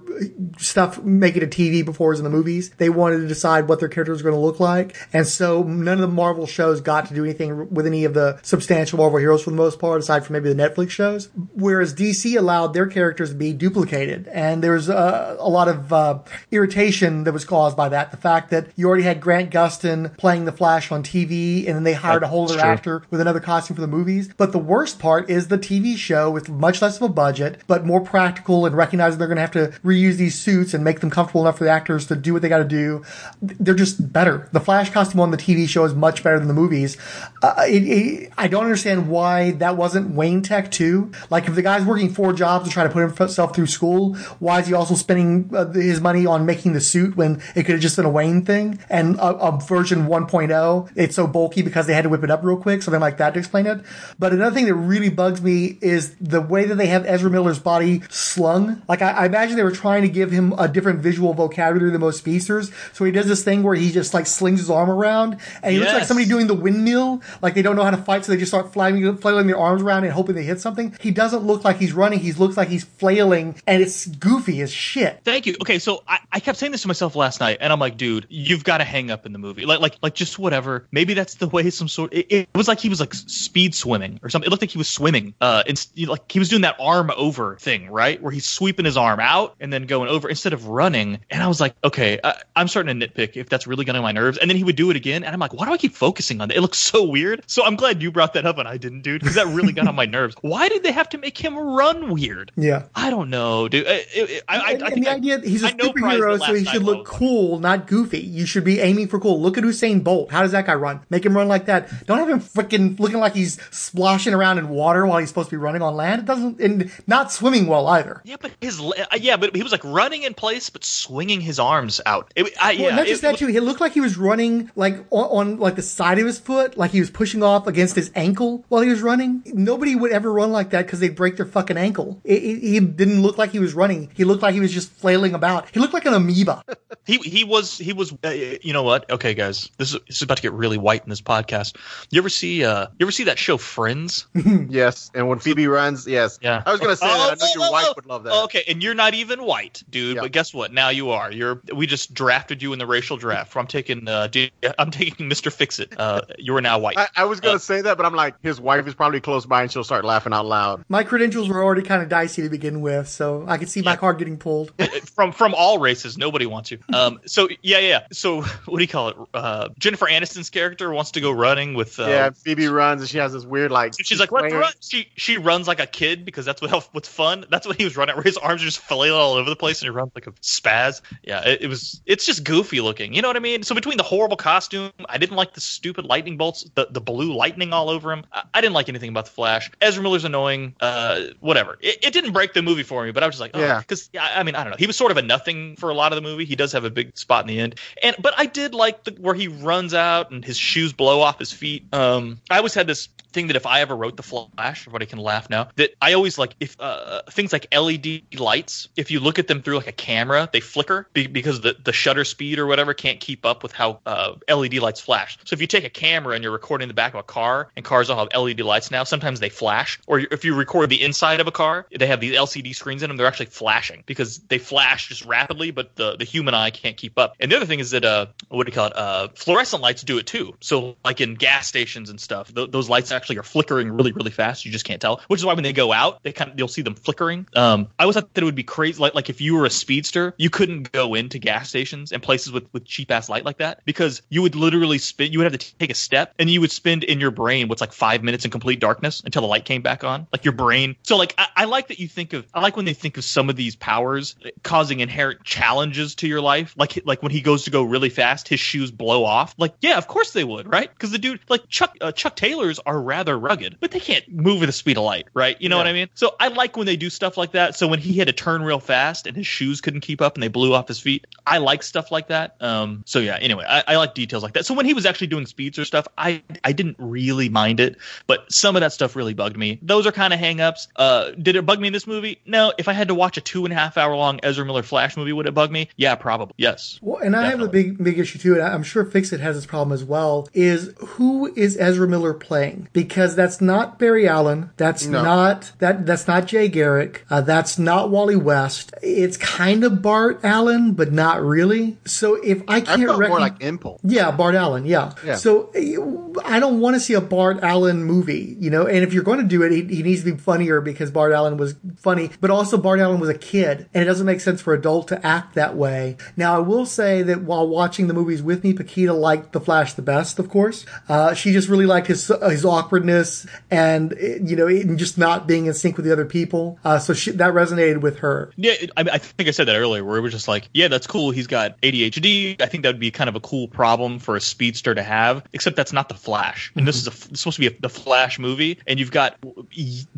stuff make it a TV before it was in the movies. They wanted to decide what their characters were going to look like. And so none of the Marvel shows got to do anything with any of the substantial Marvel heroes for the most part, aside from maybe the Netflix shows. Whereas DC allowed their characters to be duplicated. And there's uh, a lot of uh, irritation that was caused by that. The fact that you already had Grant Gustin playing the Flash on TV and then they hired a whole other actor with another costume for the movies. But the worst part is the TV show with much less of a budget, but more practical and recognizing they're going to have to reuse these suits and make them comfortable enough for the actors to do what they got to do. They're just better. The Flash costume on the TV show is much better than the movies. Uh, it, it, I don't understand why that wasn't Wayne Tech too. Like if the guy's working four jobs to try to put himself through school, why is he also spending uh, his money on making the suit when it could have just been a Wayne thing and a, a version 1.0? It's so bulky because they had to whip it up real quick, something like that to explain it. But another thing that really bugs me is the way that they have Ezra Miller's body slung. Like I, I imagine they were trying to give him a different visual vocabulary than most speedsters. So he does this thing where he just like slings his arm around and he looks like somebody doing the windmill. Like they don't know how to fight, so they just start flailing, flailing their arms around and hoping they hit something. He doesn't look like he's running. He looks like he's flailing and it's goofy as shit. Thank you. Okay, so I, I kept saying this to myself last night, and I'm like, dude, you've got to hang up in the movie. Like, like, like, just whatever. Maybe that's the way some sort. It, it was like he was like speed swimming or something. It looked like he was swimming. Uh, and like he was doing that arm over thing, right, where he's sweeping his arm out and then going over instead of running. And I was like, okay, I, I'm starting to nitpick if that's really getting on my nerves. And then he would do it again, and I'm like, why do I keep focusing on that? It looks so weird. So I'm glad you brought that up and I didn't, dude, because that really got on my nerves. Why did they have to make him run weird? Yeah. I don't know, dude. I, I, I, I and, think and the I- idea he's a superhero, so he should look cool, not goofy. You should be aiming for cool. Look at Usain Bolt. How does that guy run? Make him run like that. Don't have him freaking looking like he's splashing around in water while he's supposed to be running on land. It doesn't, and not swimming well either. Yeah, but his uh, yeah, but he was like running in place, but swinging his arms out. It, I, Well, yeah, not just it that too. He looked like he was running like on, on like the side of his foot, like he was pushing off against his ankle while he was running. Nobody would ever run like that because they'd break their fucking ankle. He didn't look like he was running. He looked like he was just flailing about. He looked like an amoeba. He he was he was. Uh, you know what? Okay, guys, this is this is about to get really white in this podcast. You ever see uh you ever see that show Friends? yes, and when Phoebe runs, yes. Yeah. I was gonna say that. I know Oh, your oh, wife oh, would love that. oh, okay, and you're not even white, dude. But guess what? Now you are. You're. We just drafted you in the racial draft. I'm taking. Uh, I'm taking Mr. Fix It. Uh, you are now white. I, I was gonna Uh, say that, but I'm like, his wife is probably close by, and she'll start laughing out loud. My credentials were already kind of dicey to begin with, so I could see my card getting pulled. from from all races. Nobody wants you. Um. So yeah, yeah. So what do you call it? Uh, Jennifer Aniston's character wants to go running with. Uh, yeah, Phoebe runs, and she has this weird like. She's like, let's run. She she runs like a kid because that's what what's fun. That's what he was running. Where his arms are just flailing all over the place, and he runs like a spaz. Yeah, it, it was. It's just goofy looking. You know what I mean? So between the horrible costume, I didn't like the stupid lightning bolts, the the blue lightning all over him. I, I didn't like anything about the Flash. Ezra Miller's annoying. Uh, whatever. It, it didn't break the movie for me, but I was just like, oh, Yeah. because yeah, I mean, I don't know. He was sort of a nothing for a lot of the movie. He does have a big spot in the end, and but I did like the where he runs out and his shoes blow off his feet. Um, I always had this thing that if I ever wrote the Flash, everybody can laugh now. That I always like if uh, things like LED lights, if you look at them through like a camera, they flicker be- because the the shutter speed or whatever can't keep up with how uh, LED lights flash. So if you take a camera and you're recording the back of a car, and cars all have LED lights now, sometimes they flash. Or if you record the inside of a car, they have these LCD screens in them. They're actually flashing because they flash just rapidly, but the the human eye can't keep up. And the other thing is that uh, what do you call it? Uh, fluorescent lights do it too. So like in gas stations and stuff, th- those lights actually are flickering really really fast. You just can't tell. Which is why when they go out, they kind of you'll see them flickering. Um, I always thought that it would be crazy. Like like if you were a speedster, you couldn't go into gas stations and places with with cheap ass light like that because you would literally spin. You would have to take a step and you would spend in your brain what's like five minutes in complete darkness until the light came back on. Like your brain. So like I, I like that you think of. I like when they think of some of these powers causing inherent challenges to your life. Like like when he goes to go really fast, his shoes blow off. Like yeah, of course they would, right? Because the dude like Chuck uh, Chuck Taylors are rather rugged, but they can't move at the speed of light, right? You know what I mean? So I like when they do stuff like that. So when he had to turn real fast and his shoes couldn't keep up and they blew off his feet, I like stuff like that. Um, so yeah, anyway, I, I like details like that. So when he was actually doing speeds or stuff, I I didn't really mind it, but some of that stuff really bugged me. Those are kind of hangups. Uh, did it bug me in this movie? No. If I had to watch a two and a half hour long Ezra Miller Flash movie, would it bug me? Yeah, probably. Yes. Well, and I have a big, big issue too, and I'm sure Fixit has this problem as well. Is who is Ezra Miller playing? Because that's not Barry Allen. That's No. not that. That's not Jay Garrick. Uh, that's not Wally West. It's kind of Bart Allen, but not really. So if I I can't felt more like Impulse. yeah, Bart Allen. Yeah. Yeah. So uh, I don't want to see a Bart Allen movie, you know. And if you're going to do it, he, he needs to be funnier because Bart Allen was funny, but also Bart Allen was a kid, and it doesn't make sense for adult to act that way. Now, I will say that while watching the movies with me, Paquita liked the Flash the best, of course. Uh, she just really liked his his awkwardness and uh, you know, just not being in sync with the other people. Uh, so she, that resonated with her. Yeah, I, I think I said that earlier, where it was just like, yeah, that's cool. He's got ADHD. I think that would be kind of a cool problem for a speedster to have. Except that's not the Flash, and this is a, supposed to be a, the Flash movie, and you've got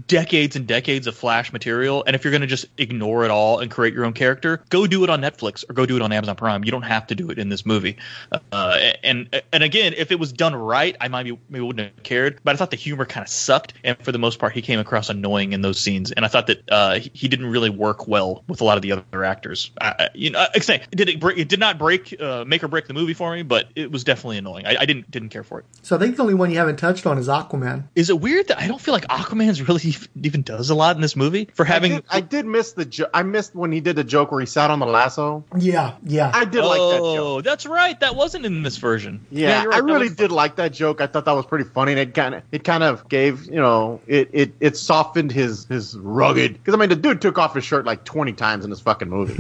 decades and decades of Flash material. And if you're going to just ignore it all and create your own character, go do it on Netflix or go do it on Amazon Prime. You don't have to do it in this movie. Uh, and and again, if it was done right, I might be maybe wouldn't have cared. But I thought the humor kind of sucked, and for the most part, he came across annoying in those scenes. And I thought that uh, he, he didn't really work well with a lot of the other actors. I, I- you know, like I say, did it break? It did not break, uh, make or break the movie for me, but it was definitely annoying. I, I didn't didn't care for it. So I think the only one you haven't touched on is Aquaman. Is it weird that I don't feel like Aquaman's really even does a lot in this movie for having? I did, I did miss the. Jo- I missed when he did the joke where he sat on the lasso. Yeah, yeah. I did like that joke. Oh, that's right. That wasn't in this version. Yeah, you're right. I really was- did like that joke. I thought that was pretty funny. And it kind of it kind of gave you know it it it softened his his rugged because I mean the dude took off his shirt like twenty times in this fucking movie.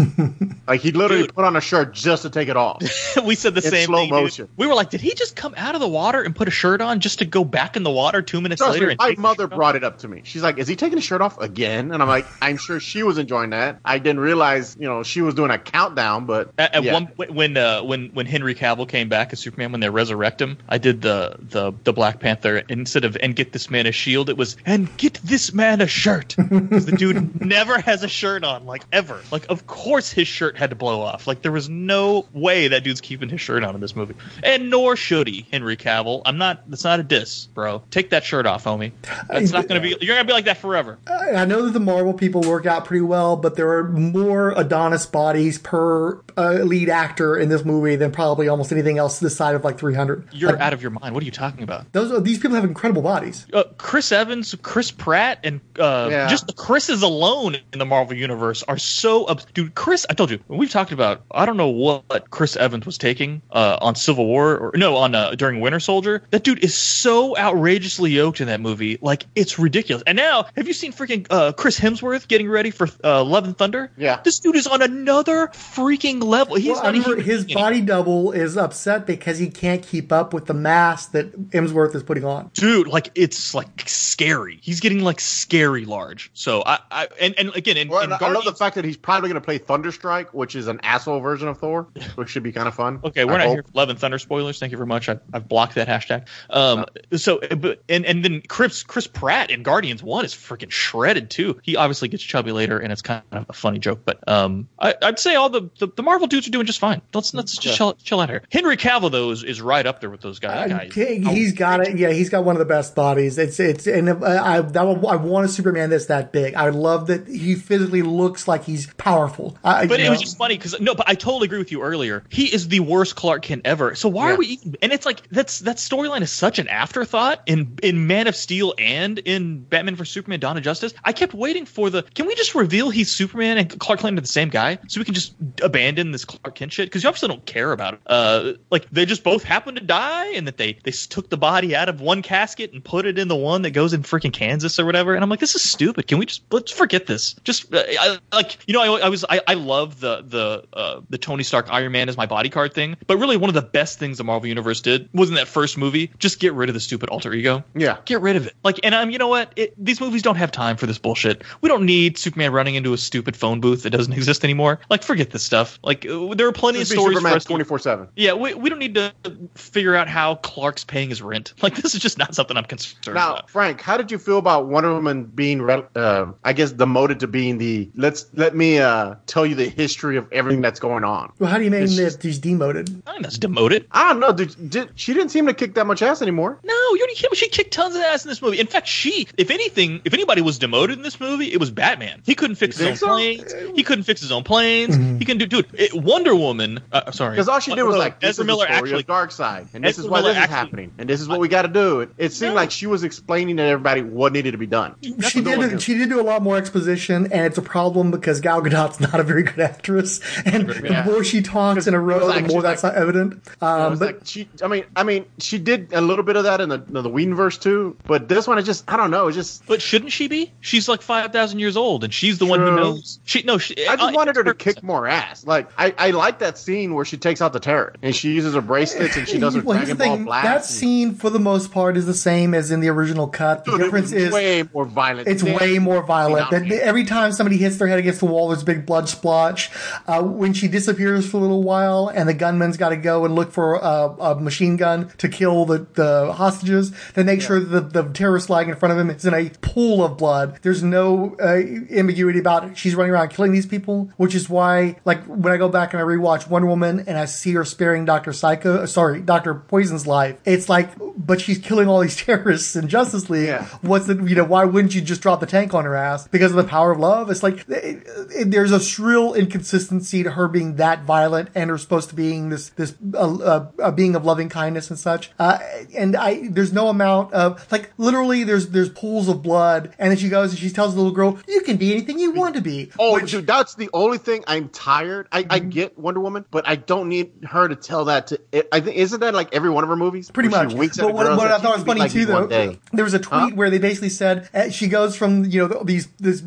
like he literally put on a shirt just to take it off. we said the in same slow thing. dude. motion. We were like, did he just come out of the water and put a shirt on just to go back in the water two minutes Trust later? me, and my mother brought it up to me. She's like, "Is he taking his shirt off again?" And I'm like, "I'm sure she was enjoying that. I didn't realize, you know, she was doing a countdown." But At, at yeah. one when uh, when when Henry Cavill came back as Superman when they resurrect him, I did the the the Black Panther instead of and get this man a shield, it was and get this man a shirt because the dude never has a shirt on like ever. Like of course his shirt had to blow off. Like there was no way that dude's keeping his shirt on in this movie, and nor should he. Henry Cavill, I'm not. That's not a diss, bro. Take that shirt off, homie. That's not gonna be. You're gonna be like that forever. I know that the Marvel people work out pretty well, but there are more Adonis bodies per uh, lead actor in this movie than probably almost anything else this side of like 300. You're Like, out of your mind. What are you talking about? those are, these people have incredible bodies. uh, Chris Evans, Chris Pratt, and uh, Yeah. just the Chris's alone in the Marvel universe are so obs- dude. Chris, I told you we've talked about. I don't know what Chris Evans was taking uh, on Civil War or no on uh, during Winter Soldier. That dude is so outrageously yoked in that movie, like it's ridiculous. And now, have you seen freaking uh, Chris Hemsworth getting ready for uh, Love and Thunder? Yeah, this dude is on another freaking level. He's Well, not even his body double is upset because he can't keep up with the mass that Hemsworth is putting on. dude like it's like scary he's getting like scary large so i i and, and again in, Well, in and I love the fact that he's probably going to play Thunderstrike, which is an asshole version of Thor, which should be kind of fun. Okay, we're I not hope. here for Love and Thunder spoilers. Thank you very much. I, I've blocked that hashtag. Um, so, but and and then Chris Chris Pratt in Guardians One is freaking shredded too. He obviously gets chubby later, and it's kind of a funny joke. But um, I, I'd say all the, the the Marvel dudes are doing just fine. Let's let's just Yeah. chill chill out here. Henry Cavill though is, is right up there with those guys. That guy. is- Okay, he's got it. Yeah, he's got one of the best bodies. It's it's and uh, I that I want a Superman that's that big. I love that he physically looks like he's powerful. I, But it was just funny because no, but I totally agree with you earlier. He is the worst Clark Kent ever. So why Yeah. are we? Even, and it's like that's that storyline is such an afterthought in in Man of Steel and in Batman for Superman: Dawn of Justice. I kept waiting for the. Can we just reveal he's Superman and Clark Kent are the same guy, so we can just abandon this Clark Kent shit? Because you obviously don't care about it. Uh, like they just both happen to die, and that they they took the body out of one casket and put it in the one that goes in freaking Kansas or whatever. And I'm like, this is stupid. Can we just let's forget this? Just uh, I, like you know, I, I was I, I love the the uh, the Tony Stark Iron Man is my body card thing, but really one of the best things the Marvel Universe did was in that first movie. Just get rid of the stupid alter ego. Yeah, get rid of it. Like, and I'm you know what? It, these movies don't have time for this bullshit. We don't need Superman running into a stupid phone booth that doesn't exist anymore. Like, forget this stuff. Like, uh, there are plenty of stories for Superman twenty four seven. yeah, we, we don't need to figure out how Clark's paying his rent. Like this is just not something I'm concerned Now, about. Frank, how did you feel about Wonder Woman being, uh, I guess, demoted to being the let's let me uh, tell you the history of everything that's going on? Well, how do you mean It's that he's demoted? I think that's demoted. I don't know. Did, did, she didn't seem to kick that much ass anymore. No, you already kidding me? She kicked tons of ass in this movie. In fact, she, if anything, if anybody was demoted in this movie, it was Batman. He couldn't fix his own so? planes. He couldn't fix his own planes. He couldn't do, dude. It, Wonder Woman. Uh, sorry, Because all she did was like, this Ezra is Miller the story actually. of Darkseid, and this Ezra is why Miller this is actually- happening, and this is what we got to do. It, it seemed like she was explaining to everybody what needed to be done. she did. She did do a lot more exposition, and it's a problem because Gal Gadot's not a very good actress. And the more she talks in a row, like- the more she's that's not evident. Um, but like she, I mean, I mean, she did a little bit of that in the the Whedonverse too, but this one is just, I don't know, it's just. But shouldn't she be? She's like five thousand years old, and she's the one who knows. She no. She, I just uh, wanted her to kick more ass. Like I, I like that scene where she takes out the terror and she uses her bracelets and she does her well, here's Dragon the Ball blast. that and- scene, for the most part, is the same as in the original cut. The Dude, difference is way more violent. It's Damn. way more violent. That every time somebody hits their head against the wall, there's a big blood splotch. Uh, when she disappears for a little while, and the gunman's got to go and look for a, a machine gun to kill the, the hostages, they make sure that the, the terrorist flag in front of him is in a pool of blood. There's no uh, ambiguity about it. She's running around killing these people, which is why, like, when I go back and I rewatch Wonder Woman and I see her sparing Doctor Psycho, uh, sorry, Doctor Poison's life, it's like, but she's killing all these terrorists in Justice League. What's the, you know, why wouldn't you just drop the tank on her ass? Because of the power of love? It's like, it, it- there's a shrill inconsistency to her being that violent and her supposed to being this, this, uh, uh, a being of loving kindness and such. Uh, and I, there's no amount of, like, literally there's, there's pools of blood. And then she goes and she tells the little girl, you can be anything you want to be. Oh, dude, that's the only thing. I'm tired. I, I get Wonder Woman, but I don't need her to tell that to. I think isn't that like every one of her movies? Pretty much. She winks at But what, what I thought was be funny like too, though, day. there was a tweet where they basically said uh, she goes from you know these this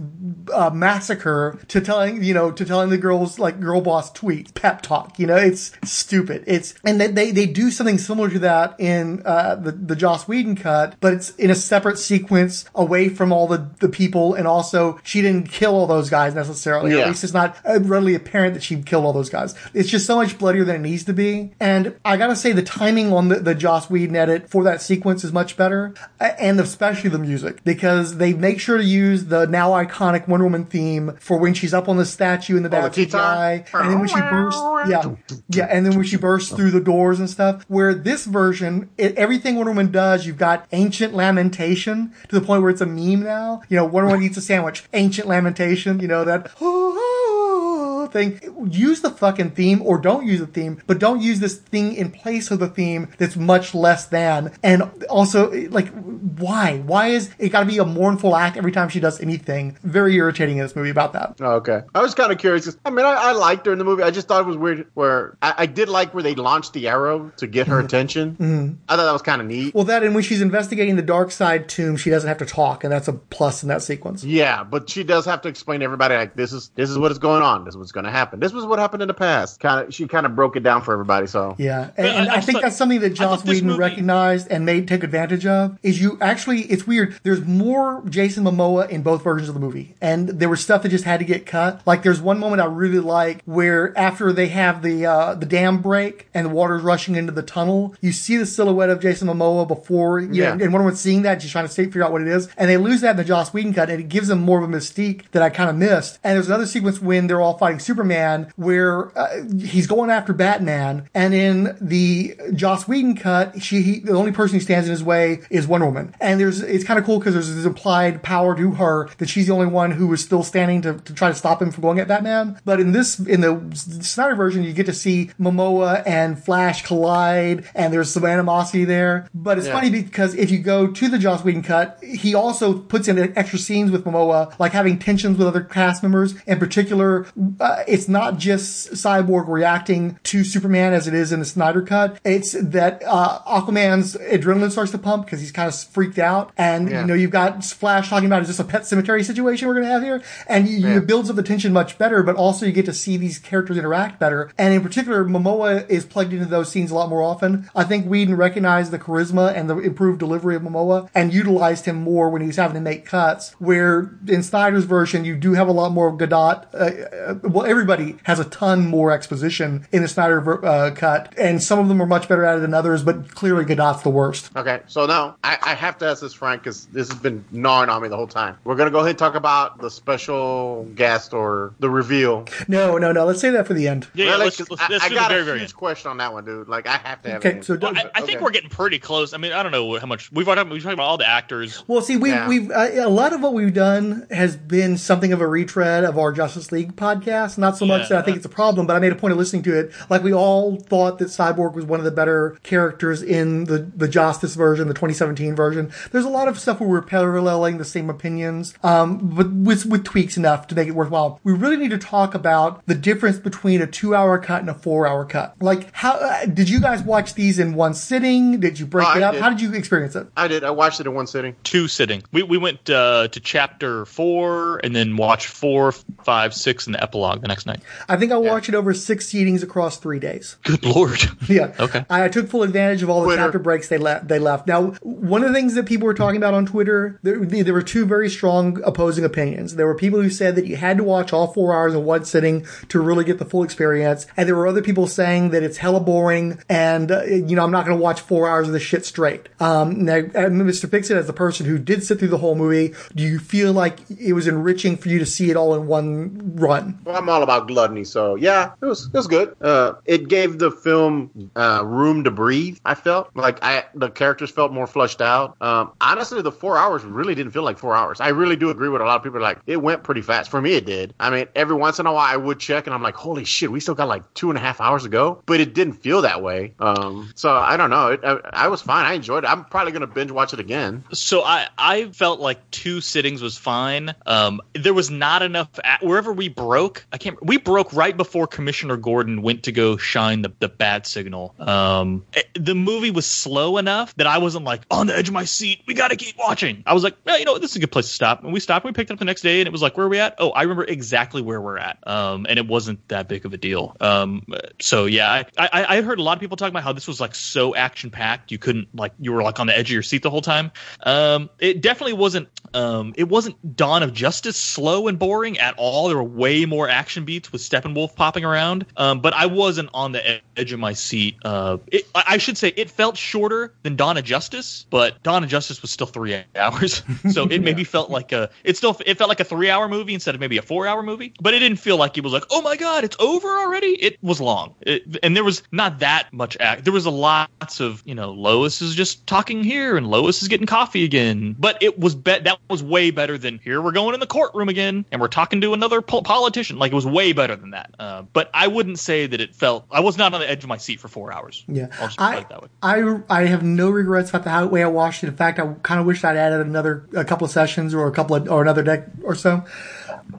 uh, massacre to telling you know to telling the girls like girl boss tweets pep talk. You know, it's stupid. It's and they they, they do something similar to that in uh, the the Joss Whedon cut, but it's in a separate sequence away from all the the people, and also she didn't kill all those guys necessarily. Yeah. At least it's not readily apparent that she killed all those guys. It's just so much bloodier than it needs to be. And I gotta say, the timing on the, the Joss Whedon edit for that sequence is much better, and especially the music because they make sure to use the now iconic Wonder Woman theme for when she's up on the statue in the Oh, the back tea guy, and then when she bursts, yeah, yeah, and then when she bursts through the doors and stuff. Where this version, it, everything Wonder Woman does, you've got ancient lamentation to the point where it's a meme now. You know, Wonder Woman eats a sandwich, ancient lamentation. You know that oh, thing. Use the fucking theme or don't use the theme, but don't use this thing in place of the theme that's much less than. And also, like, why? Why is it got to be a mournful act every time she does anything? Very irritating in this movie about that. Oh, okay. I was kind of curious. I mean, I, I liked her in the movie. I just thought it was weird where I, I did like where they launched the arrow to get her attention. Mhm. I thought that was kind of neat. Well, that and when she's investigating the Darkseid tomb, she doesn't have to talk, and that's a plus in that sequence. Yeah, but she does have to explain to everybody like this is this is what is going on. This is what's going to happen. This was what happened in the past. Kind of, she kind of broke it down for everybody. So Yeah, and, and I, think that's something that Joss Whedon recognized and made take advantage of. Is you actually, it's weird. There's more Jason Momoa in both versions of the movie, and there was stuff that just had to get cut. Like there's one moment I really like where after they have the uh, the dam break and the water's rushing into the tunnel, you see the silhouette of Jason Momoa before, you Yeah. know, and one woman's seeing that, she's trying to figure out what it is, and they lose that in the Joss Whedon cut, and it gives them more of a mystique that I kind of missed. And there's another sequence when they're all fighting Superman where uh, he's going after Batman, and in the Joss Whedon cut, she he, the only person who stands in his way is Wonder Woman, and there's it's kind of cool because there's this implied power to her that she's the only one who is still standing to, to try to stop him from going at Batman. But in this in the Snyder version, you get to see Momoa and Flash collide, and there's some animosity there. But it's Yeah. funny because if you go to the Joss Whedon cut, he also puts in extra scenes with Momoa, like having tensions with other cast members. In particular, uh, it's not just Cyborg reacting to Superman as it is in the Snyder cut. It's that uh, Aquaman's adrenaline starts to pump because he's kind of freaked out, and Yeah. you know you've got Flash talking about is this a pet cemetery situation we're going to have here, and you, Yeah. it builds up the tension much better. But also you get to see these characters interact better, and in particular, Momoa is plugged into those scenes a lot more often. I think Whedon recognized the charisma and the improved delivery of Momoa and utilized him more when he was having to make cuts. Where in Snyder's version, you do have a lot more Gadot, uh, uh, well, everybody has a ton more exposition in the Snyder uh, cut, and some of them are much better at it than others. But clearly, Gadot's the worst. Okay, so now I, I have to ask this, Frank, because this has been gnawing on me the whole time. We're gonna go ahead and talk about the special guest or the reveal. No, no, no. Let's say that for the end. Yeah, yeah, Really? let's, 'Cause let's, I, let's I do got the very, a very huge end. question on that one, dude. Like I have to have Okay, so Well, I, I think Okay. we're getting pretty close. I mean, I don't know how much we've talked. We've talked about all the actors. Well, see, we've, Yeah. we've uh, a lot of what we've done has been something of a retread of our Justice League podcast. Not so much Yeah. that I think it's a problem, but I made a point of listening to it. Like we all thought that Cyborg was one of the better characters in the the Justice version, the 2017 version. There's a lot of stuff where we're paralleling the same opinions, um, but with with tweaks enough to make it worthwhile. We really need to talk about the difference between a two hour cut and a four hour cut. Like, how uh, did you guys watch these in one sitting? Did you break Oh, it up? did. How did you experience it? I did. I watched it in one sitting. Two sitting. We we went uh, to chapter four and then watched four, five, six, and the epilogue the next night. I think I watched it over six seatings across three days. Good lord. Yeah. Okay. I, I took full advantage of all the Twitter. chapter breaks they left. They left. Now, one of the things that people were talking about on Twitter, there, there were two very strong opposing opinions. There were people who said that you had to watch all four hours in one sitting to really get the full experience, and there were other people saying that it's hella boring, and uh, you know I'm not going to watch four hours of this shit straight. Um, now, uh, Mr. Fixit, as the person who did sit through the whole movie, do you feel like it was enriching for you to see it all in one run? Well, I'm all about gluttony, so yeah, it was it was good. Uh, it gave the film uh, room to breathe. I felt like I the characters felt more flushed out. Um, honestly, the four hours really didn't feel like four hours. I really do agree with a lot of people. Like it went pretty fast for me. It did. I mean, every once in a while I would check, and I'm like, holy shit, we still got like two and a half hours to go. But it didn't feel that way. Um, so I don't know. It, I, I was fine. I enjoyed it. I'm probably gonna binge watch it again. So I I felt like two sittings was fine. Um, there was not enough wherever we broke. I can't. We broke right before Commissioner Gordon went to go shine the the bat signal. Um, eh, the movie was slow enough that I wasn't like on the edge of my seat. We got to keep watching. I was like, well, you know, this is a good place to stop. And we stopped. And we picked up the next day, and it was like, where are we at? Oh, I remember exactly where we're at. Um, and it wasn't that big of a deal. Um, so yeah, I I, I heard a lot of people talking about how this was like so action packed. You couldn't like you were like on the edge of your seat the whole time. Um, it definitely wasn't. Um, it wasn't Dawn of Justice slow and boring at all. There were way more action beats with Steppenwolf popping around. Um, but I wasn't on the edge of my seat. Uh, it, I should say it felt shorter than Dawn of Justice, but Dawn of Justice was still three hours, so it maybe felt like a. It still it felt like a three hour movie instead of maybe a four hour movie. But it didn't feel like it was like, oh my god, it's over already. It was long, it, and there was not that much act. There was a lots of you know Lois is just talking here and Lois is getting coffee again. But it was bet that was way better than here we're going in the courtroom again and we're talking to another po- politician. Like it was way better than that. Uh, but I wouldn't say that it felt. I was not on the edge of my seat for four hours. Yeah, I'll just I, it that way. I I have no regrets about the how, way I watched it. In fact, I kind of wished I'd added another a couple of sessions or a couple of or another deck or so.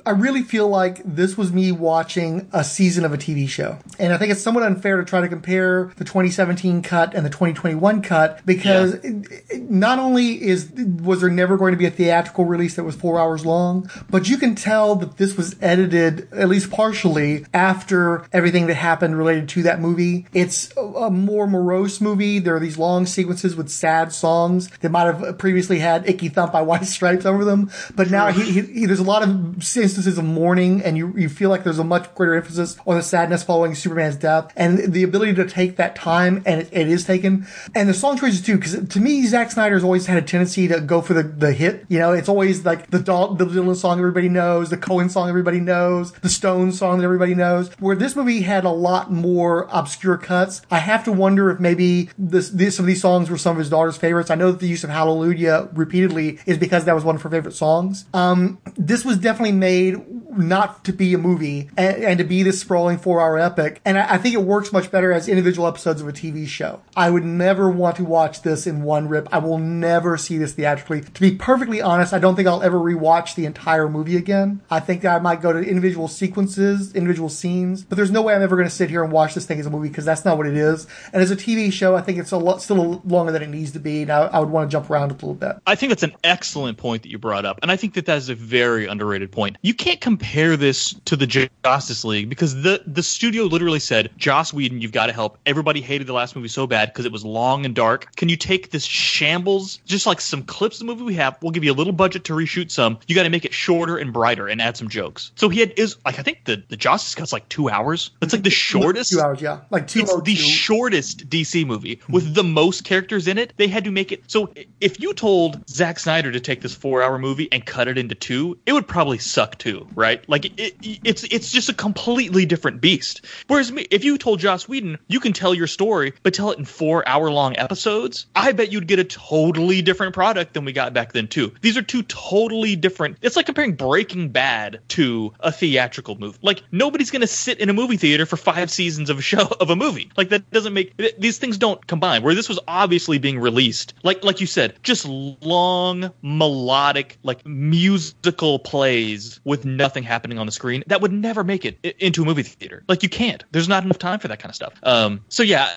I really feel like this was me watching a season of a TV show, and I think it's somewhat unfair to try to compare the 2017 cut and the 2021 cut because it- it- not only is was there never going to be a theatrical release that was four hours long, but you can tell that this was edited at least partially after everything that happened related to that movie. It's a, a more morose movie. There are these long sequences with sad songs that might have previously had "Icky Thump" by White Stripes over them, but now he, he, he- there's a lot of instances of mourning, and you you feel like there's a much greater emphasis on the sadness following Superman's death, and the ability to take that time, and it, it is taken, and the song choices too. Because to me, Zack Snyder's always had a tendency to go for the the hit. You know, it's always like the Dal- the Dylan song everybody knows, the Cohen song everybody knows, the Stone song that everybody knows. Where this movie had a lot more obscure cuts. I have to wonder if maybe this, this some of these songs were some of his daughter's favorites. I know that the use of Hallelujah repeatedly is because that was one of her favorite songs. Um, this was definitely made not to be a movie and, and to be this sprawling four hour epic. And I, I think it works much better as individual episodes of a TV show. I would never want to watch this in one rip. I will never see this theatrically. To be perfectly honest, I don't think I'll ever rewatch the entire movie again. I think that I might go to individual sequences, individual scenes, but there's no way I'm ever going to sit here and watch this thing as a movie because that's not what it is. And as a TV show, I think it's a lot, still a longer than it needs to be. And I, I would want to jump around a little bit. I think that's an excellent point that you brought up, and I think that that is a very underrated point. You can't compare this to the Justice League because the the studio literally said, Joss Whedon, you've got to help. Everybody hated the last movie so bad because it was long and dark. Can you take this shambles, just like some clips of the movie we have? We'll give you a little budget to reshoot some. You got to make it shorter and brighter and add some jokes. So he had is like I think the the Justice Cut's like two hours. It's like the shortest. Two hours, yeah, like two. It's the shortest DC movie hmm. with the most characters in it. They had to make it so. If you told Zack Snyder to take this four-hour movie and cut it into two, it would probably suck too, right? Like it, it's it's just a completely different beast. Whereas me, if you told Joss Whedon you can tell your story, but tell it in four-hour-long episodes, I bet you'd get a totally different product than we got back then too. These are two totally different. It's like comparing Breaking Bad to a theatrical movie. Like nobody's gonna sit in a movie theater for five seasons of a show of a movie. Like that doesn't make these things don't combine. Where this was obviously being released, like like you said, just long melodic like musical plays with nothing happening on the screen that would never make it into a movie theater. Like you can't. There's not enough time for that kind of stuff. Um, so yeah,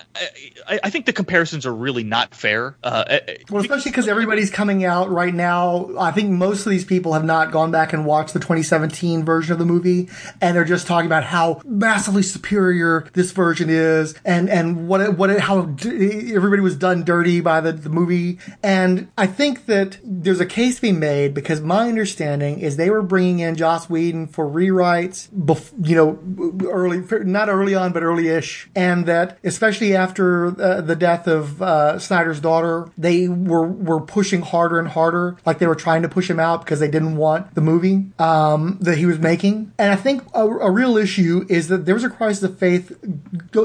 I, I think the comparisons are really not fair. Uh, well, especially because everybody's coming out right now. I think most of these people have not gone back and watched the 2017 version of the movie, and they're just talking about how massively superior this version is, and and what it, what it, how everybody was done dirty by the, the movie. And I think that there's a case to be made because my understanding is they were bringing in Joss Whedon for rewrites, bef- you know, early, not early on, but early-ish, and that especially after uh, the death of uh, Snyder's daughter, they were were pushing harder and harder, like they were trying to push him out because they didn't want the movie um, that he was making. And I think a, a, real issue is that there was a crisis of faith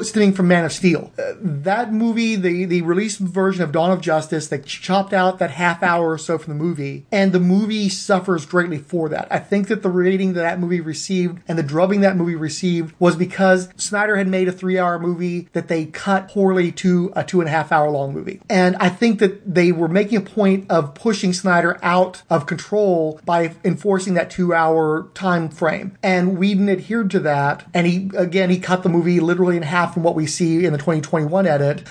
stemming from Man of Steel. Uh, that movie, the the released version of Dawn of Justice, they chopped out that half hour or so from the movie, and the movie suffers greatly for that. I think that the rating that that movie received and the drubbing that movie received was because Snyder had made a three hour movie that they cut poorly to a two and a half hour long movie. And I think that they were making a point of pushing Snyder out of control by enforcing that two hour time frame. And Whedon adhered to that. And he, again, he cut the movie literally in half from what we see in the 2021 edit.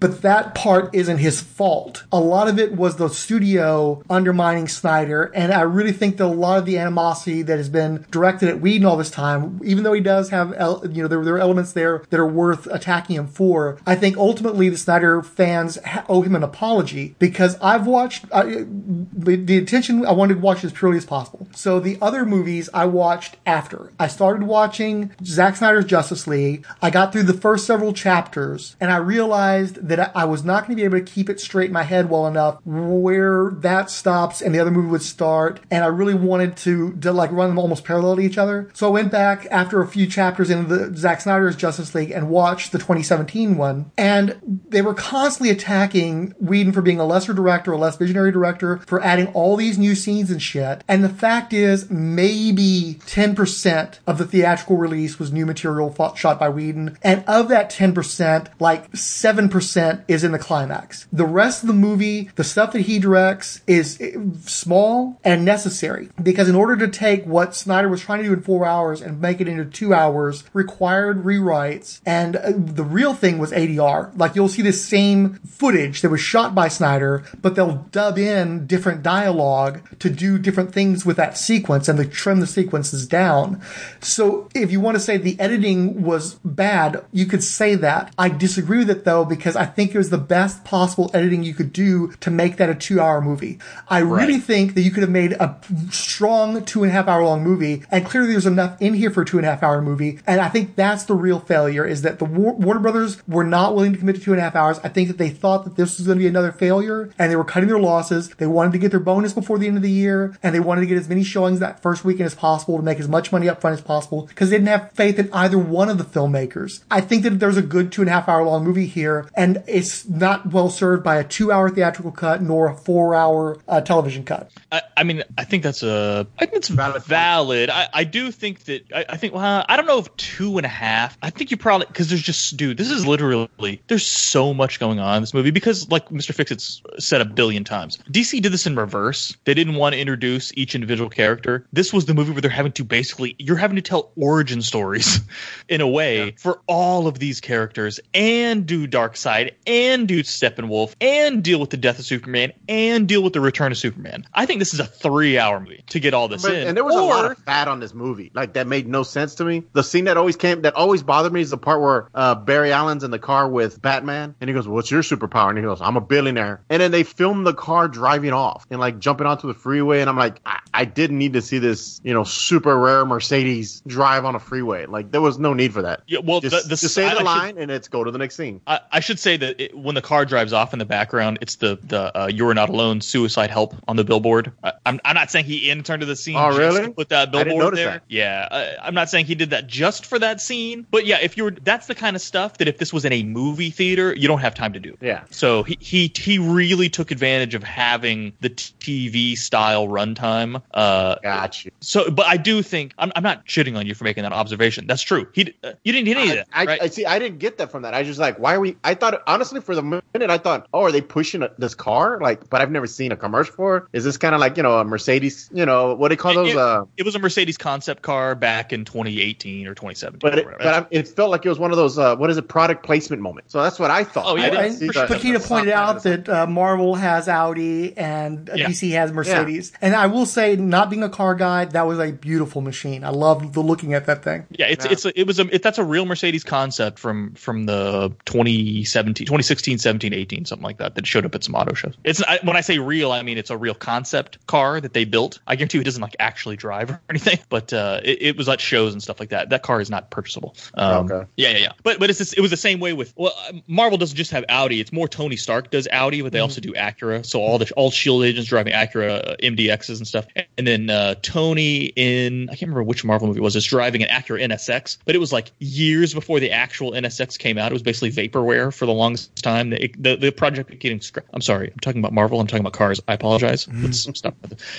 But that part isn't his fault. A lot of it was the studio undermining Snyder. And I really think that a lot of the animosity that has been directed at Whedon all this time, even though he does have, you know, there, there are elements there that are worth attacking him for, I think ultimately the Snyder fans owe him an apology because I've watched uh, the, attention I wanted to watch as purely as possible. So the other movies I watched after. I started watching Zack Snyder's Justice League. I got through the first several chapters and I realized that I was not going to be able to keep it straight in my head well enough where that stops and the other movie would start. And I really wanted to, to like run them almost parallel to each other. So I went back after a few chapters into the Zack Snyder's Justice League and watched the 2017 one. And they were constantly attacking Whedon for being a lesser director, a less visionary director, for adding all these new scenes and shit. And the fact is, maybe 10% of the theatrical release was new material shot by Whedon. And of that 10%, like 7% is in the climax. The rest of the movie, the stuff that he directs is eh, small and necessary because in order to take what Snyder was trying to do in four hours and make it into two hours required rewrites. And uh, the real thing was ADR. Like you'll see this same footage that was shot by Snyder, but they'll dub in different dialogue to do different things with that sequence and they trim the sequences down. So if you want to say the editing was bad, you could say that. I disagree with it though because I think it was the best possible editing you could do to make that a two hour movie. I right. really think that you could have made a strong two and a half hour long movie and clearly there's enough in here for a two and a half hour movie. And I think that's the real failure is that the Warner Brothers were not willing to commit to two and a half hours. I think that they thought that this was going to be another failure and they were cutting their losses. They wanted to get their bonus before the end of the year and they wanted to get as many showings that first weekend as possible to make as much money up front as possible because they didn't have faith in either one of the filmmakers. I think that there's a good two and a half hour long movie here and it's not well served by a two hour theatrical cut nor a four hour uh, television cut. I, I, mean, I think that's a, I think it's valid. valid. I, I do think that, I, I think, well, I don't know if two and a half, I think you probably, because there's just, dude, this is literally, there's so much going on in this movie because, like Mr. Fixit's said a billion times, DC did this in reverse. They didn't want to introduce each individual character. This was the movie where they're having to basically, you're having to tell origin stories in a way yeah. for all of these characters and do Darkseid and do Steppenwolf and deal with the death of Superman and deal with the return of Superman. I think this is a three hour movie to get all this but, in. And there was or, a lot of fat on this movie. Like that made no sense to me. The scene that always came, that always bothered me, is the part where uh, Barry Allen's in the car with Batman, and he goes, "What's your superpower?" And he goes, "I'm a billionaire." And then they film the car driving off and like jumping onto the freeway, and I'm like, I, I didn't need to see this, you know, super rare Mercedes drive on a freeway. Like there was no need for that. Yeah, well, just, the, the just say I- I the should- line and it's go to the next scene. I, I should say that it, when the car drives off in the background, it's the the uh, "You're Not Alone" suicide help on the billboard. I, I'm I'm not saying he in interned to the scene. Oh, just really? Put that I billboard there. that. Yeah, I, I'm not saying he did that just for that scene, but yeah, if you were, that's the kind of stuff that if this was in a movie theater, you don't have time to do. Yeah. So he he he really took advantage of having the TV style runtime. Uh, Got you. So, but I do think I'm, I'm not shitting on you for making that observation. That's true. He uh, you didn't get any of that. I, right? I see. I didn't get that from that. I just like, why are we? I thought honestly, for the minute, I thought, oh, are they pushing a, this car? Like, but I've never seen a commercial for. it. Is this kind of like you know a Mercedes? You know what do they call those? It, uh, it was a Mercedes concept car back in 2018 or 2017. but or it, but I, it felt like it was one of those. Uh, what is it? Product placement moment. So that's what I thought. Oh, yeah, I didn't And see the- Paquita the pointed top out that uh, Marvel has Audi and Yeah. DC has Mercedes. And I will say, not being a car guy, that was a beautiful machine. I loved the looking at that thing. yeah, it's it's a, it was a it, that's a real Mercedes concept from from the 2017, 2016, 17, 18, something like that that showed up at some auto shows. It's I, when I say real, I mean it's a real concept car that they built. I guarantee you it doesn't like actually drive or anything, but uh, it, it was at shows and stuff like that. That car is not purchasable. Um, Okay. Yeah, yeah, yeah. But but it's just, it was the same way with well, uh, Marvel doesn't just have Audi. It's more Tony Stark does Audi, but they also do Acura. So all the all Shield agents driving Acura uh, MDXs and stuff. And then uh, Tony in I can't remember which Marvel movie it was. Is driving an Acura NSX, but it was like years before the actual NSX came out. It was basically vaporware for the longest time. The the, the project kept getting scrapped. I'm sorry. I'm talking about Marvel. I'm talking about cars. I apologize. Let's stop.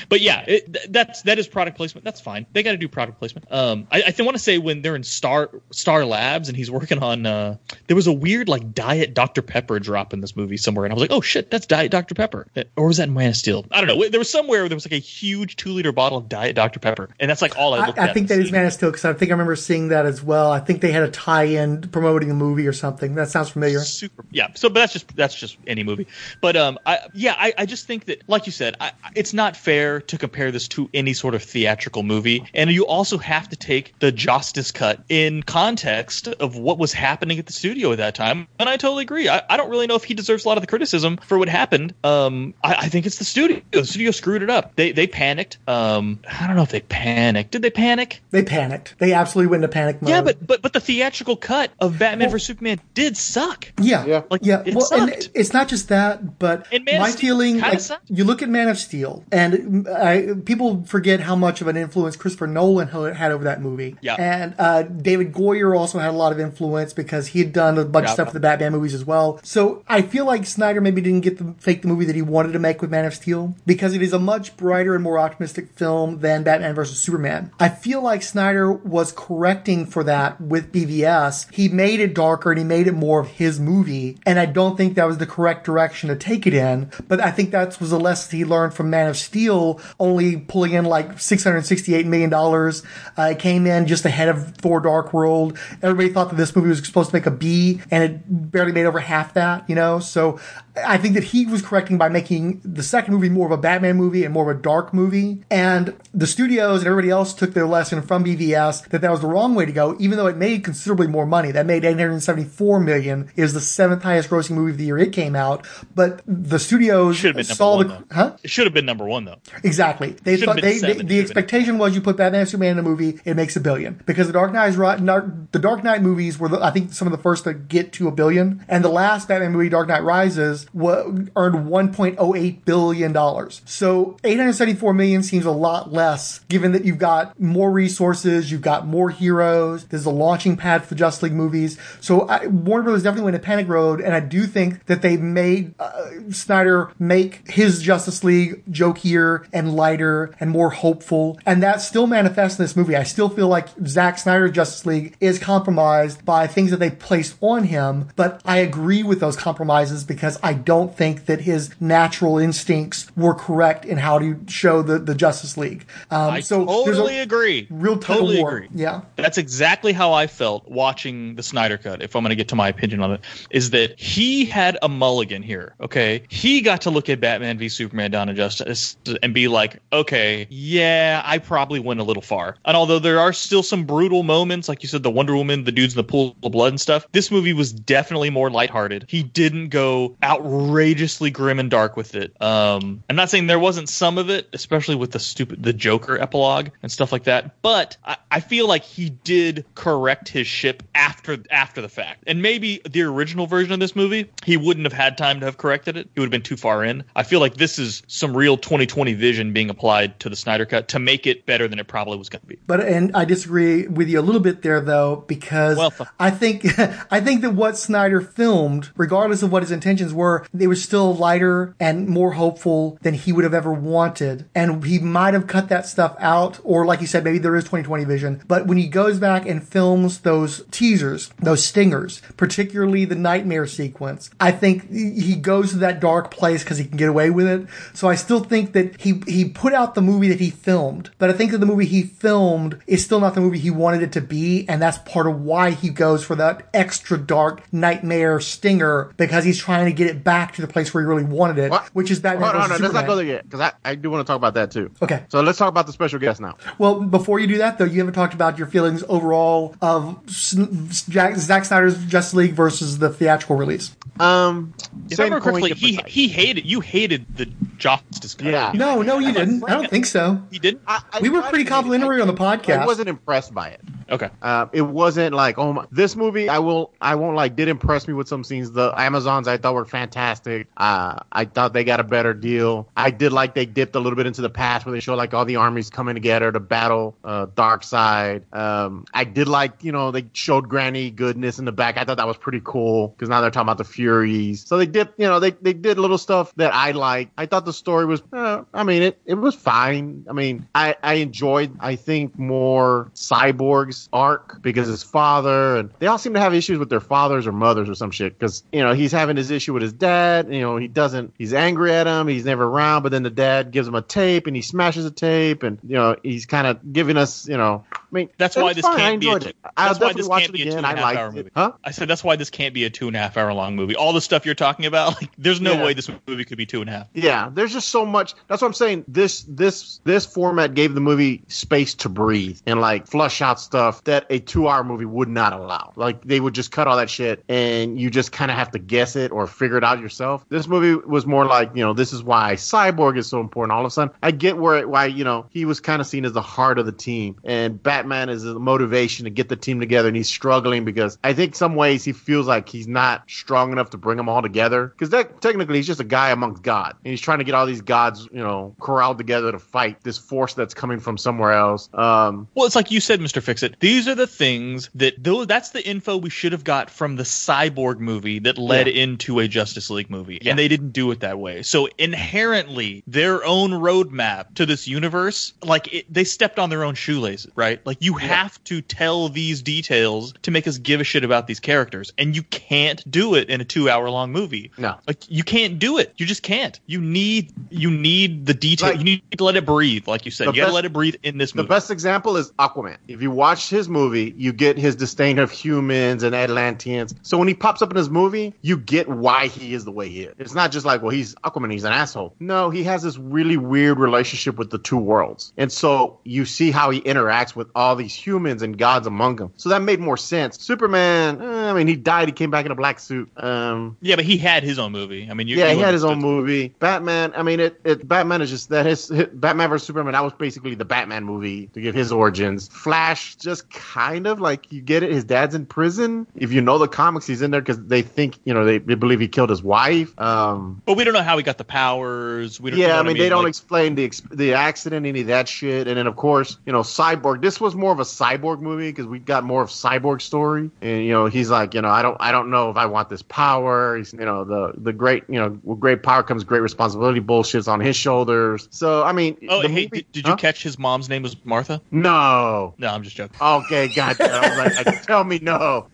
But yeah, it, that's that is product placement. That's fine. They got to do product placement. Um, I, I want to say when they're in Star Star Labs and he's working on. Uh, there was a weird like Diet Dr Pepper drop in this movie somewhere, and I was like, oh shit, that's Diet Dr Pepper. Uh, Or was that in Man of Steel? I don't know. There was somewhere where there was like a huge two liter bottle of Diet Dr Pepper, and that's like all I I, looked I at. think that is Man of Steel because I think I remember seeing that as well. I think they had a tie-in promoting a movie or something. That sounds familiar. super yeah so but that's just that's just any movie but um i yeah i, I just think that like you said I, it's not fair to compare this to any sort of theatrical movie and you also have to take the justice cut in context of what was happening at the studio at that time and i totally agree i, I don't really know if he deserves a lot of the criticism for what happened um i, I think it's the studio the studio screwed it up they they panicked um i don't know if they panicked did they panic They panicked. They absolutely went into panic mode. yeah but but but the theatrical cut of batman vs superman did suck Yeah, Yeah. Like, yeah. it Well, and sucked. it's not just that, but And my Steel feeling, kinda like, you look at Man of Steel, and I, people forget how much of an influence Christopher Nolan had over that movie. Yeah. And uh, David Goyer also had a lot of influence because he had done a bunch Yeah. of stuff for the Batman movies as well. So I feel like Snyder maybe didn't get the fake the movie that he wanted to make with Man of Steel because it is a much brighter and more optimistic film than Batman vs Superman. I feel like Snyder was correcting for that with BVS. He made it darker and he made it more of his movie, and I don't think that was the correct direction to take it in. But I think that was a lesson he learned from Man of Steel, only pulling in like six hundred sixty-eight million dollars. Uh, it came in just ahead of Thor: Dark World. Everybody thought that this movie was supposed to make a B, and it barely made over half that. You know, so I think that he was correcting by making the second movie more of a Batman movie and more of a dark movie. And the studios and everybody else took their lesson from BVS that that was the wrong way to go, even though it made considerably more money. That made 874 million. is the seventh highest grossing movie of the year it came out. But the studios Should have been number saw one, the, though. huh? It should have been number one though. Exactly. They thought they, they the expectation was you put Batman and Superman in a movie, it makes a billion because the Dark Knight. The Dark Knight movies were the, I think some of the first to get to a billion, and the last Batman movie, Dark Knight Rises, wa- earned 1.08 billion dollars. So 874 million seems a lot less, given that you've got more resources, you've got more heroes. There's a launching pad for Justice League movies. So I, Warner Brothers definitely went a panic road, and I do think that they made uh, Snyder make his Justice League jokier and lighter and more hopeful, and that still manifests in this movie. I still feel like Zack Snyder's Justice League is compromised by things that they placed on him, but I agree with those compromises because I don't think that his natural instincts were correct in how to show the, the Justice League. Um, I so totally agree. real totally agree. Yeah. That's exactly how I felt watching the Snyder Cut. If I'm going to get to my opinion on it, is that he had a mulligan here. Okay. He got to look at Batman v Superman: Dawn of Justice and be like, okay, yeah, I probably went a little far. And although there are still some brutal moments, like you said, the Wonder Woman, the dudes in the pool of blood and stuff, this movie was definitely more lighthearted. He didn't go outrageously grim and dark with it. Um, I'm not saying there wasn't some of it, especially with the stupid the Joker epilogue and stuff like that, but I, I feel like he did correct his ship after after the fact. And maybe the original version of this movie, he wouldn't have had time to have corrected it. He would have been too far in. I feel like this is some real 2020 vision being applied to the Snyder cut to make it better than it probably was going to be. But and I disagree with you a little bit there though because Well, I think I think that what Snyder filmed, regardless of what his intentions were, they were still lighter and more hopeful than he would have ever wanted. And he might have cut that stuff out, or like you said, maybe there is 2020 vision. But when he goes back and films those teasers, those stingers, particularly the nightmare sequence, I think he goes to that dark place because he can get away with it. So I still think that he he put out the movie that he filmed, but I think that the movie he filmed is still not the movie he wanted it to be, and that's part of why he goes for that extra dark nightmare stinger because he's trying to get it back to the place where he really wanted it, which is Batman Hold on, versus hold let's not go there yet because I, I do want to talk about that too. Okay. So let's talk about the special guest now. Well, before you do that, though, you haven't talked about your feelings overall of S- Jack, Zack Snyder's Justice League versus the theatrical release. Um, If I remember correctly, he he hated you hated the Justice cut. Yeah. No, no, you didn't. I don't think so. He didn't. we were pretty complimentary on the podcast. I wasn't impressed by it. Okay. Uh, it wasn't like oh my, this movie. I will. I won't like. Did impress me with some scenes. The Amazons I thought were fantastic. Uh, I thought they got a better deal. I did like they dipped a little bit into the past where they show like all the armies coming together to battle uh, Darkseid. Um, I did like you know they showed Granny goodness in the back. I thought that was pretty cool because now they're talking about the Furies. So they did you know they they did little stuff that I like. I thought the story was. Uh, I mean it it was fine. I mean I I enjoyed. I think more Cyborg's arc because his father and they all seem to have issues with their fathers or mothers or some shit because you know he's having his issue with his dad you know he doesn't he's angry at him he's never around but then the dad gives him a tape and he smashes a tape and you know he's kind of giving us you know I mean That's why this fine. Can't be. A, two- that's why this can't be a two and a hour it movie. huh I said that's why this can't be a two and a half hour long movie. All the stuff you're talking about, like, there's no Yeah. way this movie could be two and a half. Yeah, there's just so much. That's what I'm saying. This this this format gave the movie space to breathe and like flush out stuff that a two hour movie would not allow. Like they would just cut all that shit and you just kind of have to guess it or figure it out yourself. This movie was more like you know this is why Cyborg is so important. All of a sudden, I get where why you know he was kind of seen as the heart of the team and Batman is the motivation to get the team together and he's struggling because I think some ways he feels like he's not strong enough to bring them all together because that technically he's just a guy amongst God and he's trying to get all these gods you know corralled together to fight this force that's coming from somewhere else. Um, Well, it's like you said, Mr. Fix It. These are the things that though that's the info we should have got from the Cyborg movie that led Yeah. into a Justice League movie, Yeah. and they didn't do it that way. So inherently, their own roadmap to this universe, like it, they stepped on their own shoelaces, right? Like you have to tell these details to make us give a shit about these characters, and you can't do it in a two-hour-long movie. No. like you can't do it. You just can't. You need you need the detail. Like- you need to let it breathe, like you said. You got to let it breathe in this movie. The best example is Aquaman. If you watch his movie, you get his disdain of humans and Atlanteans. So when he pops up in his movie, you get why he is the way he is. It's not just like, well, he's Aquaman, he's an asshole. No, he has this really weird relationship with the two worlds. And so you see how he interacts with all these humans and gods among them. So that made more sense. Superman, eh, I mean, he died, he came back in a black suit. Um, Yeah, but he had his own movie. I mean, you, yeah, you he had his own movie. Batman. I mean, it, it. Batman is just that his, his Batman versus Superman. That was basically the Batman movie to give his origins. Flash, just kind of like you get it. His dad's in prison. If you know the comics, he's in there because they think you know they, they believe he killed his wife. Um, But we don't know how he got the powers. We don't, you yeah, know I what mean, they don't Like, explain the the accident, any of that shit, and then of course, you know, Cyborg. This was more of a Cyborg movie because we got more of Cyborg story, and you know, he's like, you know, I don't, I don't know if I want this power. He's, you know, the the great, you know, with great power comes great responsibility. Bullshit's on his shoulders. So I mean, oh, hey, movie- did, did you catch his mom's name was Martha? No. No, I'm just joking. Okay, gotcha. I was like, tell me no.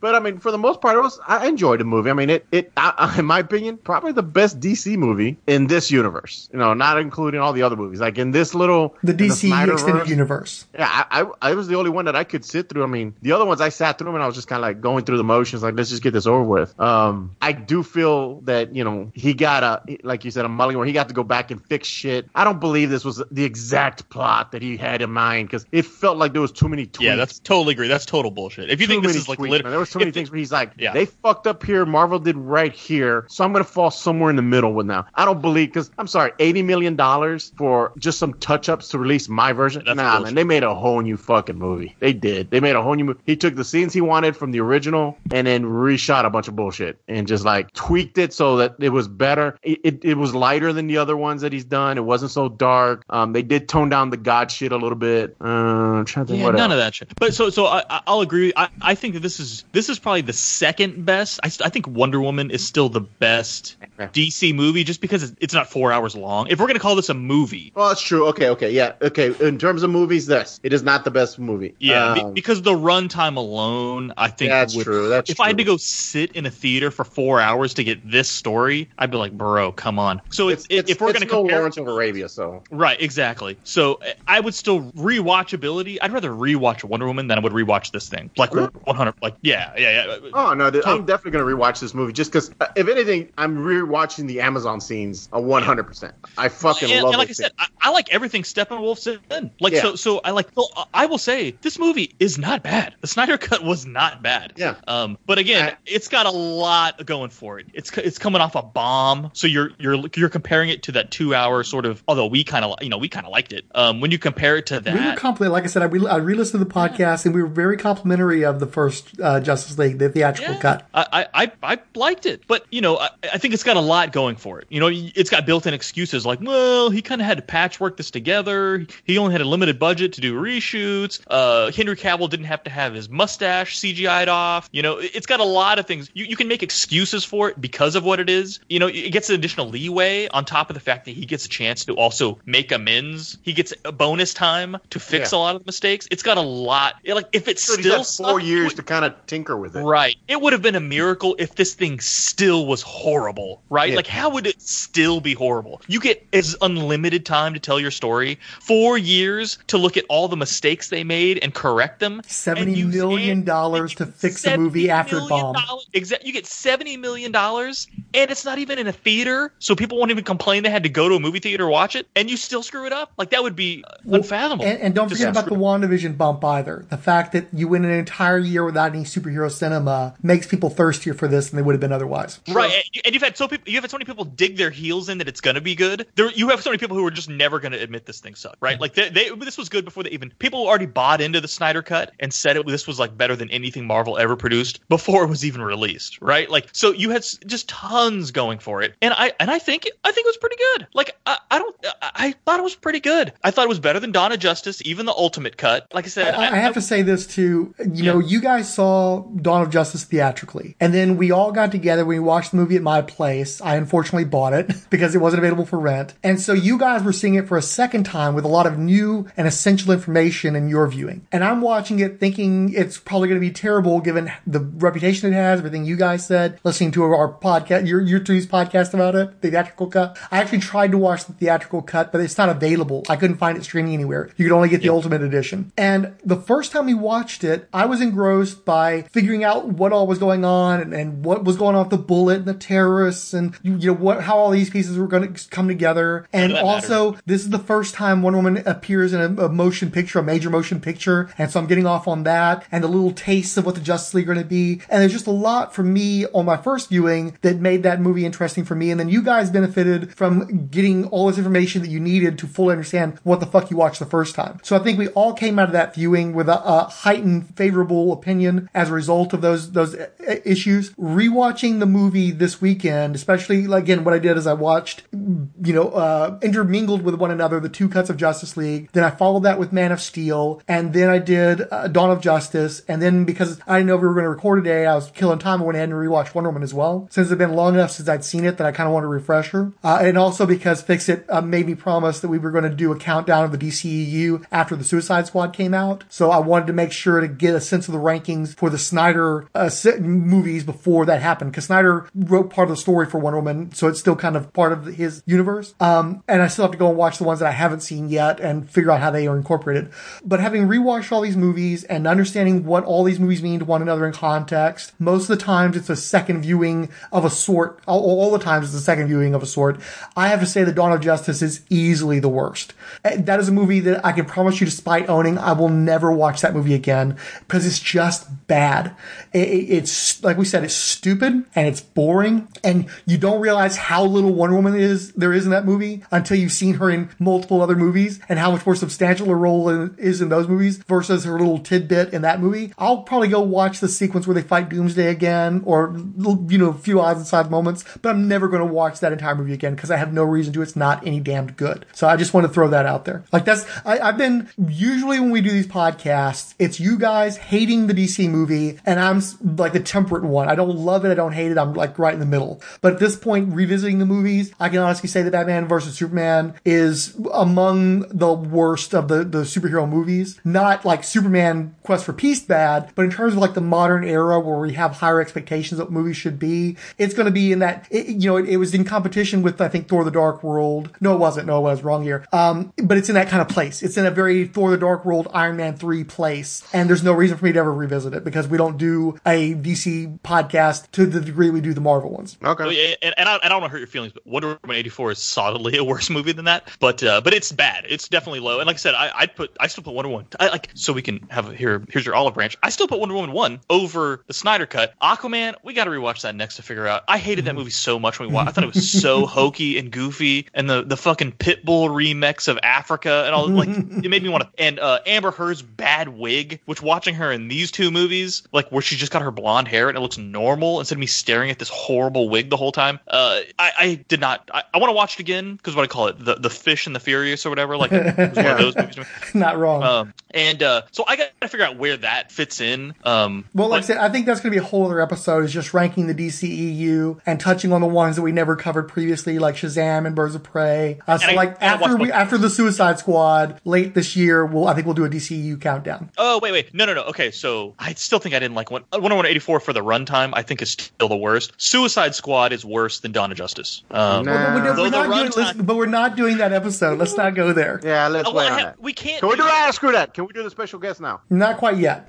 But I mean, for the most part, it was I enjoyed the movie. I mean, it it I, in my opinion, probably the best DC movie in this universe. You know, not including all the other movies. Like in this little The DC Snyderverse- extended universe. Yeah, I, I I was the only one that I could sit through. I mean, the other ones I sat through them and I was just kind of like going through the motions, like let's just get this over with. Um, I do feel that you know he got a like you said a mulligan where he got to go back and fix shit. I don't believe this was the exact plot that he had in mind because it felt like there was too many tweaks. Yeah, that's totally agree. That's total bullshit. If you Too think this is like tweaks, lit- man. there was so many things where he's like, Yeah. they fucked up here. Marvel did right here, so I'm gonna fall somewhere in the middle with now. I don't believe because I'm sorry, eighty million dollars for just some touch ups to release my version. That's nah, bullshit. man, they made a whole new fucking movie. They did. They made a whole new movie. He took the scenes he wanted from the original and then reshot a bunch of bullshit and just like tweaked it so that it was better. It, it, it was lighter than the other ones that he's done. It wasn't so dark. Um, they did tone down the god shit a little bit. Uh, I'm trying to think Yeah, none else. of that shit. But so, so I- I'll agree. I, I think that this is this is probably the second best. I, I think Wonder Woman is still the best DC movie, just because it's, it's not four hours long. If we're gonna call this a movie, Well, that's true. Okay, okay, yeah, okay. In terms of movies, this it is not the best movie. yeah, Um, because the runtime alone, I think That's would- true, that's true. if I had to go sit in a theater for four hours to get this story, I'd be like, bro, come on. So it's, it's, if we're it's gonna no compare, Lawrence of Arabia, so Right, exactly. So uh, I would still rewatchability. I'd rather rewatch Wonder Woman than I would rewatch this thing. Like 100. Like yeah, yeah, yeah. Oh no, dude, I'm definitely gonna rewatch this movie just because, uh, if anything, I'm rewatching the Amazon scenes a 100. percent I fucking and, love and like I said, I, I like everything Steppenwolf's in. Like Yeah. so, so I like. So I will say this movie is not bad. The Snyder Cut was not bad. Yeah. Um. But again, it's got a lot going for it. It's it's coming off a bomb. So you're you're you're comparing it to that two hour sort of. Although we kind of you know we kind of liked it. Um. When you compare it to that, We were that. compliment. Like I said, I, re- I re-listened to the podcast, and we were very complimentary of the first uh, Justice League, the theatrical Yeah. cut. I, I, I liked it, but you know, I, I think it's got a lot going for it. You know, it's got built-in excuses like, well, he kind of had to patchwork this together. He only had a limited budget to do reshoots. Uh, Henry Cavill didn't have to have his mustache CGI'd off. You know, it- it's got a lot of things. You, you can make excuses for it because of what it is. You know, it gets an additional leeway on top of the fact that he gets a chance to also make amends. He gets a bonus time to fix Yeah. a lot of the mistakes. It's got a lot. Like if it Dude, he's still had four sucked, years to kind of tinker with it. Right. It would have been a miracle if this thing still was horrible, right? Yeah. Like, how would it still be horrible? You get as unlimited time to tell your story, four years to look at all the mistakes they made and correct them. Seventy million dollars to fix a movie after it bombed. Exactly. You get seventy million dollars, and it's not even in a theater, so people won't even complain they had to go to a movie theater to watch it, and you still screw it up. Like that would be unfathomable. And, and don't Just forget about the WandaVision bump either. The fact that you went an entire year without any superhero cinema makes people thirstier for this than they would have been otherwise. Right, and- and you've had so people, you have had so many people dig their heels in that it's gonna be good. There, you have so many people who are just never gonna admit this thing sucked, right? Like they, they, this was good before they even people already bought into the Snyder cut and said it this was like better than anything Marvel ever produced before it was even released, right? Like so you had just tons going for it, and I and I think I think it was pretty good. Like I, I don't I, I thought it was pretty good. I thought it was better than of Justice, even the Ultimate cut. Like I said, I, I have to say this too. You know, you guys saw Dawn of Justice theatrically, and then we all got together. We watched the movie at my place. I unfortunately bought it because it wasn't available for rent, and so you guys were seeing it for a second time with a lot of new and essential information in your viewing. And I'm watching it thinking it's probably going to be terrible given the reputation it has, everything you guys said. Listening to our podcast, your your two's podcast about it, the theatrical cut. I actually tried to watch the theatrical cut, but it's not available. I couldn't find it streaming anywhere. You could only get the ultimate edition. And the first time we watched it, I was engrossed by figuring out what all was going on and, and what was going on with the bullet and the terrorists and you know what how all these pieces were going to come together. And also, this is the first time Wonder Woman appears in a, a motion picture, a major motion picture, and so I'm getting off on that and the little tastes of what the Justice League are going to be. And there's just a lot for me on my first viewing that made that movie interesting for me. And then you guys benefited from getting all this information that you needed to fully understand what the fuck you watched the first time. So I think we all came out of that viewing with a, a heightened favorable opinion as a result of those those uh, issues. Rewatching the movie this weekend, especially again, what I did is I watched, you know, uh, intermingled with one another the two cuts of Justice League. Then I followed that with Man of Steel, and then I did uh, Dawn of Justice. And then because I didn't know if we were going to record today, I was killing time. I went ahead and rewatched Wonder Woman as well, since it's been long enough since I'd seen it that I kind of want a refresher. Uh, and also because Fixit uh, made me promise that we were going to do a countdown of the DCEU after the Suicide Squad came out. So I wanted to make sure to get a sense of the rankings for the Snyder uh, movies before that happened. Because Snyder wrote part of the story for Wonder Woman, so it's still kind of part of his universe. Um, and I still have to go and watch the ones that I haven't seen yet and figure out how they are incorporated. But having rewatched all these movies and understanding what all these movies mean to one another in context, most of the times it's a second viewing of a sort. All, all the times it's a second viewing of a sort. I have to say, The Dawn of Justice is easily the worst. Eh, that is a movie that I can promise you, despite owning, I will never watch that movie again because it's just bad. It, it's like we said, it's stupid and it's boring, and you don't realize how little Wonder Woman is there is in that movie until you've seen her in multiple other movies and how much more substantial her role is in those movies versus her little tidbit in that movie. I'll probably go watch the sequence where they fight Doomsday again, or you know, a few odds and sides moments, but I'm never going to watch that entire movie again because I have no reason to. It's not any damned good. So I just want to throw that out there. Like that's I, I've been usually when we do these podcasts, it's you guys hating the DC movie, and I'm like the temperate one. I don't love it. I don't hate it. I'm like right in the middle. But at this point, revisiting the movies, I can honestly say that Batman versus Superman is among the worst of the, the superhero movies. Not like Superman Quest for Peace bad, but in terms of like the modern era where we have higher expectations of what movies should be, it's going to be in that, it, you know, it, it, was in competition with, I think, Thor the Dark World. No, it wasn't. No, I was wrong here. Um, but it's in that kind of place. It's in a very Thor the Dark World, Iron Man 3 place. And there's no reason for me to ever revisit it because we don't do a DC podcast to the degree we do the Marvel ones. Okay. And, and I, I, don't want to hurt your feelings, but Wonder Woman 84 is solidly a worse movie than that. But uh, but it's bad. It's definitely low. And like I said, I, I'd put I still put Wonder Woman. I, like so we can have here. Here's your olive branch. I still put Wonder Woman one over the Snyder cut. Aquaman. We got to rewatch that next to figure out. I hated that movie so much when we watched. I thought it was so hokey and goofy, and the the fucking Pitbull remix of Africa and all. Like it made me want to. And uh, Amber Heard's bad wig, which watching her in these two movies, like where she just got her blonde hair and it looks normal instead of me staring at this horrible wig the whole time. Uh, I, I did not. I, I want to watch it again because what I call it, the the Fish and the Furious or whatever. Like it was one of those movies. Not wrong. Um, and uh, so I got to figure out where that fits in. Um, well, like but, I said, I think that's going to be a whole other episode. Is just ranking the DCEU and touching on the ones that we never covered previously, like Shazam and Birds of Prey. Uh, so, I, like after we after the Suicide Squad late this year, we'll I think we'll do a DCEU countdown. Oh wait, wait, no, no, no. Okay, so I still think I didn't like one. Wonder Woman eighty four for the runtime. I think is still the worst. Suicide Squad is worse than Dawn of Justice. Um, nah. but, we're, we're not doing, but we're not doing that episode. Let's not go there. Yeah, let's. Oh, well, have, we can't. Can we do that? Screw that. Can we do the special guest now? Not quite yet.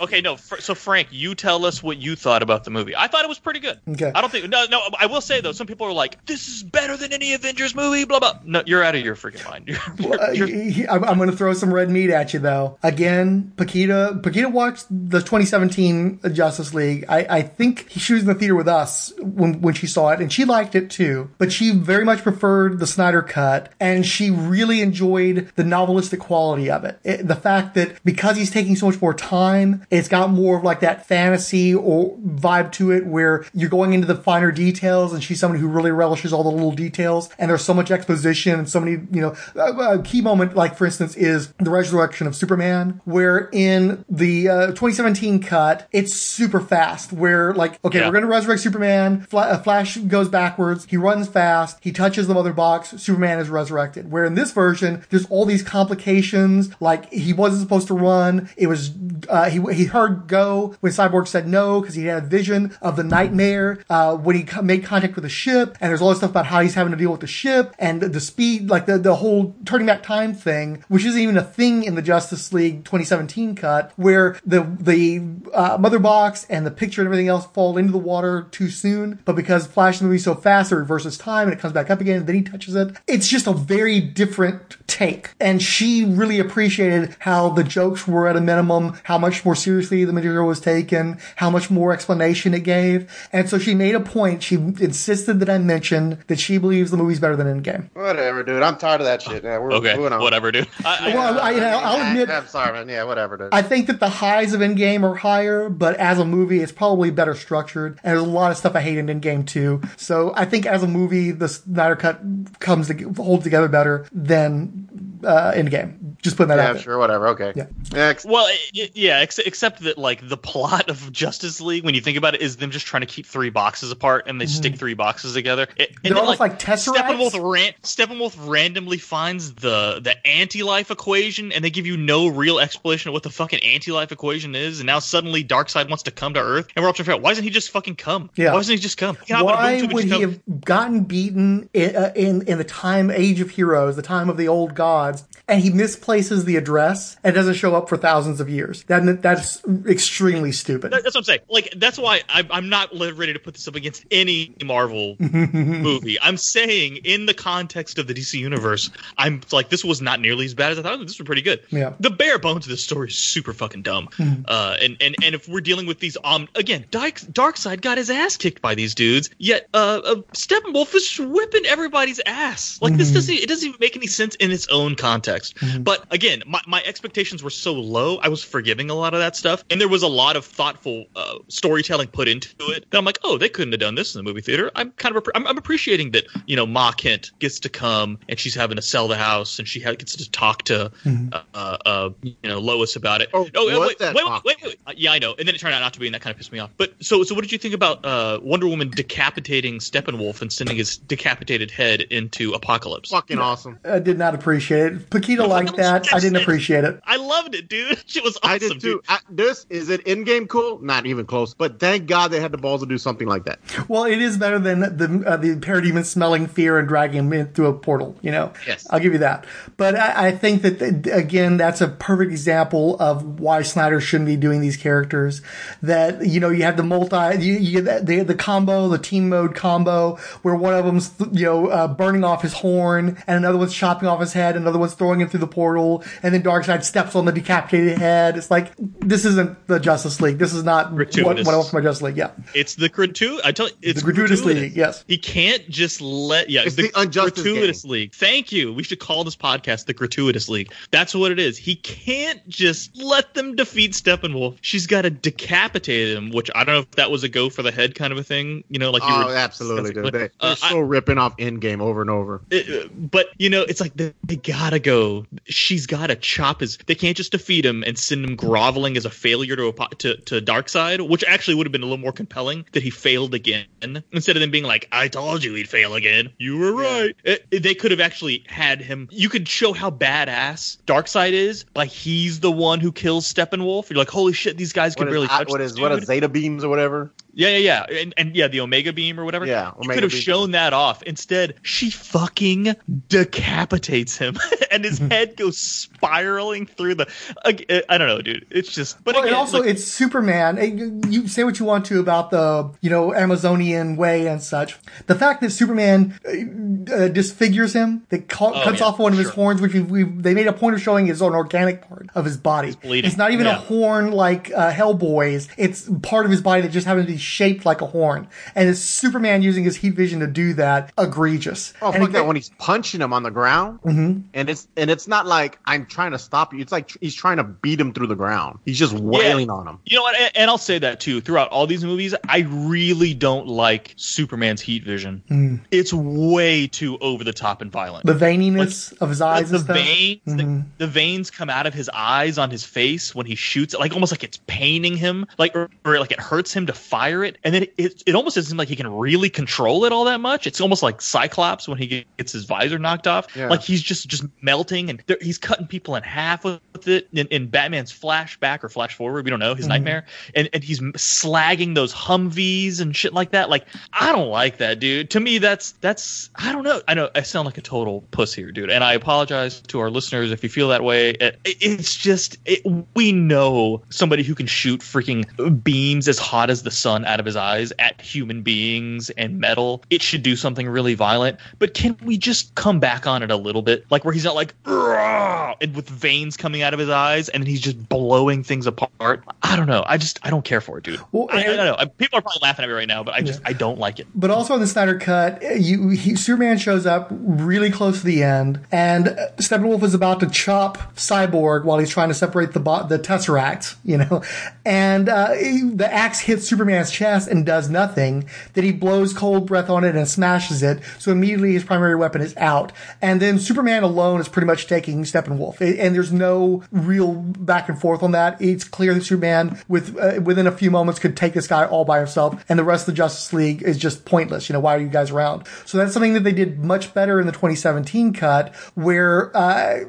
Okay, no. so Frank, you tell us what you thought about the movie. I thought it was pretty good. Okay. I don't think. No, no. I will say though, some people are like, "This is better than any Avengers movie." Blah blah. No, you're out of your freaking mind. You're, you're, you're, I'm, I'm going to throw some red meat at you though. Again, Paquita. Paquita watched the 2017 Justice League. I, I think she was in the theater with us when when she saw it, and she liked it too. But she very much preferred the Snyder cut, and she really enjoyed the novelistic quality of it. it. The fact that because he's taking so much more time, it's got more of like that fantasy or vibe to it, where you're going into the finer details, and she's someone who really relishes all the little details, and there's so much exposition and so many, you know, a, a key moment, like for instance, is the resurrection of Superman, where in the uh, 2017 cut, it's super fast, where like, okay, yeah. we're gonna resurrect Superman, Fla- Flash goes backwards, he runs fast, he touches the mother box, Superman is resurrected. Where in this version, there's all these complications, like he wasn't supposed to run, it was, uh, he, he heard go when Cyborg said no, because he had a vision of the nightmare, uh, when he made contact with the ship, and there's all this stuff about how he's having to deal with the ship, and the speed, like the, the whole turning back time thing, which isn't even a thing in the Justice League 2017 cut, where the, the, uh, mother box and the picture and everything else fall into the water too soon, but because Flash moves so fast, it reverses time and it comes back up again, and then he touches it. It's just a very different take. And she really appreciated how the jokes were at a minimum, how much more seriously the material was taken, how much more explanation it gave. And so she made a point. She insisted that I mention that she believes the movie's better than Endgame. Whatever, dude. I'm tired of that shit. Yeah, we're okay. moving on. Whatever, dude. I, well, I, you know, I'll admit. I'm sorry, man. Yeah, whatever, dude. I think that the highs of Endgame are higher, but as a movie, it's probably better structured. And there's a lot of stuff I hate in Endgame too. So I think as a movie, the Snyder Cut comes to, holds together better than uh, Endgame. Just putting that yeah, out there. sure, whatever. Okay. Yeah. Next. Well, it, it- yeah, ex- except that like the plot of Justice League, when you think about it, is them just trying to keep three boxes apart, and they stick three boxes together. It, and They're then, almost like Tesseracts? Steppenwolf, ran- Steppenwolf randomly finds the the anti-life equation, and they give you no real explanation of what the fucking anti-life equation is. And now suddenly Darkseid wants to come to Earth, and we're all trying to figure out why doesn't he just fucking come? Yeah. Why doesn't he just come? He can hop in a boom Why would he come. have gotten beaten in, uh, in in the time age of heroes, the time of the old gods, and he misplaces the address and doesn't show up for thousands of years? That that's extremely stupid. That- That's what I'm saying. Like that's why I'm, I'm not ready to put this up against any Marvel movie. I'm saying in the context of the DC universe, I'm like this was not nearly as bad as I thought. This was pretty good. Yeah. The bare bones of this story is super fucking dumb. Mhm. Uh, and and and if we're dealing with these, um, again, Dark Darkseid got his ass kicked by these dudes. Yet, uh, uh Steppenwolf is whipping everybody's ass. Like this Mhm. doesn't it doesn't even make any sense in its own context. But again, my, my expectations were so low, I was forgiving a lot of that stuff, and there was a lot of thoughtful uh, storytelling put into it. That I'm like, oh, they couldn't have done this in the movie theater. I'm kind of appre- I'm, I'm appreciating that you know Ma Kent gets to come and she's having to sell the house and she ha- gets to talk to Mhm. uh, uh, you know Lois about it. Oh, oh was wait, wait, wait, wait, wait, Uh, yeah, I know. And then it turned out not to be, and that kind of pissed me off. But so so, what did you think about uh, Wonder Woman decapitating Steppenwolf and sending his decapitated head into Apocalypse? Fucking awesome. I did not appreciate it. Paquita liked that. I didn't appreciate it. I loved it, dude. Shit was awesome. I did too. I, this is it Endgame cool? Not even close. But thank God they had the balls to do something like that. Well, it is better than the uh, the parademon smelling fear and dragging him in through a portal. You know, Yes. I'll give you that. But I, I think that th- again, that's a perfect example of why Snyder shouldn't be doing these characters. That you know, you have the multi, you, you get the the combo, the team mode combo, where one of them's you know uh, burning off his horn, and another one's chopping off his head, another one's throwing him through the portal, and then Darkseid steps on the decapitated head. It's like this isn't the Justice League. This is not what, Gratuitous. what I want from my Justice League. Yeah. It's the gratuitous. I tell you, it's The gratuitous league, yes. He can't just let. Yeah, It's the Unjustice gratuitous league. Thank you. We should call this podcast the gratuitous league. That's what it is. He can't just let them defeat Steppenwolf. She's got to decapitate him. Which I don't know if that was a go for the head kind of a thing. You know, like you oh, were absolutely, dude. They, they're Uh, still ripping off Endgame over and over. it- but you know, it's like they, they gotta go. She's gotta chop his. They can't just defeat him and send him groveling as a failure to to to Darkseid, which actually would have been a little more compelling that he failed again instead of them being like, "I told you he'd fail again. You were right." It- it- they could have actually had him. You could show how badass Darkseid is by he's the one who kills Steppenwolf. You're like, "Holy shit, these guys What can is, really I- touch what is what dude." is Zeta beams or whatever? Yeah, yeah, yeah, and, and yeah, the Omega Beam or whatever. Yeah, you Omega could have Beam. shown that off. Instead, she fucking decapitates him, and his head goes spiraling through the. I, I don't know, dude. It's just, but Well, again, and also like, it's Superman. And you- You say what you want to about the you know Amazonian way and such. The fact that Superman uh, uh, disfigures him, that cu- Oh, cuts yeah, off one of his horns, which we, we they made a point of showing is an organic part of his body. bleeding. It's not even a horn like uh, Hellboy's. It's part of his body that just happens to be shaped like a horn. And it's Superman using his heat vision to do that. Egregious. Oh and fuck it- that! When he's punching him on the ground, Mhm. and it's and it's not like I'm trying to stop you. It's like tr- he's trying to beat him through the ground. He's just wailing on him. You know what? And, and I'll say that too. Throughout all these movies, I really don't like Superman's heat vision. Mm. It's way too over the top and violent. the veininess of his eyes the and stuff. veins, Mhm. the, the veins come out of his eyes on his face when he shoots it, like almost like it's paining him, like or, or like it hurts him to fire it, and then it, it, it almost doesn't seem like he can really control it all that much. It's almost like Cyclops when he gets his visor knocked off, Yeah. like he's just just melting, and he's cutting people in half with it. In, in Batman's flashback or flash forward, we don't know his Mhm. nightmare, and and he's slagging those Humvees and shit like that. Like I don't like that, dude. To me, that's that's I don't know. I know I sound like a total puss here, dude, and I apologize to our listeners if you feel that way. It, it- it's just it, we know somebody who can shoot freaking beams as hot as the sun out of his eyes at human beings and metal. It should do something really violent, but can we just come back on it a little bit, like where he's not like and with veins coming out of his eyes and he's just blowing things apart. I don't know. I just I don't care for it, dude. Well, I, I don't know. People are probably laughing at me right now, but I just just I don't like it. But also in the Snyder cut, you he, Superman shows up really close to the end, and Steppenwolf is about to chop Cyborg while he's trying to separate the bo- the Tesseract, you know, and uh, he- the axe hits Superman's chest and does nothing. Then he blows cold breath on it and smashes it, so immediately his primary weapon is out. And then Superman alone is pretty much taking Steppenwolf, and there's no real back and forth on that. It's clear that Superman, with uh, within a few moments, could take this guy all by himself, and the rest of the Justice League is just pointless. You know, why are you guys around? So that's something that they did much better in the 2017 cut, where uh,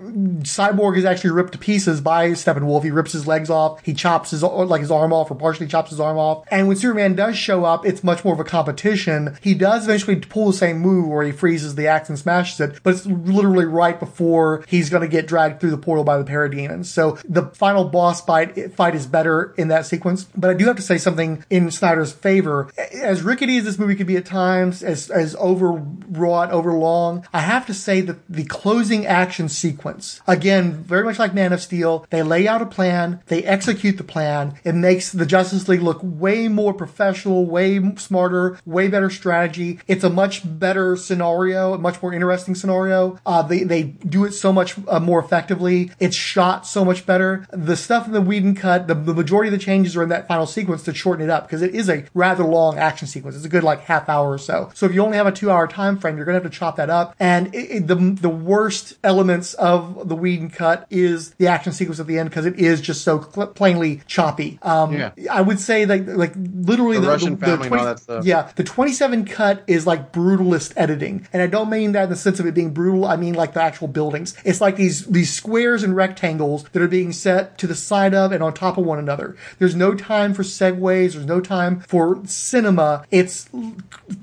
Cyborg is actually ripped to pieces by Steppenwolf. He rips his legs off, he chops his like his arm off, or partially chops his arm off. And when Superman does show up, it's much more of a competition. He does eventually pull the same move where he freezes the axe and smashes it, but it's literally right before he's going to get dragged through the portal by the parademons. So the final boss fight fight is better in that sequence. But I do have to say something in Snyder's favor. As rickety as this movie could be at times, as as overwrought, overlong, I have to say that the closing action sequence, again, very much like Man of Steel, they lay out a plan, they execute the plan. It makes the Justice League look way more professional, way smarter, way better strategy. It's a much better scenario, a much more interesting scenario. Uh, they they do it so much uh, more effectively. It's shot so much better. The stuff in the Whedon cut, the, the majority of the changes are in that final sequence to shorten it up because it is a rather long action sequence. It's a good like half hour or so. So if you only have a two hour time frame, you're gonna have to chop that up. And it, it- the the worst elements of the Whedon cut is the action sequence at the end because it is just so cl- plainly choppy. Um, Yeah. I would say like like literally The Russian family and all that stuff. Yeah, the 27 cut is like brutalist editing, and I don't mean that in the sense of it being brutal. I mean like the actual buildings. It's like these these squares and rectangles that are being set to the side of and on top of one another. There's no time for segues. There's no time for cinema. It's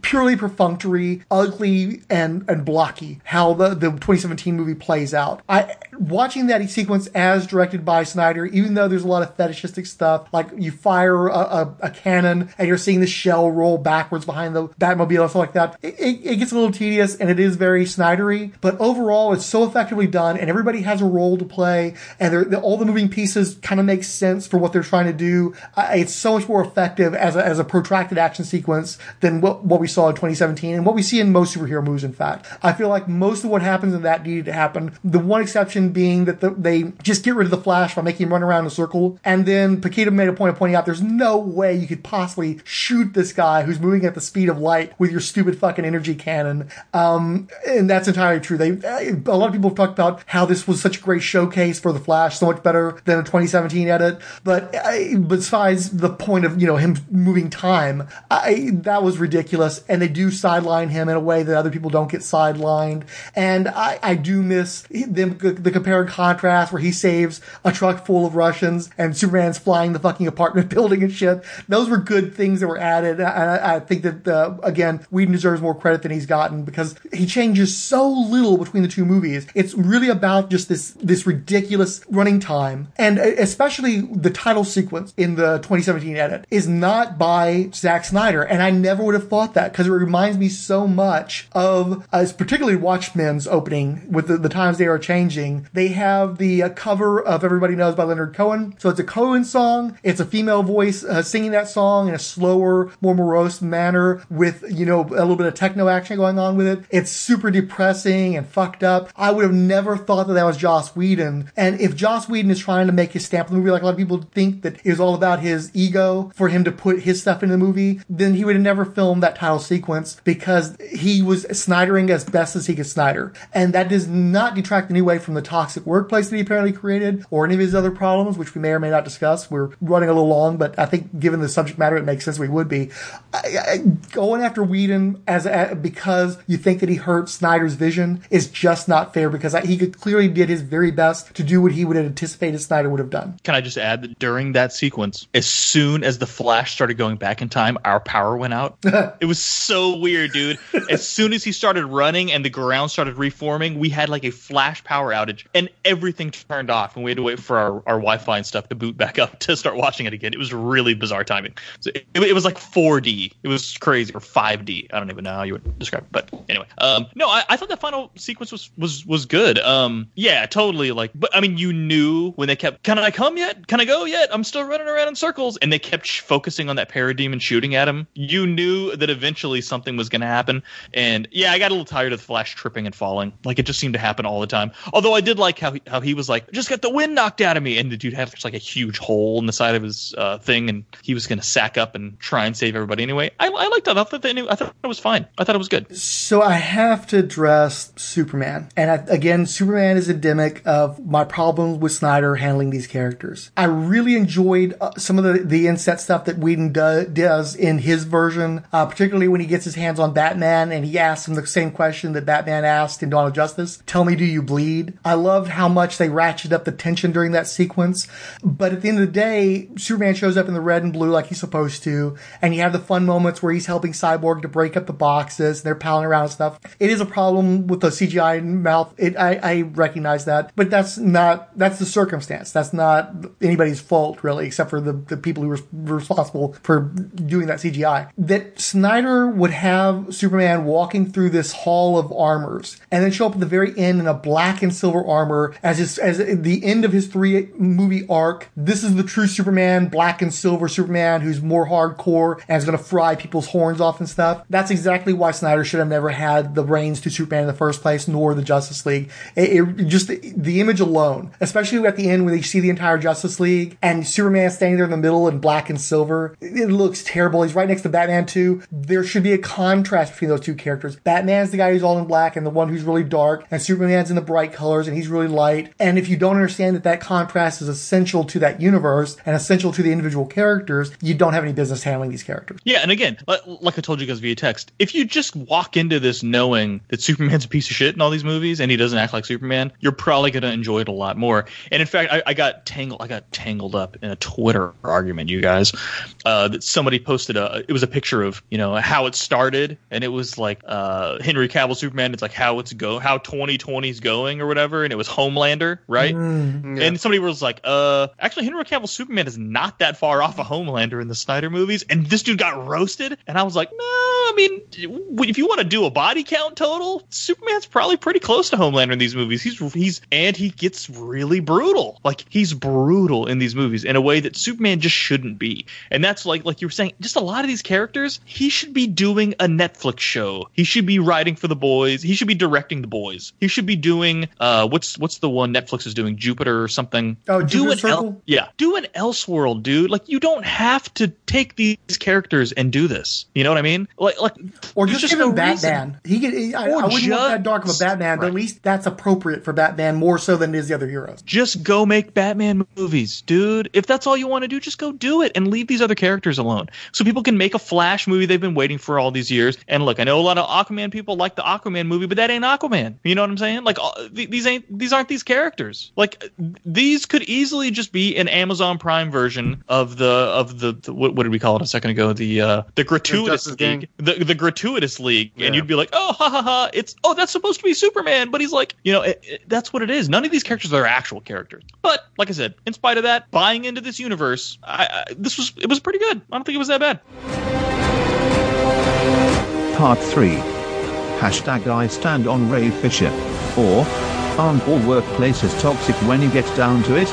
purely perfunctory, ugly, and and blocky. How the the 2017 movie plays out. I watching that sequence as directed by Snyder, even though there's a lot of fetishistic stuff, like you fire a, a, a cannon and you're seeing the shell roll backwards behind the Batmobile and stuff like that. It, it, it gets a little tedious and it is very Snydery, but overall it's so effectively done and everybody has a role to play and they're, the, all the moving pieces kind of make sense for what they're trying to do. Uh, it's so much more effective as a, as a protracted action sequence than what, what we saw in 2017 and what we see in most superhero movies, in fact. I feel like most of what happens in that needed to happen. The one exception being that the, they just get rid of the Flash by making him run around in a circle. And then Paquita made a point of pointing out there's no way you could possibly shoot this guy who's moving at the speed of light with your stupid fucking energy cannon. Um, and that's entirely true. They, a lot of people have talked about how this was such a great showcase for the Flash, so much better than a 2017 edit. But I, besides the point of, you know, him moving time, I, that was ridiculous. And they do sideline him in a way that other people don't get sidelined. And I, I do miss them, the compare and contrast where he saves a truck full of Russians and Superman's flying the fucking apartment building and shit. Those were good things that were added. I, I think that, uh, again, Whedon deserves more credit than he's gotten because he changes so little between the two movies. It's really about just this, this ridiculous running time. And especially the title sequence in the 2017 edit is not by Zack Snyder. And I never would have thought that because it reminds me so much of, uh, particularly Watchmen's opening with the, the times they are changing. They have the uh, cover of Everybody Knows by Leonard Cohen. So it's a Cohen song. It's a female voice uh, singing that song in a slower, more morose manner with, you know, a little bit of techno action going on with it. It's super depressing and fucked up. I would have never thought that that was Joss Whedon. And if Joss Whedon is trying to make his stamp on the movie, like a lot of people think that it was all about his ego for him to put his stuff in the movie, then he would have never filmed that title sequence because he was Snydering as best as he could Snyder. And that does not detract in any way from the toxic workplace that he apparently created or any of his other problems, which we may or may not discuss. We're running a little long, but I think given the subject matter, it makes sense we would be. I, I, going after Whedon as a, because you think that he hurt Snyder's vision is just not fair because I, he could clearly did his very best to do what he would have anticipated Snyder would have done. Can I just add that during that sequence, as soon as the Flash started going back in time, our power went out. it was so weird, dude. As soon as he started running and the ground started reforming, we had like a Flash power outage and everything turned off, and we had to wait for our, our Wi-Fi and stuff to boot back up to start watching it again. It was really bizarre timing. So it, it was like 4D. It was crazy, or 5D. I don't even know how you would describe it, but anyway. Um, no, I, I thought the final sequence was was was good. Um, yeah, totally. Like, but I mean, you knew when they kept, "Can I come yet? Can I go yet? I'm still running around in circles," and they kept sh- focusing on that parademon shooting at him. You knew that eventually something was going to happen. And yeah, I got a little tired of the Flash tripping and falling. Like it just seemed to happen all the time. Although I did like how he, how he was like, "Just got the wind knocked out of me," and the dude had just like a huge hole in the side of his uh, thing, and he was going to sack up and try and save everybody anyway. I, I liked that. I thought they knew. I thought it was fine. I thought it was good. So I have to address Superman. And I, again, Superman is endemic of my problems with Snyder handling these characters. I really enjoyed uh, some of the, the inset stuff that Whedon do, does in his version, uh, particularly when he gets his hands on Batman and he asks him the same question that Batman asked in Dawn of Justice. Tell me, do you bleed? I loved how much they ratcheted up the tension during that sequence. But at the end of the day, Superman shows up in the red and blue like he's supposed to. And you have the fun moments where he's helping Cyborg to break up the boxes. And they're palling around and stuff. It is a problem with the CGI mouth. It, I, I recognize that, but that's not, that's the circumstance. That's not anybody's fault really, except for the, the people who were responsible for doing that CGI. That Snyder would have Superman walking through this hall of armors and then show up at the very end in a black and silver armor as his, as the end of his three movie arc. This is the true Superman, black and silver Superman who's more hardcore and is going to fry people's horns off and stuff. That's exactly why Snyder should have never had the reins to Superman in the first place, nor the Justice League. It, it just the image alone, especially at the end when they see the entire Justice League and Superman standing there in the middle in black and silver, it looks terrible. He's right next to Batman too. There should be a contrast between those two characters. Batman's the guy who's all in black and the one who's really dark, and Superman's in the bright colors and he's really light. And if you don't understand that that contrast is essential to that universe and essential to the individual characters, you don't have any business handling these characters. Yeah, and again, like I told you guys via text, if you just walk into this knowing that Superman's a piece of shit in all these movies and he doesn't act like Superman, you're probably going to enjoy it a lot more. And in fact, I, I, got tangled. I got tangled up in a Twitter argument, you guys. Uh, that somebody posted a. It was a picture of you know how it started, and it was like uh, Henry Cavill Superman. It's like how it's go, how 2020 is going or whatever, and it was Homelander, right? Mm, yeah. And somebody was like, uh, actually Henry Cavill Superman is not that far off of Homelander in the Snyder movies, and this dude got roasted, and I was like, no, I mean, if you want to do a body count total, Superman's probably pretty close to Homelander in these movies. He's he's and he gets really brutal. Like he's brutal in these movies in a way that Superman just shouldn't be. And that's like like you were saying, just a lot of these characters, he should be doing a Netflix show. He should be writing for the boys. He should be directing the boys. He should be doing uh what's what's the one Netflix is doing, Jupiter or something. Oh, do Jupiter an Circle? El- yeah. Do an Elseworld, dude. Like you don't have to take these characters and do this. You know what I mean? Like like or there's just, give him no reason. Batman. He could. I, I wouldn't want that dark of a Batman, but at least that's appropriate for Batman more so than it is the other heroes. Just go make Batman movies, dude. If that's all you want to do, just go do it and leave these other characters alone. So people can make a Flash movie they've been waiting for all these years. And look, I know a lot of Aquaman people like the Aquaman movie, but that ain't Aquaman. You know what I'm saying? Like uh, all- these ain't these aren't these characters. Like these could easily just be an Amazon Prime version of the of the, the what, what did we call it a second ago? The uh the gratuitous Justice league, the the gratuitous league, Yeah. and you'd be like, oh ha ha ha, it's oh that's supposed to be Superman, but he's like, you know, it, it- that's what it is. None of these characters are actual characters. But like I said, in spite of that, buying into this universe, I, I, this was it was pretty good. I don't think it was that bad. Part 3. Hashtag I stand on Ray Fisher. Or, aren't all workplaces toxic when you get down to it?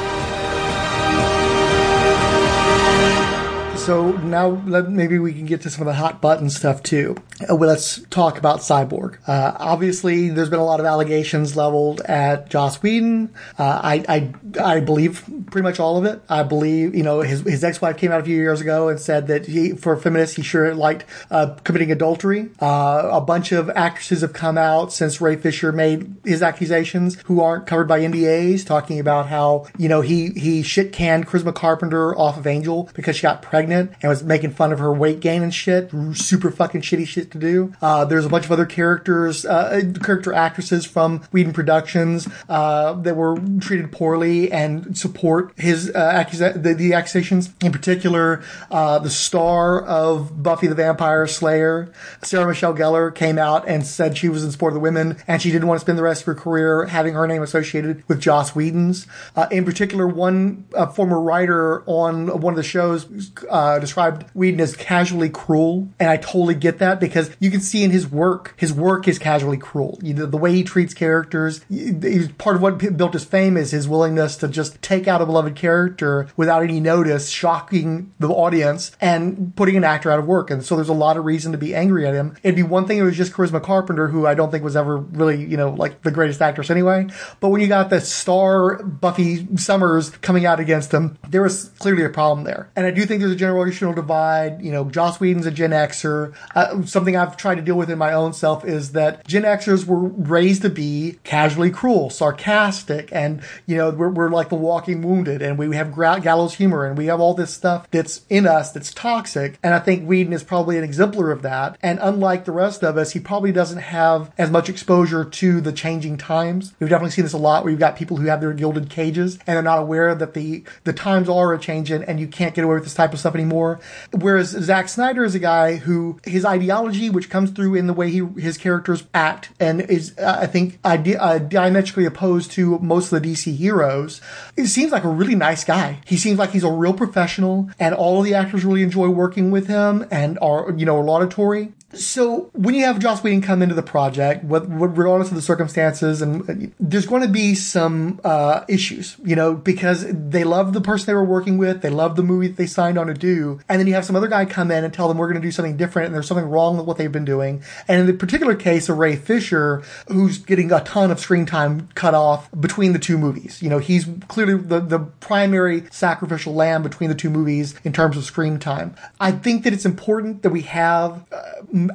So now let, maybe we can get to some of the hot button stuff too. Uh, well, let's talk about Cyborg. Uh, obviously, there's been a lot of allegations leveled at Joss Whedon. Uh, I, I, I believe pretty much all of it. I believe, you know, his, his ex-wife came out a few years ago and said that he, for feminists, he sure liked uh, committing adultery. Uh, a bunch of actresses have come out since Ray Fisher made his accusations who aren't covered by NDAs, talking about how, you know, he, he shit canned Charisma Carpenter off of Angel because she got pregnant pregnant and was making fun of her weight gain and shit. Super fucking shitty shit to do. Uh, there's a bunch of other characters, uh, character actresses from Whedon Productions uh, that were treated poorly and support his uh, accusa- the, the accusations. In particular, uh, the star of Buffy the Vampire Slayer, Sarah Michelle Gellar, came out and said she was in support of the women and she didn't want to spend the rest of her career having her name associated with Joss Whedon's. Uh, in particular, one former writer on one of the shows uh, described Whedon as casually cruel, and I totally get that because you can see in his work, his work is casually cruel. You know, the way he treats characters, part of what built his fame is his willingness to just take out a beloved character without any notice, shocking the audience and putting an actor out of work. And so there's a lot of reason to be angry at him. It'd be one thing if it was just Charisma Carpenter, who I don't think was ever really, you know, like the greatest actress anyway. But when you got the star Buffy Summers coming out against him, there was clearly a problem there. And I do think there's a generational divide. You know, Joss Whedon's a Gen Xer. Uh, something I've tried to deal with in my own self is that Gen Xers were raised to be casually cruel, sarcastic, and, you know, we're, we're like the walking wounded and we have gallows humor and we have all this stuff that's in us that's toxic. And I think Whedon is probably an exemplar of that. And unlike the rest of us, he probably doesn't have as much exposure to the changing times. We've definitely seen this a lot where you've got people who have their gilded cages and they're not aware that the, the times are a changing and you can't get away with this type of stuff anymore. Whereas Zack Snyder is a guy who his ideology, which comes through in the way he his characters act, and is uh, I think ide- uh, diametrically opposed to most of the DC heroes. He seems like a really nice guy. He seems like he's a real professional, and all of the actors really enjoy working with him and are you know laudatory. So when you have Joss Whedon come into the project, what, regardless of the circumstances, and there's going to be some uh, issues, you know, because they love the person they were working with, they love the movie that they signed on to do, and then you have some other guy come in and tell them we're going to do something different, and there's something wrong with what they've been doing. And in the particular case of Ray Fisher, who's getting a ton of screen time cut off between the two movies, you know, he's clearly the the primary sacrificial lamb between the two movies in terms of screen time. I think that it's important that we have. Uh,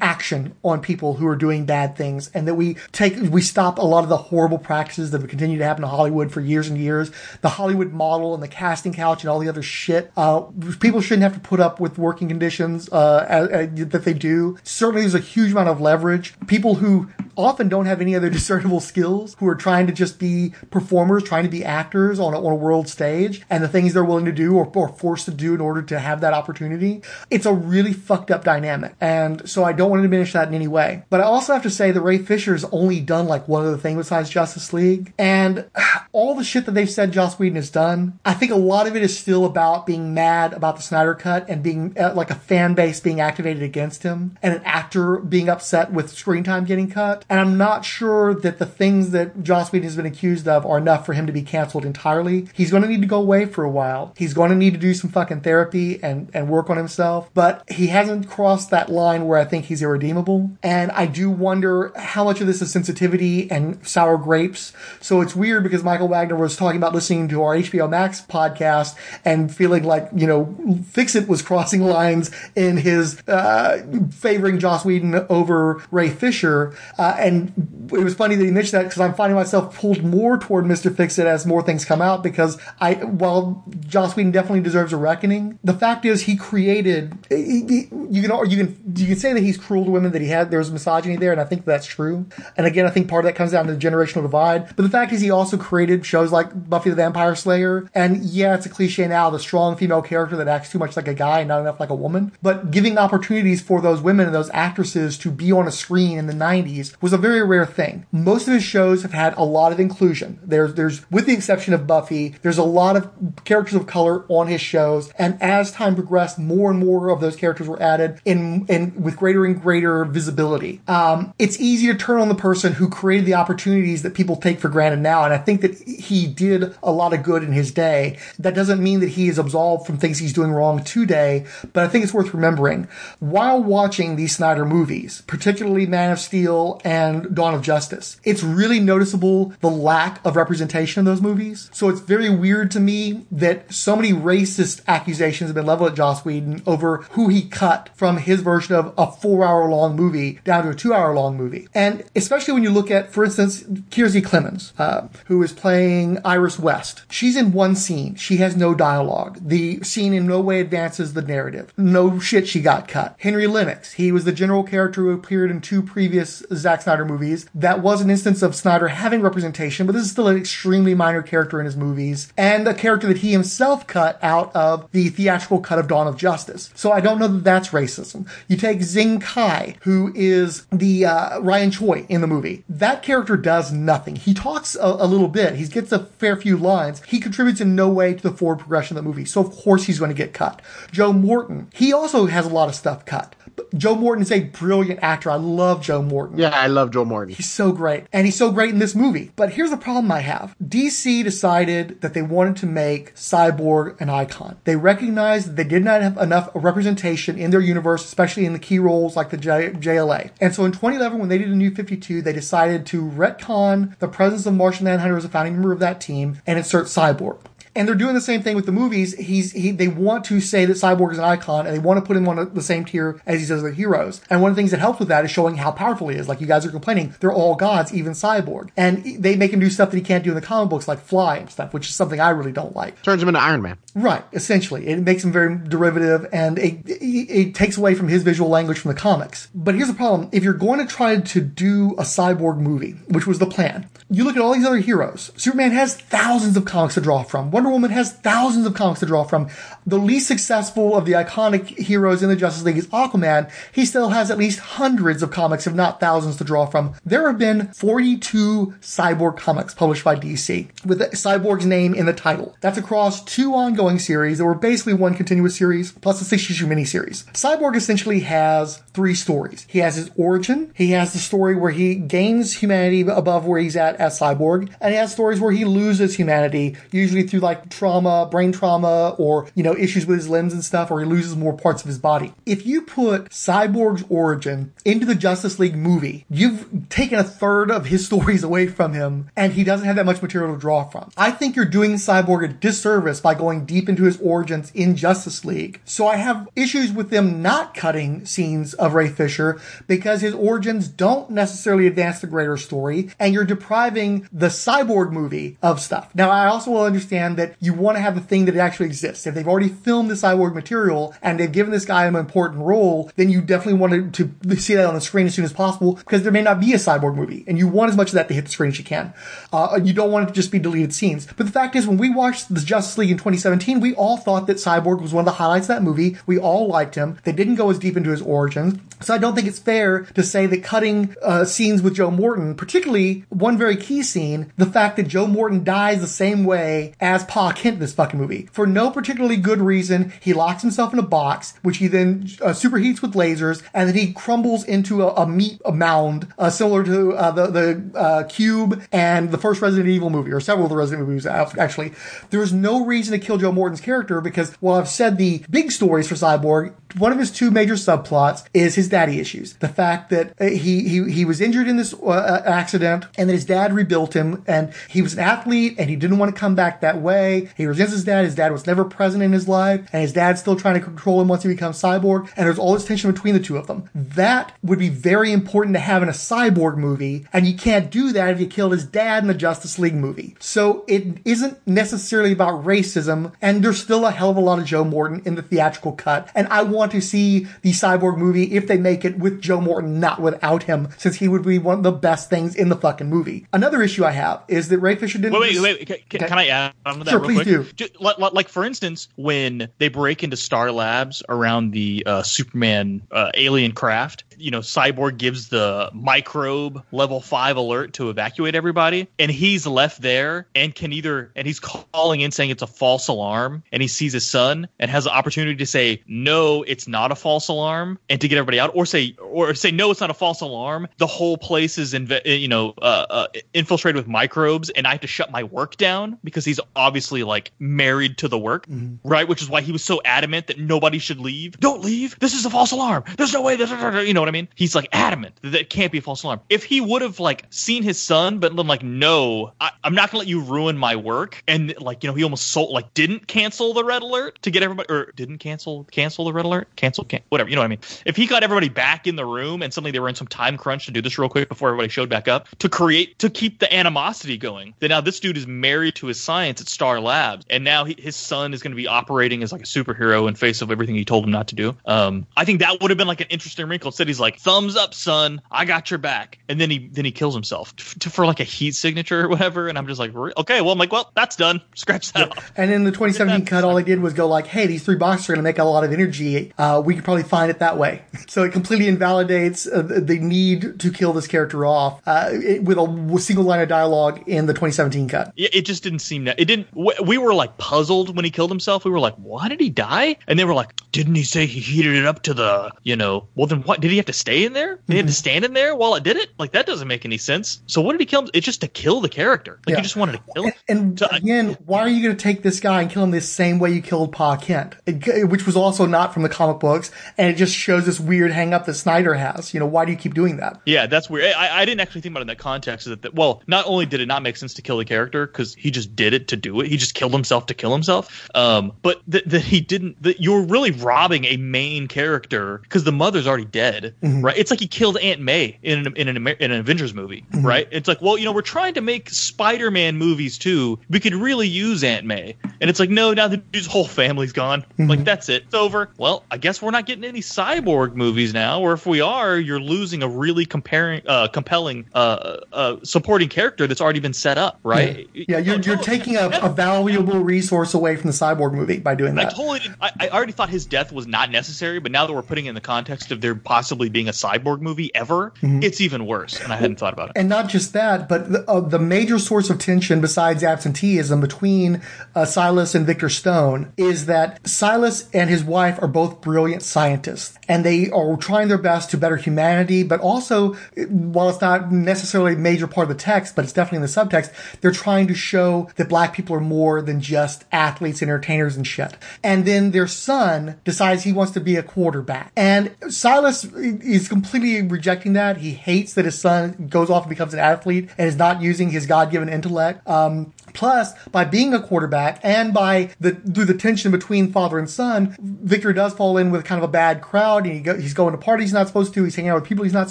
action on people who are doing bad things and that we take we stop a lot of the horrible practices that have continued to happen in Hollywood for years and years. The Hollywood model and the casting couch and all the other shit. Uh, people shouldn't have to put up with working conditions uh, that they do. Certainly, there's a huge amount of leverage. People who often don't have any other discernible skills, who are trying to just be performers, trying to be actors on a, on a world stage, and the things they're willing to do or, or forced to do in order to have that opportunity. It's a really fucked up dynamic, and so I don't want to diminish that in any way. But I also have to say that Ray Fisher's only done like one other thing besides Justice League. And all the shit that they've said Joss Whedon has done, I think a lot of it is still about being mad about the Snyder Cut and being uh, like a fan base being activated against him and an actor being upset with screen time getting cut. And I'm not sure that the things that Joss Whedon has been accused of are enough for him to be canceled entirely. He's going to need to go away for a while. He's going to need to do some fucking therapy and, and work on himself. But he hasn't crossed that line where I think he's irredeemable. And I do wonder how much of this is sensitivity and sour grapes. So it's weird because Michael Wagner was talking about listening to our HBO Max podcast and feeling like, you know, Fixit was crossing lines in his uh, favoring Joss Whedon over Ray Fisher. Uh, and it was funny that he mentioned that because I'm finding myself pulled more toward Mr. Fixit as more things come out because I, while Joss Whedon definitely deserves a reckoning, the fact is he created, he, he, you can, you can, you can say that he's cruel to women that he had there was misogyny there, and I think that's true. And again, I think part of that comes down to the generational divide. But the fact is, he also created shows like Buffy the Vampire Slayer, and yeah, it's a cliche now, the strong female character that acts too much like a guy and not enough like a woman. But giving opportunities for those women and those actresses to be on a screen in the 90s was a very rare thing. Most of his shows have had a lot of inclusion. There's, there's, with the exception of Buffy, there's a lot of characters of color on his shows, and as time progressed, more and more of those characters were added in, in with greater and greater visibility. Um, it's easy to turn on the person who created the opportunities that people take for granted now. And I think that he did a lot of good in his day. That doesn't mean that he is absolved from things he's doing wrong today, but I think it's worth remembering. While watching these Snyder movies, particularly Man of Steel and Dawn of Justice. It's really noticeable the lack of representation in those movies. So it's very weird to me that so many racist accusations have been leveled at Joss Whedon over who he cut from his version of a four hour long movie down to a two hour long movie. And especially when you look at, for instance, Kiersey Clemons, uh, who is playing Iris West. She's in one scene. She has no dialogue. The scene in no way advances the narrative. No shit, she got cut. Henry Lennix, he was the general character who appeared in two previous Zack Snyder movies. That was an instance of Snyder having representation, but this is still an extremely minor character in his movies, and a character that he himself cut out of the theatrical cut of Dawn of Justice. So I don't know that that's racism. You take Kai, who is the uh, Ryan Choi in the movie. That character does nothing. He talks a, a little bit. He gets a fair few lines. He contributes in no way to the forward progression of the movie. So of course he's going to get cut. Joe Morton, he also has a lot of stuff cut. Joe Morton is a brilliant actor. I love Joe Morton. Yeah, I love Joe Morton. He's so great. And he's so great in this movie. But here's the problem I have. DC decided that they wanted to make Cyborg an icon. They recognized that they did not have enough representation in their universe, especially in the key roles like the J- JLA. And so in 2011, when they did a new 52, they decided to retcon the presence of Martian Manhunter as a founding member of that team and insert Cyborg. And they're doing the same thing with the movies. He's he they want to say that Cyborg is an icon and they want to put him on the same tier as he these other heroes. And one of the things that helps with that is showing how powerful he is. Like you guys are complaining, they're all gods, even Cyborg. And they make him do stuff that he can't do in the comic books, like fly and stuff, which is something I really don't like. Turns him into Iron Man. Right, essentially. It makes him very derivative and it, it, it takes away from his visual language from the comics. But here's the problem. If you're going to try to do a cyborg movie, which was the plan, you look at all these other heroes. Superman has thousands of comics to draw from. Wonder Woman has thousands of comics to draw from. The least successful of the iconic heroes in the Justice League is Aquaman. He still has at least hundreds of comics, if not thousands, to draw from. There have been 42 cyborg comics published by DC with Cyborg's name in the title. That's across two ongoing series that were basically one continuous series plus a six issue miniseries. Cyborg essentially has three stories. He has his origin, he has the story where he gains humanity above where he's at as Cyborg, and he has stories where he loses humanity, usually through like trauma, brain trauma, or, you know, issues with his limbs and stuff, or he loses more parts of his body. If you put Cyborg's origin into the Justice League movie, you've taken a third of his stories away from him, and he doesn't have that much material to draw from. I think you're doing Cyborg a disservice by going deep into his origins in Justice League. So I have issues with them not cutting scenes of Ray Fisher because his origins don't necessarily advance the greater story, and you're depriving the Cyborg movie of stuff. Now, I also will understand that you want to have the thing that actually exists. If they've already filmed the Cyborg material and they've given this guy an important role, then you definitely want to, to see that on the screen as soon as possible because there may not be a Cyborg movie, and you want as much of that to hit the screen as you can. Uh, you don't want it to just be deleted scenes. But the fact is, when we watched the Justice League in 2017, we all thought that Cyborg was one of the highlights of that movie. We all liked him. They didn't go as deep into his origins. So I don't think it's fair to say that cutting uh, scenes with Joe Morton, particularly one very key scene, the fact that Joe Morton dies the same way as Pa Kent in this fucking movie. For no particularly good reason, he locks himself in a box, which he then uh, superheats with lasers, and then he crumbles into a, a meat mound, uh, similar to uh, the, the uh, Cube and the first Resident Evil movie, or several of the Resident Evil movies, actually. there is no reason to kill Joe Morton's character because, while I've said the big stories for Cyborg, one of his two major subplots is his daddy issues. The fact that uh, he he, he was injured in this uh, accident and that his dad rebuilt him and he was an athlete and he didn't want to come back that way. He resents his dad. His dad was never present in his life and his dad's still trying to control him once he becomes cyborg. And there's all this tension between the two of them. That would be very important to have in a cyborg movie. And you can't do that if you killed his dad in the Justice League movie. So it isn't necessarily about racism. And there's still a hell of a lot of Joe Morton in the theatrical cut. And I want to see the cyborg movie if they make it with Joe Morton, not without him, since he would be one of the best things in the fucking movie. Another issue I have is that Ray Fisher didn't. Wait, wait, wait. Can, can I add on to that Sure, real please quick? do. Just, like, for instance, when they break into Star Labs around the uh, Superman uh, alien craft, you know, Cyborg gives the microbe level five alert to evacuate everybody, and he's left there and can either, and he's calling in saying it's a false alarm, and he sees his son and has the opportunity to say, no, it's not a false alarm and to get everybody out, or say or say no, it's not a false alarm. The whole place is inve- you know uh, uh, infiltrated with microbes, and I have to shut my work down because he's obviously like married to the work, right? Which is why he was so adamant that nobody should leave. Don't leave. This is a false alarm. There's no way. This, you know what I mean? He's like adamant that it can't be a false alarm. If he would have like seen his son, but been like, no, I, I'm not gonna let you ruin my work, and like you know he almost sold like didn't cancel the red alert to get everybody or didn't cancel cancel the red alert cancel can whatever you know what I mean. If he got everybody back in the room and suddenly they were in some time crunch to do this real quick before everybody showed back up to create to keep the animosity going, then now this dude is married to his science at Star Labs, and now he, his son is going to be operating as like a superhero in face of everything he told him not to do. Um, I think that would have been like an interesting wrinkle. Instead, he's like, "Thumbs up, son, I got your back," and then he then he kills himself for like a heat signature or whatever. And I'm just like, okay, well, I'm like, well, that's done. Scratch that off. And in the 2017 cut, all they did was go like, "Hey, these three boxes are going to make a lot of energy. Uh, we could probably find it that way." So it completely invalidates uh, the need to kill this character off uh, it, with a single line of dialogue in the 2017 cut. Yeah, it just didn't seem that. It didn't. We were like puzzled when he killed himself. We were like, "Why did he die?" And they were like, "Didn't he say he heated it up to the, you know? Well, then what? Did he have to stay in there? He Mm-hmm. have to stand in there while it did it? Like that doesn't make any sense. So what did he kill? him? It's just to kill the character. Like Yeah. you just wanted to kill him. And again, why are you going to take this guy and kill him the same way you killed Pa Kent, It- which was also not from the comic books, and it just shows this weird hang up that Snyder has. You know, why do you keep doing that? Yeah, that's weird. I, I didn't actually think about it in that context. That, that well, not only did it not make sense to kill the character because he just did it to do it, he just killed himself to kill himself. Um, but that that he didn't. That you're really robbing a main character because the mother's already dead, Mm-hmm. right? It's like he killed Aunt May in an in an, in an Avengers movie, Mm-hmm. right? It's like, well, you know, we're trying to make Spider-Man movies too. We could really use Aunt May, and it's like, no, now the dude's whole family's gone. Mm-hmm. Like that's it. It's over. Well, I guess we're not getting any cyborg movies now, or if we are, you're losing a really comparing, uh, compelling, uh, uh, supporting character that's already been set up, right? Yeah, you're, you're taking a, a valuable resource away from the cyborg movie by doing that. I totally. I, I already thought his death was not necessary, but now that we're putting it in the context of there possibly being a cyborg movie ever, Mhm. it's even worse. And I hadn't thought about it. And not just that, but the, uh, the major source of tension besides absenteeism between uh, Silas and Victor Stone is that Silas and his wife are both brilliant scientists and they are trying their best to better humanity, but also, while it's not necessarily a major part of the text, but it's definitely in the subtext, they're trying to show that black people are more than just athletes, entertainers, and shit. And then their son decides he wants to be a quarterback. And Silas is completely rejecting that. He hates that his son goes off and becomes an athlete and is not using his God given intellect. Um, plus, by being a quarterback and by the through the tension between father and son, Victor does fall in with kind of a bad crowd. And he go, he's going to parties he's not supposed to. He's hanging out with people he's not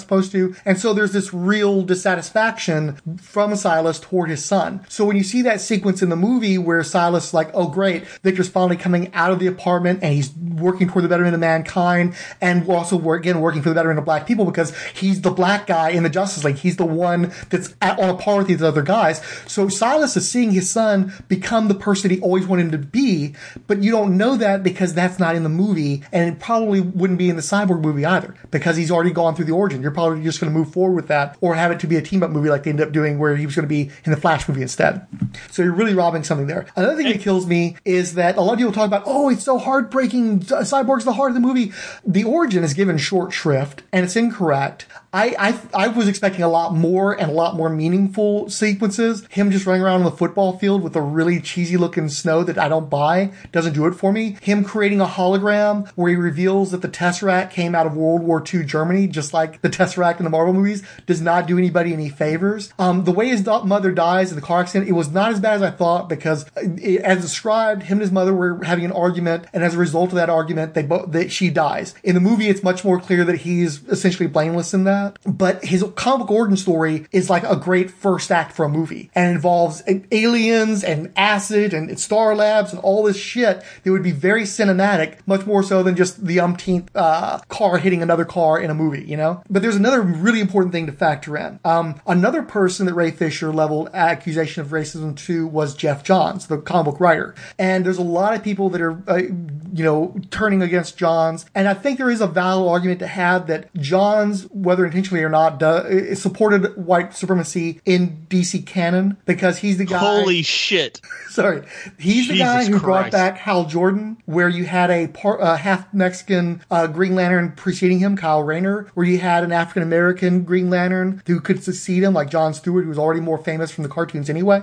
supposed to. And so there's this real dissatisfaction from Silas toward his son. So when you see that sequence in the movie where Silas like, oh great, Victor's finally coming out of the apartment and he's working toward the betterment of mankind and also again working for the betterment of black people because he's the black guy in the Justice League. He's the one that's at, on a par with these other guys. So Silas is seeing his son become the person he always wanted him to be, but you don't know that because that's not in the movie and it probably wouldn't be in the Cyborg movie either because he's already gone through the origin. You're probably just going to move forward with that or have it to be a team up movie like they ended up doing where he was going to be in the Flash movie instead. So you're really robbing something there. Another thing that kills me is that a lot of people talk about, oh, it's so heartbreaking. Cyborg's the heart of the movie. The origin is given short shrift and it's incorrect. I, I, I was expecting a lot more and a lot more meaningful sequences. Him just running around on the football field with a really cheesy looking snow that I don't buy doesn't do it for me. Him creating a hologram where he reveals that the Tesseract came out of World War II Germany, just like the Tesseract in the Marvel movies, does not do anybody any favors. Um, the way his mother dies in the car accident, it was not as bad as I thought because, it, as described, him and his mother were having an argument, and as a result of that argument, they that she dies. In the movie, it's much more clear that he's essentially blameless in that. But his comic origin story is like a great first act for a movie, and involves aliens and acid and Star Labs and all this shit that would be very cinematic, much more so than just the umpteenth uh, car hitting another car in a movie, you know. But there's another really important thing to factor in. Um, another person that Ray Fisher leveled accusation of racism to was Geoff Johns, the comic book writer. And there's a lot of people that are, uh, you know, turning against Johns. And I think there is a valid argument to have that Johns, whether in intentionally or not, do, supported white supremacy in DC canon because he's the guy. Holy shit! Sorry, he's the guy who brought back Hal Jordan, where you had a par, uh, half Mexican uh, Green Lantern preceding him, Kyle Rayner, where you had an African American Green Lantern who could succeed him, like John Stewart, who was already more famous from the cartoons anyway.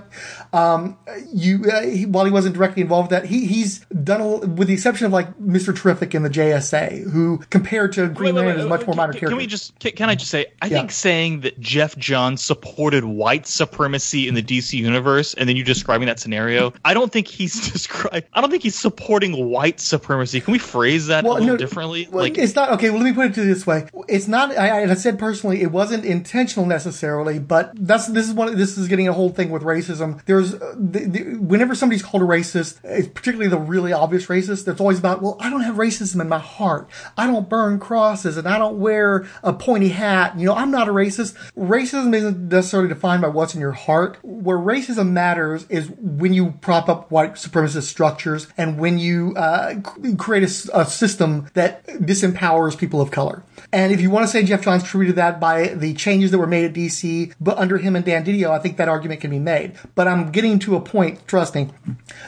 Um, you, uh, he, while he wasn't directly involved with that, he, he's done, a, with the exception of like Mr. Terrific in the JSA, who compared to Green Wait, wait, Lantern wait, is much wait, more minor can, character. Can we just can, can I just say I Yeah. think saying that Geoff Johns supported white supremacy in the DC universe and then you describing that scenario, I don't think he's describing. I don't think he's supporting white supremacy. Can we phrase that a little differently? Well, like it's not okay. Well, let me put it to this way: it's not. I, I said personally, it wasn't intentional necessarily, but that's this is one. This is getting a whole thing with racism. There's uh, the, the, whenever somebody's called a racist, it's particularly the really obvious racist. That's always about, well, I don't have racism in my heart. I don't burn crosses, and I don't wear a pointy hat. You know, I'm not a racist. Racism isn't necessarily defined by what's in your heart. Where racism matters is when you prop up white supremacist structures and when you uh, create a system that disempowers people of color. And if you want to say Geoff Johns contributed that by the changes that were made at DC, but under him and Dan Didio, I think that argument can be made. But I'm getting to a point, trust me.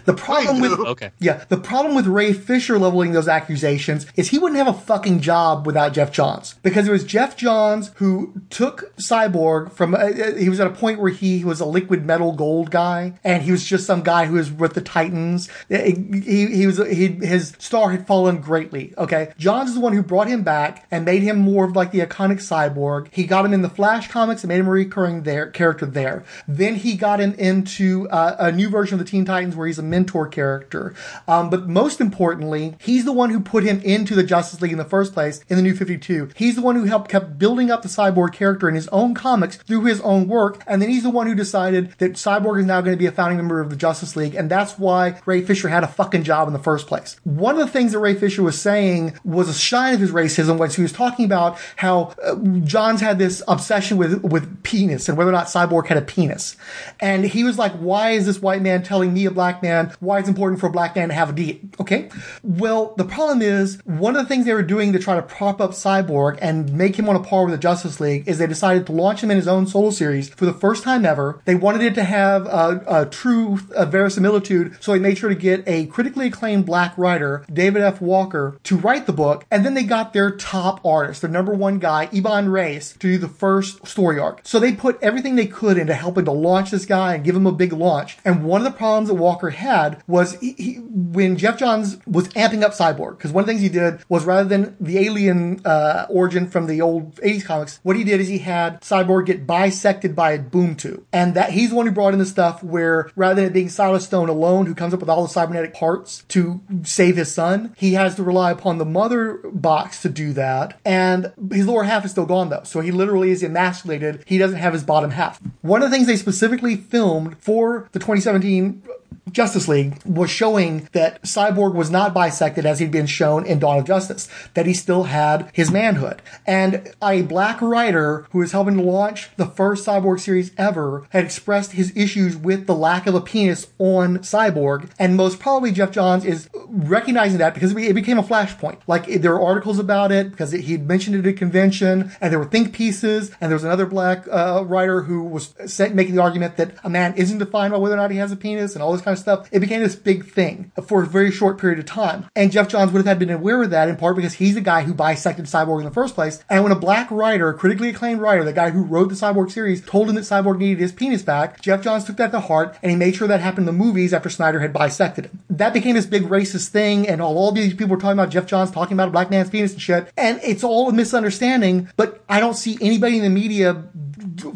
The problem with Okay. yeah, the problem with Ray Fisher leveling those accusations is he wouldn't have a fucking job without Geoff Johns because it was Geoff Johns who took Cyborg from. Uh, uh, he was at a point where he was a liquid metal gold guy, and he was just some guy who was with the Titans. Uh, He, he was he, his star had fallen greatly. Okay, Johns is the one who brought him back and made him more of like the iconic Cyborg. He got him in the Flash comics and made him a recurring there character there. Then he got him into uh, a new version of the Teen Titans where he's a mentor character. Um, but most importantly, he's the one who put him into the Justice League in the first place in the New 52. He's the one who helped kept building up the Cyborg character in his own comics through his own work, and then he's the one who decided that Cyborg is now going to be a founding member of the Justice League, and that's why Ray Fisher had a fucking job in the first place. One of the things that Ray Fisher was saying was a shine of his racism when he was talking about how uh, Johns had this obsession with with penis and whether or not Cyborg had a penis, and he was like, "Why is this white man telling me, a black man, why it's important for a black man to have a D?" Okay, well, the problem is one of the things they were doing to try to prop up Cyborg and make him on a par with the Justice League is they decided to launch him in his own solo series for the first time ever. They wanted it to have a, a true a verisimilitude, so they made sure to get a critically acclaimed black writer, David F. Walker, to write the book, and then they got their top their number one guy, Ivan Reis, to do the first story arc. So they put everything they could into helping to launch this guy and give him a big launch. And one of the problems that Walker had was he, he, when Geoff Johns was amping up Cyborg, because one of the things he did was rather than the alien uh, origin from the old 80s comics, what he did is he had Cyborg get bisected by a boom tube. And that he's the one who brought in the stuff where rather than it being Silas Stone alone who comes up with all the cybernetic parts to save his son, he has to rely upon the mother box to do that. And his lower half is still gone though. So he literally is emasculated. He doesn't have his bottom half. One of the things they specifically filmed for the 2017 Justice League was showing that Cyborg was not bisected as he'd been shown in Dawn of Justice, that he still had his manhood. And a black writer who was helping to launch the first Cyborg series ever had expressed his issues with the lack of a penis on Cyborg. And most probably Geoff Johns is recognizing that because it became a flashpoint. Like there were articles about it because he'd mentioned it at a convention and there were think pieces and there was another black uh, writer who was making the argument that a man isn't defined by whether or not he has a penis and all this kind of stuff. It became this big thing for a very short period of time. And Geoff Johns would have had been aware of that in part because he's the guy who bisected Cyborg in the first place. And when a black writer, a critically acclaimed writer, the guy who wrote the Cyborg series, told him that Cyborg needed his penis back, Geoff Johns took that to heart and he made sure that happened in the movies after Snyder had bisected him. That became this big racist thing and all, all these people were talking about Geoff Johns talking about a black man's penis and shit. And it's all a misunderstanding, but I don't see anybody in the media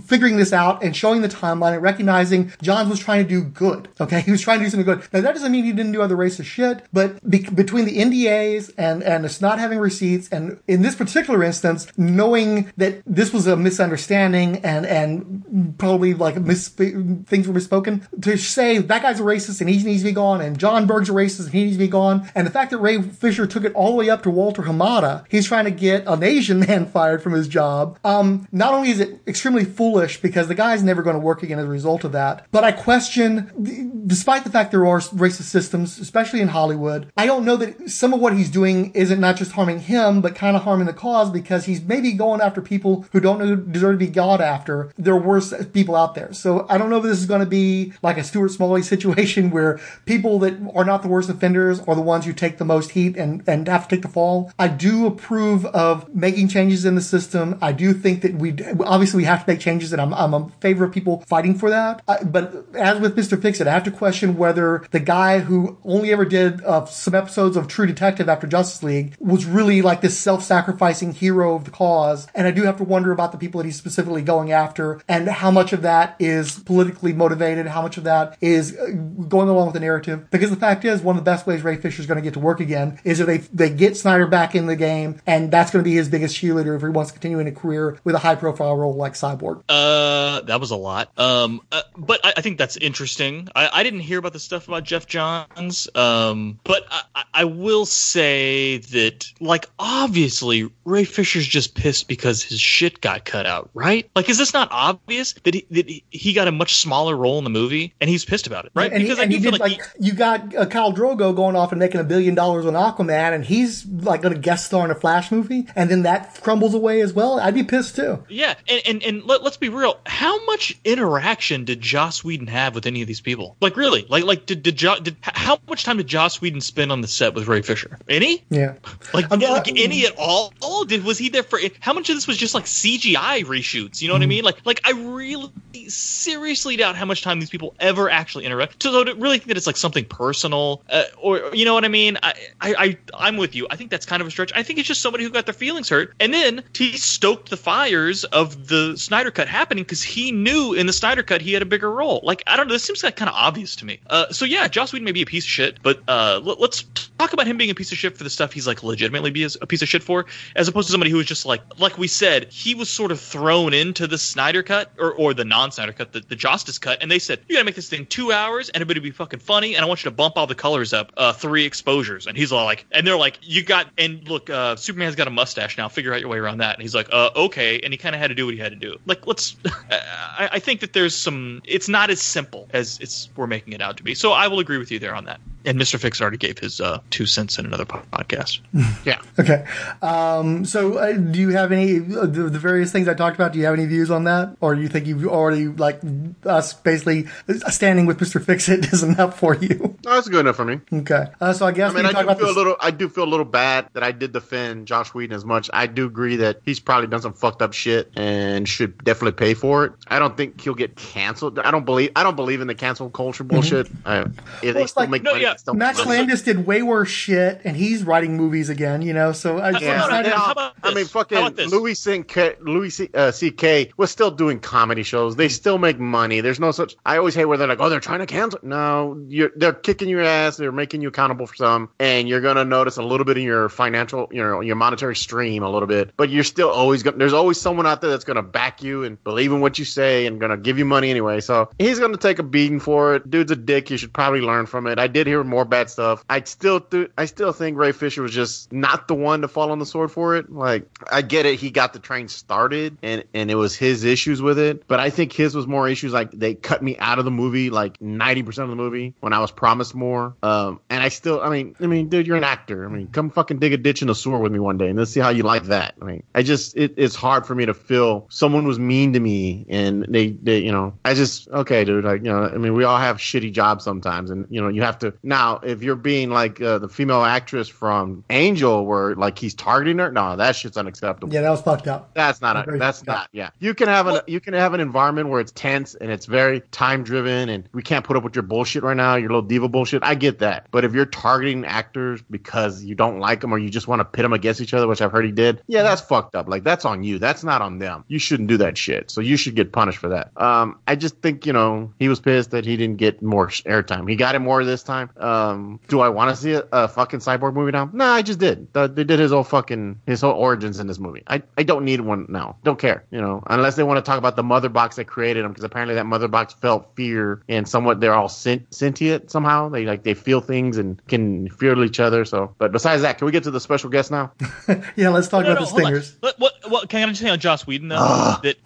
figuring this out and showing the timeline and recognizing Johns was trying to do good. Okay, he was trying to do something good. Now that doesn't mean he didn't do other racist shit, but be- between the NDAs and and us not having receipts, and in this particular instance, knowing that this was a misunderstanding and and probably like mis- things were misspoken, to say that guy's a racist and he needs to be gone, and Jon Berg's a racist and he needs to be gone, and the fact that Ray Fisher took it all the way up to Walter Hamada, he's trying to get an Asian man fired from his job. Um, not only is it extremely foolish because the guy's never going to work again as a result of that. But I question, despite the fact there are racist systems, especially in Hollywood, I don't know that some of what he's doing isn't not just harming him, but kind of harming the cause because he's maybe going after people who don't deserve to be gone after. There are worse people out there. So I don't know if this is going to be like a Stuart Smalley situation where people that are not the worst offenders are the ones who take the most heat and, and have to take the fall. I do approve of making changes in the system. I do think that we obviously we have to make changes, and I'm, I'm a favor of people fighting for that. Uh, but as with Mr. Fixit, I have to question whether the guy who only ever did uh, some episodes of True Detective after Justice League was really like this self-sacrificing hero of the cause. And I do have to wonder about the people that he's specifically going after and how much of that is politically motivated, how much of that is uh, going along with the narrative. Because the fact is, one of the best ways Ray Fisher is going to get to work again is if they they get Snyder back in the game, and that's going to be his biggest cheerleader if he wants to continue in a career with a high-profile role like Cyborg. Uh, that was a lot. Um, uh, but I, I, think that's interesting. I, I, didn't hear about the stuff about Geoff Johns. Um, but I, I will say that, like, obviously Ray Fisher's just pissed because his shit got cut out, right? Like, is this not obvious that he, that he got a much smaller role in the movie and he's pissed about it, right? And because he, and he did like, like he, you got uh, Khal Drogo going off and making a billion dollars on Aquaman, and he's like going to guest star in a Flash movie, and then that crumbles away as well. I'd be pissed too. Yeah, and and, and let, us be real. How much interaction did Joss Whedon have with any of these people? Like, really? Like, like did did, jo- did how much time did Joss Whedon spend on the set with Ray Fisher? Any? Yeah. Like, like any at all? Oh, did was he there for? How much of this was just like CGI reshoots? You know what mm. I mean? Like, like I really seriously doubt how much time these people ever actually interact. So, to really think that it's like something personal, uh, or you know what I mean? I, I, I, I'm with you. I think that's kind of a stretch. I think it's just somebody who got their feelings hurt, and then he stoked the fires of the Snyder Cut happening because he knew in the Snyder Cut he had a bigger role. Like, I don't know. This seems like kind of obvious to me. Uh, so yeah, Joss Whedon may be a piece of shit, but uh, let, us talk about him being a piece of shit for the stuff he's like legitimately be a piece of shit for, as opposed to somebody who was just like, like we said, he was sort of thrown into the Snyder Cut or, or the non-Snyder Cut, the, the Justice Cut, and they said you gotta make this thing two hours and it'll be fucking funny, and I want you to bump all the colors up uh, three exposures, and he's all like, and they're like, you got, and look, uh, Superman's got a mustache now, figure out your way around that, and he's like, uh, okay, and he kind of had to do what he had to do. Like, let's, I, I think that there's some, it's not as simple as it's we're making it out to be. So I will agree with you there on that. And Mr. Fix already gave his uh, two cents in another podcast. yeah. Okay. Um, so, uh, do you have any uh, the, the, various things I talked about? Do you have any views on that, or do you think you've already like us basically standing with Mr. Fix It is enough for you? No, that's good enough for me. Okay. Uh, so I guess I mean, I do feel this- a little. I do feel a little bad that I did defend Josh Whedon as much. I do agree that he's probably done some fucked up shit and should definitely pay for it. I don't think he'll get canceled. I don't believe. I don't believe in the cancel culture mm-hmm. bullshit. Mm-hmm. Uh, well, like, no, yeah. Max Landis did way worse shit, and he's writing movies again. You know, so I, yeah. I, I mean, fucking Louis C.K. Louis C, uh, C.K. was still doing comedy shows. They still make money. There's no such. I always hate where they're like, oh, they're trying to cancel. No, you're they're kicking your ass. They're making you accountable for some, and you're gonna notice a little bit in your financial, you know, your monetary stream a little bit. But you're still always gonna. There's always someone out there that's gonna back you and believe in what you say and gonna give you money anyway. So he's gonna take a beating for it. Dude's a dick. You should probably learn from it. I did hear more bad stuff. I still th- I still think Ray Fisher was just not the one to fall on the sword for it. Like I get it, he got the train started and and it was his issues with it, but I think his was more issues like they cut me out of the movie like ninety percent of the movie when I was promised more. Um, and I still, I mean, I mean, dude, you're an actor. I mean, come fucking dig a ditch in a sewer with me one day and let's see how you like that. I mean, I just it, it's hard for me to feel someone was mean to me and they they you know I just okay, dude, like you know I mean we all have shitty jobs sometimes and you know you have to now if you're being like uh, the female actress from Angel where like he's targeting her, no, that shit's unacceptable. Yeah, that was fucked up. That's not a, that's not yeah. You can have an you can have an environment where it's tense and it's very time driven and we can't put up with your bullshit right now, your little diva bullshit. I get that, but if you're targeting actors because you don't like them or you just want to pit them against each other, which I've heard he did, yeah, that's fucked up. Like that's on you. That's not on them. You shouldn't do that shit. So you should get punished for that. Um, I just think you know he was pissed that he didn't get more airtime. He got it more this time. Um, do I want to see a, a, fucking cyborg movie now? No, I just did. The, they did his whole fucking his whole origins in this movie. I, I don't need one now. Don't care. You know, unless they want to talk about the mother box that created him, because apparently that mother box felt fear and somewhat they're all sentient somehow now. They like they feel things and can feel each other. So, but besides that, can we get to the special guest now? yeah, let's talk No, about no, the stingers. What, what, what, can I just say on Joss Whedon though? Ah. that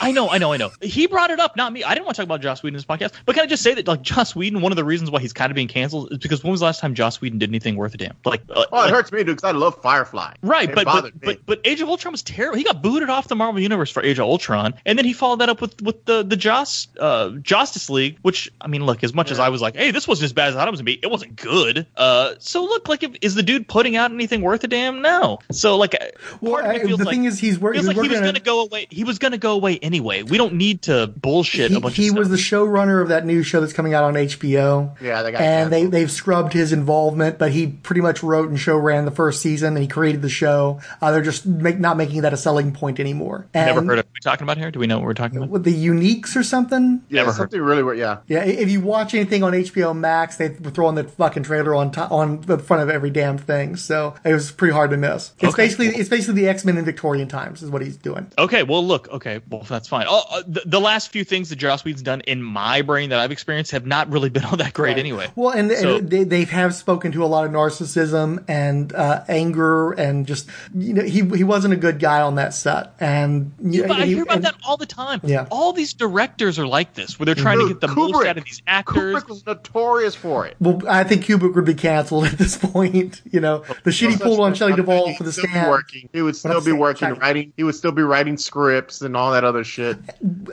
I know, I know, I know. He brought it up, not me. I didn't want to talk about Joss Whedon in this podcast. But can I just say that like Joss Whedon, one of the reasons why he's kind of being canceled is because when was the last time Joss Whedon did anything worth a damn? Like, uh, Oh, it like- hurts me, dude, because I love Firefly. Right, It but but, me. but but Age of Ultron was terrible. He got booted off the Marvel Universe for Age of Ultron, and then he followed that up with with the the Joss uh, Justice League, which I mean, look, as much as I was like, hey, this wasn't as bad as I thought it was gonna be, it wasn't good. Uh, so look, like, if, is the dude putting out anything worth a damn? No. So like, uh, part of I- me feels the like thing is, he's, wor- feels he's like he working was gonna it. go away. He was gonna go away anyway. We don't need to bullshit He, a bunch he of was stuff. the showrunner of that new show that's coming out on HBO. Yeah, they got and they they've scrubbed his involvement, but he pretty much wrote and show ran the first season, and he created the show. Uh, they're just make, not making that a selling point anymore. And Never heard of. What we talking about here? Do we know what we're talking about? with the uniques or something. yeah, Never heard. really weird. Yeah, Yeah, if you watch anything on HBO Max, they throw on the fucking trailer on to- on the front of every damn thing. So it was pretty hard to miss. It's Okay. basically it's basically the X Men in Victorian times is what he's doing. Okay, well, look, okay, well, that's fine. Oh, uh, the, the last few things that Joss Whedon's done in my brain that I've experienced have not really been all that great anyway. Well, and, So- and they, they have spoken to a lot of narcissism and uh, anger and just you know he he wasn't a good guy on that set and you Yeah, but I he- hear about and- that all the time. Yeah. All these directors are like this, where they're trying to get the most out of these actors. Kubrick was notorious for it. Well, I think Kubrick would be canceled at this point. You know, the shit he pulled on Shelley Duvall for the Still stand. working. He would still be saying, working, check. writing. He would still be writing scripts and all that other shit.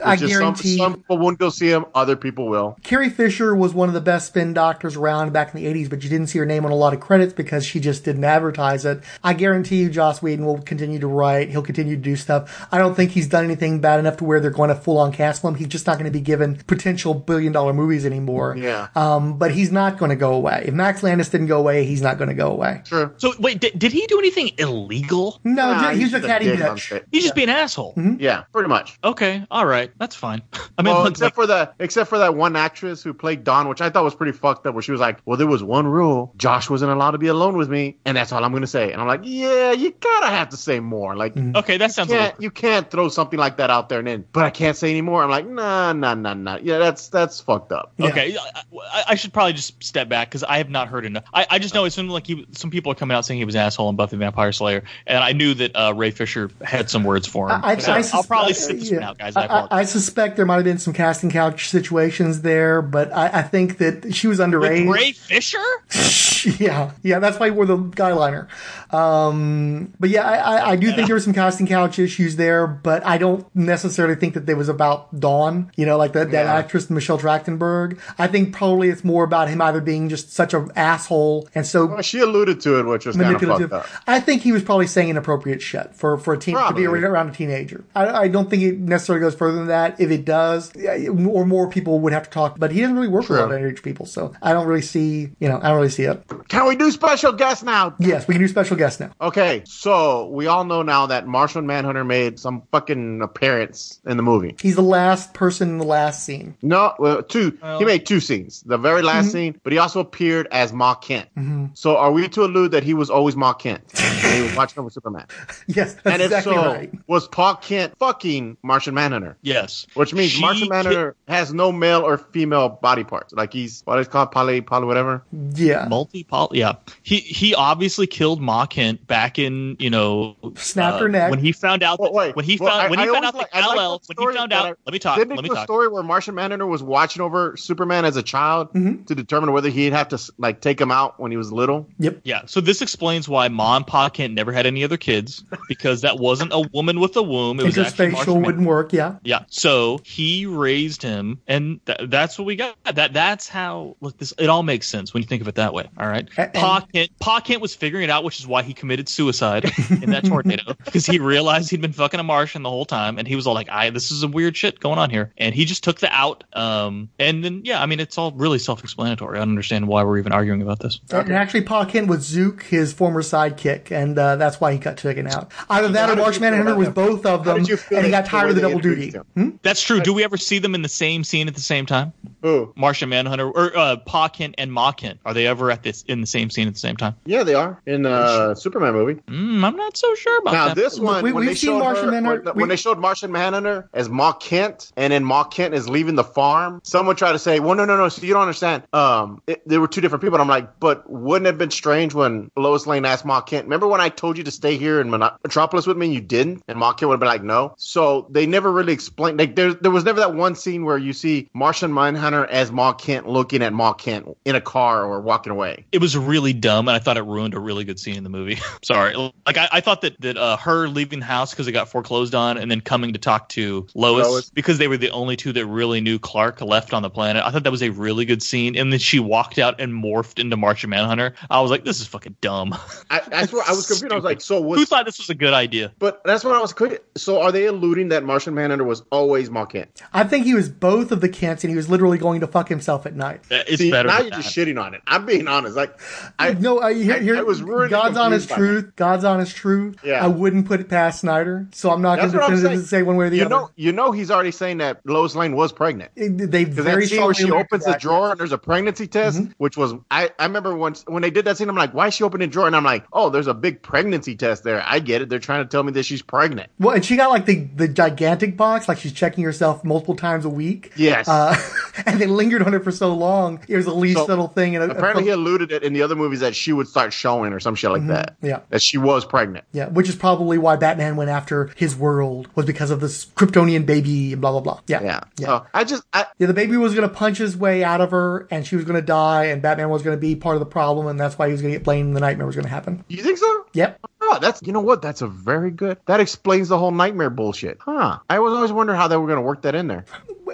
I It's just guarantee- Some, some people wouldn't go see him. Other people will. Carrie Fisher was one of the best spin doctors around back in the 80s, but you didn't see her name on a lot of credits because she just didn't advertise it. I guarantee you Joss Whedon will continue to write. He'll continue to do stuff. I don't think he's done anything bad enough to where they're going to full on cancel him. He's just not going to be given potential billion dollar movies anymore. Yeah. Um, but he's not going to go away. If Max Landis didn't go away, he's not going to go away. True. So wait, did, did he do anything illegal? No, Nah, he was he's a just catty bitch. set. He's just being an asshole. Mm-hmm. Yeah, pretty much. Okay, all right, that's fine. I mean, well, except like, for the except for that one actress who played Dawn, which I thought was pretty fucked up, where she was like, "Well, there was one rule: Josh wasn't allowed to be alone with me, and that's all I'm going to say." And I'm like, "Yeah, you gotta have to say more. Like, mm-hmm. okay, that sounds. a little- can't, you can't throw something like that out there and then, but I can't say anymore. I'm like, nah, nah, nah, nah. Yeah, that's that's fucked up. Okay, I, I- I should probably just step back because I have not heard enough. I, I just know it seemed like he, some people are coming out saying he was an asshole in Buffy Vampire Slayer, and I knew that uh, Ray Fisher had some words for him. I, I, So I I'll sus- probably sit this one yeah. out, guys. I I. Suspect there might have been some casting couch situations there, but I, I think that she was underage. With Ray Fisher? yeah, yeah, that's why he wore the guy liner. Um, but yeah, I, I, I do think there were some casting couch issues there, but I don't necessarily think that it was about Dawn, you know, like that, that Yeah. actress Michelle Trachtenberg. I think probably it's more about him either being just such an asshole and so Well, she alluded to it, which was kind of fucked manipulative. up. I think he was probably saying inappropriate shit for for a teen to be around a teenager. I, I don't think it necessarily goes further than that. If it does, or more people would have to talk. But he doesn't really work with a lot of underage people, so I don't really see. You know, I don't really see it. Can we do special guests now? Yes, we can do special guests now. Okay, so we all know now that Martian Manhunter made some fucking appearance in the movie. He's the last person in the last scene. No, well, two. he made two scenes. The very last Mhm. scene, but he also appeared as Ma Kent. Mhm. So are we to allude that he was always Ma Kent? when he was watching over Superman. Yes, that's and if exactly so, right. was Pa Kent fucking Martian Manhunter? Yes. Which means She Martian Manhunter has no male or female body parts. Like he's what is called poly poly whatever. Yeah. Multi poly. Yeah. He he obviously killed Ma Kent back in you know Snapped uh, her neck. when he found out that, when he Well, found I- when he I found out that like- I like Kal-El when story, he found out I- let me talk Didn't let it me do a talk story where Martian Manhunter was watching over Superman as a child Mm-hmm. to determine whether he'd have to like take him out when he was little? Yep. Yeah, so this explains why Ma and Pa Kent never had any other kids because that wasn't a woman with a womb. It was actually Interspatial Martian wouldn't work. Yeah. Yeah, so he raised him, and th- that's what we got. That that's how. Look, this it all makes sense when you think of it that way. All right, A- Pa Kent, Pa Kent was figuring it out, which is why he committed suicide in that tornado because he realized he'd been fucking a Martian the whole time, and he was all like, "I this is some weird shit going on here," and he just took the out. Um, and then yeah, I mean, it's all really self-explanatory. I don't understand why we're even arguing about this. And actually, Pa Kent was Zook, his former sidekick, and uh, that's why he got taken out. Either that or did Martian you feel Manhunter was both of them, did you feel and he got tired of the double duty. introduced him? That's true. Do we ever see them in the same scene at the same time? Who? Martian Manhunter or uh, Pa Kent and Ma Kent? Are they ever at this in the same scene at the same time? Yeah, they are in the Superman movie. Mm, I'm not so sure about that. Now that. this one, we- when we've they seen showed Martian her, Manhunter- when, we- when they showed Martian Manhunter as Ma Kent, and then Ma Kent is leaving the farm, someone tried to say, "Well, no, no, no, so you don't understand. Um, it, there were two different people." And I'm like, "But wouldn't it have been strange when Lois Lane asked Ma Kent? Remember when I told you to stay here in Metropolis with me, and you didn't?" And Ma Kent would have been like, "No." So they never really explained. Like there, there was never that one scene where you see Martian Manhunter as Ma Kent looking at Ma Kent in a car or walking away. It was really dumb, and I thought it ruined a really good scene in the movie. Sorry, like I, I thought that that uh, her leaving the house because it got foreclosed on, and then coming to talk to Lois, Lois. because they were the only two that really knew Clark left on the planet. I thought that was a really good scene, and then she walked out and morphed into Martian Manhunter. I was like, this is fucking dumb. I, that's where I was confused. I was like, "So was Who thought this was a good idea? But that's what I was quick. So are they alluding that Martian Manhunter was always Ma Kent? I think he was both of the Kents, and he was literally going to fuck himself at night. It's See, better. now than you're that. just shitting on it. I'm being honest. Like, I no, I, here, here, I was really God's honest truth. God's honest truth. Yeah. I wouldn't put it past Snyder, so I'm not going to say one way or the you other. know, you know, he's already saying that Lois Lane was pregnant. It- they very that scene where she opens the drawer and there's a pregnancy test, Mm-hmm. which was I, I remember once when they did that scene, I'm like, why is she opening the drawer? And I'm like, oh, there's a big pregnancy test there. I get it. They're trying to tell me that she's pregnant. Well, and she got like the, the gigantic box, like she's checking herself multiple times a week. Yes. Uh, and they lingered on it for so long. It was the least So, little thing. And Apparently, he alluded it in the other movies that she would start showing or some shit like that. Mm-hmm. Yeah. That she was pregnant. Yeah, which is probably why Batman went after his world was because of this Kryptonian baby and blah blah blah. Yeah, Yeah. yeah. So I just, I, Yeah, the baby was going to punch his way out of her, and she was going to die, and Batman was going to be part of the problem, and that's why he was going to get blamed. and The nightmare was going to happen. you think so? Yep. Oh, that's you know what? That's a very good. That explains the whole nightmare bullshit, huh? I was always wondering how they were going to work that in there.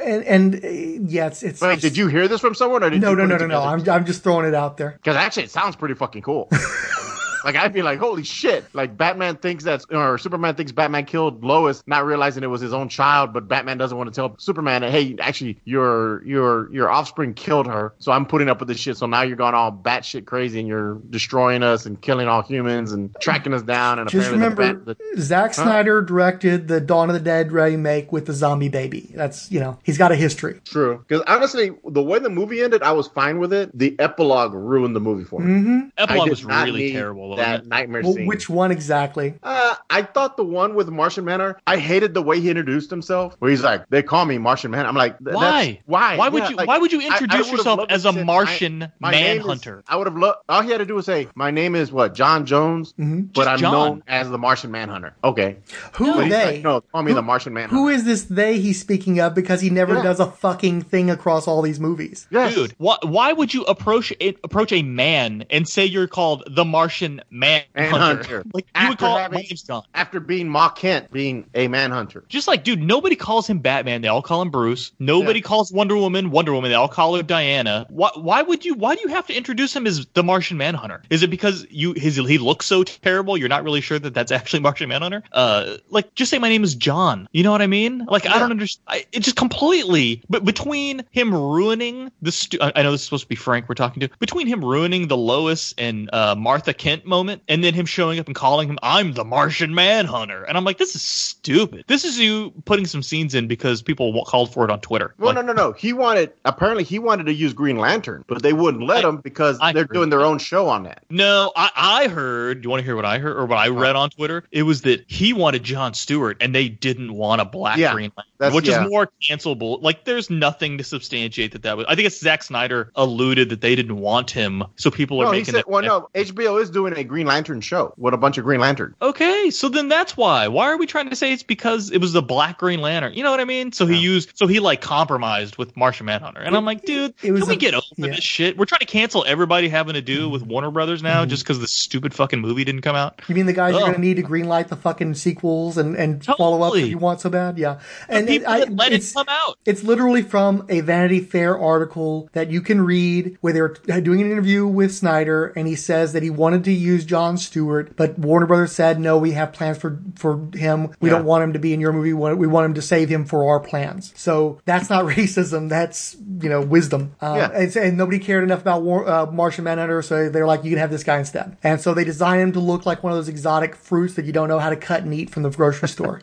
And, and uh, yeah, it's it's. Wait, did you hear this from someone or did No, you no, no, no, no. I'm I'm just throwing it out there. Because actually, it sounds pretty fucking cool. like I'd be like, holy shit! Like Batman thinks that's or Superman thinks Batman killed Lois, not realizing it was his own child. But Batman doesn't want to tell Superman that hey, actually your your your offspring killed her. So I'm putting up with this shit. So now you're going all batshit crazy and you're destroying us and killing all humans and tracking us down. And Just apparently the remember, Bat- the- Zack Huh? Snyder directed the Dawn of the Dead remake with the zombie baby. That's you know he's got a history. True. Because honestly, the way the movie ended, I was fine with it. The epilogue ruined the movie for me. Mm-hmm. Epilogue was really need terrible. Wasn't That nightmare Well, scene. which one exactly? Uh, I thought the one with Martian Manhunter. I hated the way he introduced himself. Where he's like, "They call me Martian Man." I'm like, Why? That's, why? Why would Yeah, you? like, why would you I- I introduce yourself as a Martian my- my name is- manhunter? I would have loved. All he had to do was say, "My name is what? John Jones, Mhm. but Just I'm John. known as the Martian Manhunter." Okay. Who But are he's they? like, no, call me the Martian Manhunter. Who is this they he's speaking of? Because he never Yeah. does a fucking thing across all these movies. Yes. Dude, why, why would you approach a, approach a man and say you're called the Martian Manhunter? Manhunter. Like you would After call having- name's John. After being Ma Kent, being a Manhunter. Just like, dude, nobody calls him Batman. They all call him Bruce. Nobody Yeah. calls Wonder Woman Wonder Woman. They all call her Diana. Why, why would you? Why do you have to introduce him as the Martian Manhunter? Is it because you his he looks so terrible? You're not really sure that that's actually Martian Manhunter. Uh, like just say my name is John. You know what I mean? Like I don't understand. It just completely. But between him ruining the, stu- I I know this is supposed to be Frank we're talking to. Between him ruining the Lois and uh, Martha Kent moment, and then him showing up and calling him, "I'm the Martian Manhunter," and I'm like, this is stupid. This is you putting some scenes in because people called for it on Twitter. Well, Like, no, no, no. He wanted apparently he wanted to use Green Lantern, but they wouldn't let him because I they're doing their own show on that. No, I, I heard. Do you want to hear what I heard or what I read on Twitter? It was that he wanted John Stewart and they didn't want a black Yeah, Green Lantern, which yeah. is more cancelable. Like, there's nothing to substantiate that that was. I think it's Zack Snyder alluded that they didn't want him, so people are No, making said, it. well, no, HBO is doing a Green Lantern show with a bunch of Green Lanterns. Okay, so then that's why. Why are we trying to say it's because it was the Black Green Lantern? You know what I mean? So he used, so he like compromised with Martian Manhunter, and I'm like, dude, it was can we get over yeah. this shit? We're trying to cancel everybody having to do mm-hmm. with Warner Brothers now mm-hmm. just because the stupid fucking movie didn't come out. You mean the guys are going to need to greenlight the fucking sequels and, and follow up if you want so bad? Yeah. And The it, people I, that let it it's, come out. it's literally from a Vanity Fair article that you can read where they're doing an interview with Snyder and he says that he wanted to use John Stewart, but Warner Brothers said, no, we have plans for, for him. We Yeah. don't want him to be in your movie. We want, him to save him for our plans. So that's not racism. That's, you know, wisdom. Uh, Yeah. and, and nobody cared enough about War, uh, Martian Manhunter. So they're like, you can have this guy instead. And so they designed him to look like one of those exotic fruits that you don't know how to cut and eat from the grocery store.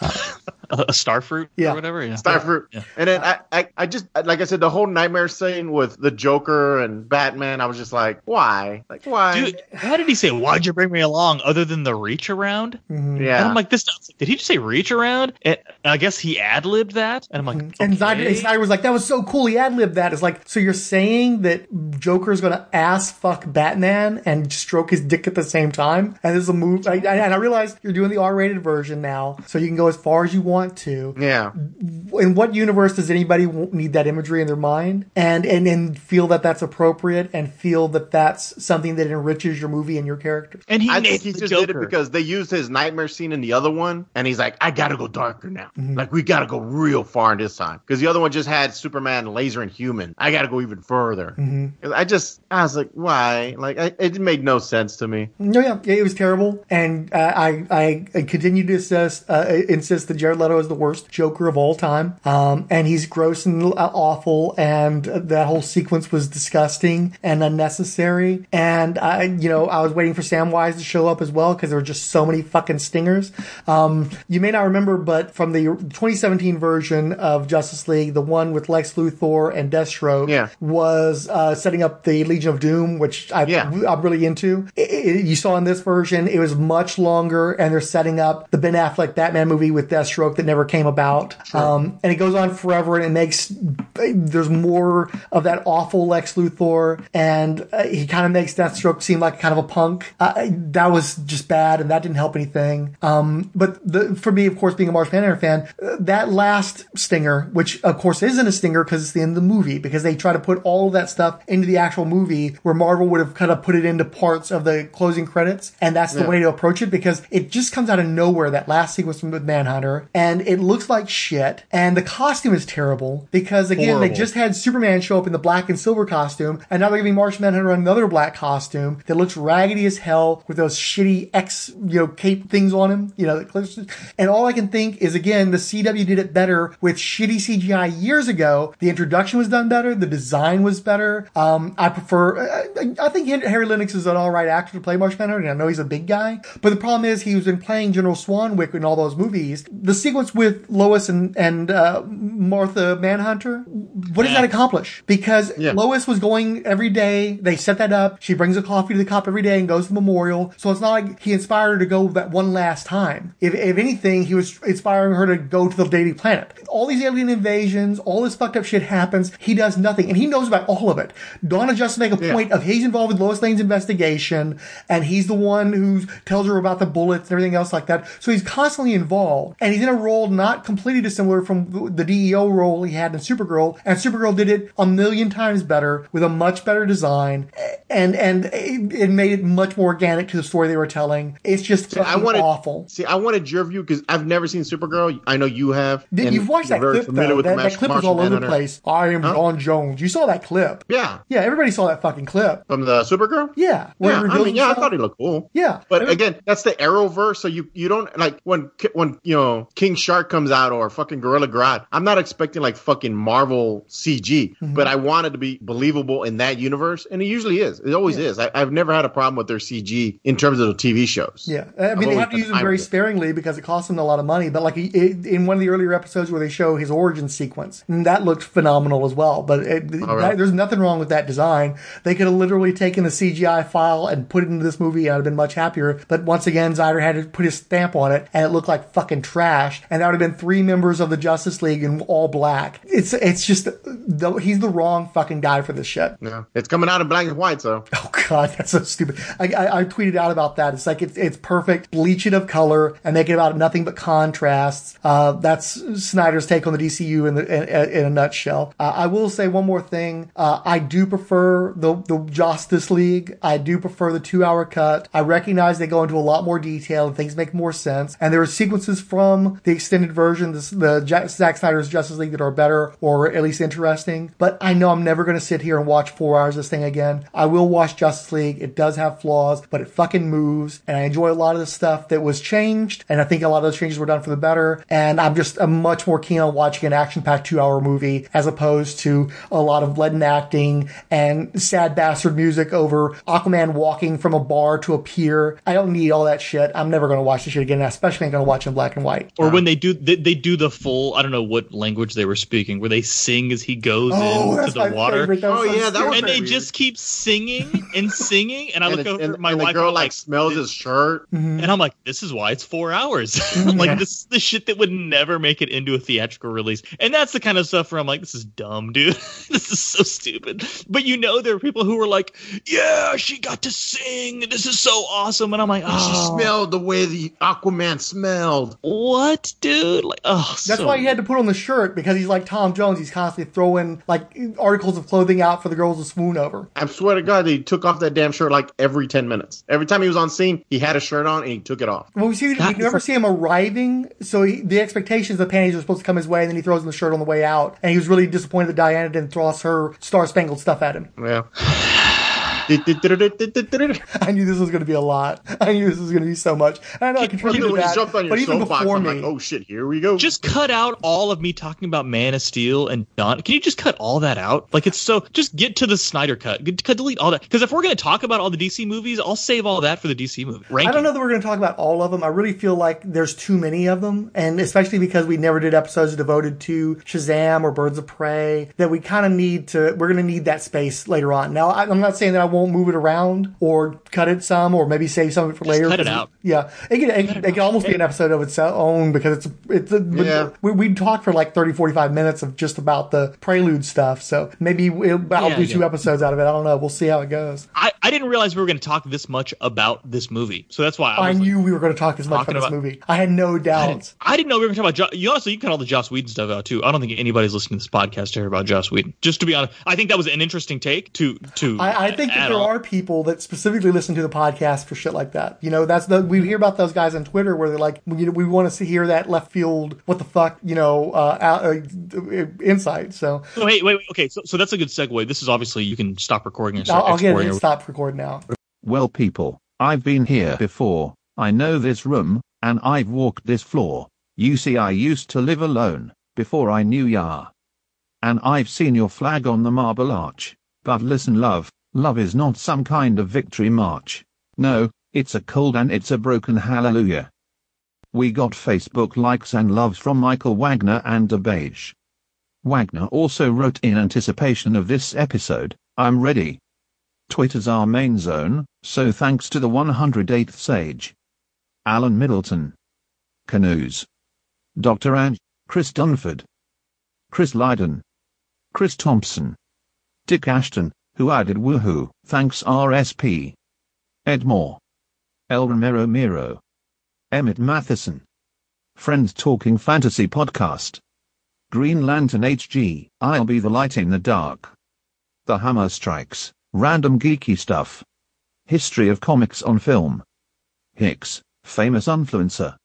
a, a star fruit Yeah. or whatever. Yeah. Starfruit. Yeah. And then I, I, I just like I said, the whole nightmare scene with the Joker and Batman, I was just like, why? Like why? Dude, how did he say? Why'd you bring me along? Other than the reach around? Mhm. yeah. And I'm like, this. Did he just say reach around? And I guess he ad libbed that. And I'm like, mm-hmm. And Snyder, okay. Snyder was like, "That was so cool. He ad libbed that." It's like, so you're saying that Joker's going to ass fuck Batman and stroke his dick at the same time? And this is a move. I, I- and I realize you're doing the R-rated version now, so you can go as far as you want to. yeah. In what universe does anybody need that imagery in their mind and and and feel that that's appropriate and feel that that's something that enriches your movie and your character? and he I think he just Joker. did it because they used his nightmare scene in the other one, and he's like, I gotta go darker now. Mm-hmm. Like we gotta go real far in this time because the other one just had Superman laser and human. I gotta go even further. Mm-hmm. I just, I was like, why? Like I, it made no sense to me. No, yeah, it was terrible, and uh, I, I I continue to insist uh, insist that Jared Leto is the worst Joker of all time, um, and he's gross and awful, and that whole sequence was disgusting and unnecessary. And I, you know, I was waiting for Samwise to show up as well because there were just so many fucking stingers. Um, you may not remember, but from the 2017 version of Justice League, the one with Lex Luthor and Deathstroke Yeah. was uh, setting up the Legion of Doom, which I, Yeah. I'm really into. It- it- you saw in this version, it was much longer, and they're setting up the Ben Affleck Batman movie with Deathstroke that never came about. Um, and it goes on forever, and it makes there's more of that awful Lex Luthor, and uh, he kind of makes Deathstroke seem like kind of a punk. Uh, that was just bad, and that didn't help anything. Um, but the, for me, of course, being a Martian Manhunter fan, uh, that last stinger, which of course isn't a stinger because it's the end of the movie, because they try to put all of that stuff into the actual movie, where Marvel would have kind of put it into parts of the closing credits, and that's the Yeah. way to approach it because it just comes out of nowhere. That last sequence with Manhunter, and it looks like shit, and the costume is terrible because again, they just had Superman show up in the black and silver costume, and now they're giving Martian Manhunter another black costume that looks raggedy as hell with those shitty X, you know, cape things on him, you know, that clips- and all I can think is again, the CW did it better with shitty CGI years ago. The introduction was done better, the design was better. Um, I prefer, I, I think Harry Lennix is an alright actor to play Manhunter, and I know he's a big guy, but the problem is he's been playing General Swanwick in all those movies. The sequence with Lois and, and, uh, Martha Manhunter, what does that accomplish? Because Yeah. Lois was going every day. They set that up. She brings a coffee to the cop every day and goes to the memorial. So it's not like he inspired her to go that one last time. If, if anything, he was inspiring her to go to the Daily Planet. All these alien invasions, all this fucked up shit happens. He does nothing, and he knows about all of it. Donna just make a Yeah. point of he's involved with Lois Lane's investigation, and he's the one who tells her about the bullets and everything else like that. So he's constantly involved, and he's in a role not completely dissimilar from the DEO role he had in Supergirl. And Supergirl did it a million times better with a much better design, and and it, it made it much more organic to the story they were telling. It's just I fucking wanted awful. See, I wanted your view because I've never seen Supergirl. I know you have. You've watched that clip though. That, that clip was all over the place. I am Huh? J'onn J'onzz. You saw that clip. Yeah, Yeah, everybody saw that fucking clip. from the Supergirl. Yeah. Yeah, I mean, yeah, I thought he looked cool. Yeah. But Every- again, that's the Arrowverse, so you you don't like when when you know King Shark comes out or fucking Gorilla Grodd. I'm not expecting like fucking Marvel CG, Mm-hmm. but I want it to be believable in that universe, and it usually is. It always is. I, I've never had a problem with their CG in terms of the TV shows. Yeah, I I've mean they have to use them very sparingly because it costs them a lot of money. But like in one of the earlier episodes where they show his origin sequence, and that looked phenomenal as well. But it, Oh, really? that- there's nothing wrong with that design. They could have literally taken the CGI file and put it into this movie, and I'd have been much happier. But once again, Snyder had to put his stamp on it, and it looked like fucking trash. And that would have been three members of the Justice League in all black. It's it's just the, he's the wrong fucking guy for this shit. Yeah, it's coming out in black and white, so Oh god, that's so stupid. I, I, I tweeted out about that. It's like it's it's perfect. Bleach it of color and make it about nothing but contrasts. Uh, that's Snyder's take on the DCU in the in, in a nutshell. Uh, I will say one more thing. Uh, I do prefer the the Justice League. I do prefer the two hour cut. I recognize they go into a lot more detail and things make more sense. And there are sequences from the extended version, this, the Jack, Zack Snyder's Justice League that are better or at least interesting. But I know I'm never going to sit here and watch four hours of this thing again. I will watch Justice League. It does have flaws, but it fucking moves. And I enjoy a lot of the stuff that was changed. And I think a lot of those changes were done for the better. And I'm just I'm much more keen on watching an action packed two hour movie as opposed to a lot of leaden acting and sad bastard music over Aquaman walking from a bar to a pier. I don't need all that shit. I'm never going to watch this shit again. I Especially ain't going to watch in black and white. Or when they do they, they do the full I don't know what language they were speaking where they sing as he goes Oh, into the water. favorite. That Oh, so yeah, that was and they weird. just keep singing and singing, and I and, look the, over and, at my and the girl like like, smells his shirt. Mm-hmm. and I'm like, this is why it's four hours. I'm like, this is the shit that would never make it into a theatrical release, and that's the kind of stuff where I'm like, this is dumb, dude. this is so stupid. But you know, there are people who were like, yeah, she got to sing. This is so awesome, and I'm like, oh. She smelled the way the Aquaman smelled. what, dude? Like, oh, That's so why he had to put on the shirt because he's like Tom Jones. He's constantly throwing like articles of clothing out for the girls to swoon over. I swear to God, he took off that damn shirt like every 10 minutes. Every time he was on scene, he had a shirt on and he took it off. When we see, we never see him arriving, so he, the expectations the panties are supposed to come his way, and then he throws in the shirt on the way out. And he was really disappointed that Diana didn't toss her star spangled stuff at him. Yeah. I knew this was going to be a lot. I knew this was going to be so much. And I know I contributed to when you that, jumped on your but even before I'm me, like, oh shit, here we go. just cut out all of me talking about Man of Steel and Don. Can you just cut all that out? Like it's so. Just get to the Snyder cut. Get, cut delete all that. Because if we're going to talk about all the DC movies, I'll save all that for the DC movie. Right? I don't know that we're going to talk about all of them. I really feel like there's too many of them, and especially because we never did episodes devoted to Shazam or Birds of Prey, that we kind of need to. We're going to need that space later on. Now, I- I'm not saying that I won't move it around or cut it some, or maybe save some of it for later. cut it out. Yeah, it could, it, it could almost be an episode of its own because it's it's. A, Yeah. we, we talked for like 30, 45 minutes of just about the prelude stuff. So maybe it, I'll Yeah, do two episodes out of it. I don't know. We'll see how it goes. I, I didn't realize we were going to talk this much about this movie, so that's why I, I, was like- knew we were going to talk as much talking about this movie. I had no I doubts. didn't, I didn't know we were going to talk about. Jo- you honestly, you can cut all the Joss Whedon stuff out too. I don't think anybody's listening to this podcast to hear about Joss Whedon. Just to be honest, I think that was an interesting take to to. I, I think that add there on. are people that specifically listen to the podcast for shit like that. You know, that's the we hear about those guys on Twitter where they're like, you know, we want to hear that left field, what the fuck, you know, uh, out, uh, insight. So Oh, hey, wait, wait, okay. So, so that's a good segue. This is obviously you can stop recording and I'll, I'll get it. or- Stop record now. Well, people, I've been here before. I know this room, and I've walked this floor. You see, I used to live alone before I knew ya. And I've seen your flag on the marble arch. But listen, love, love is not some kind of victory march. No, it's a cold and it's a broken hallelujah. We got Facebook likes and loves from Michael Wagner and DeBage. Wagner also wrote in anticipation of this episode, I'm ready. Twitter's our main zone, so thanks to the 108th Sage. Alan Middleton. Canoes. Dr. Ange, Chris Dunford. Chris Lydon. Chris Thompson. Dick Ashton, who added woohoo, thanks RSP. Ed Moore. El Romero Miro. Emmett Matheson. Friends Talking Fantasy Podcast. Green Lantern HG, I'll be the light in the dark. The Hammer Strikes, Random Geeky Stuff. History of Comics on Film. Hicks, Famous Influencer.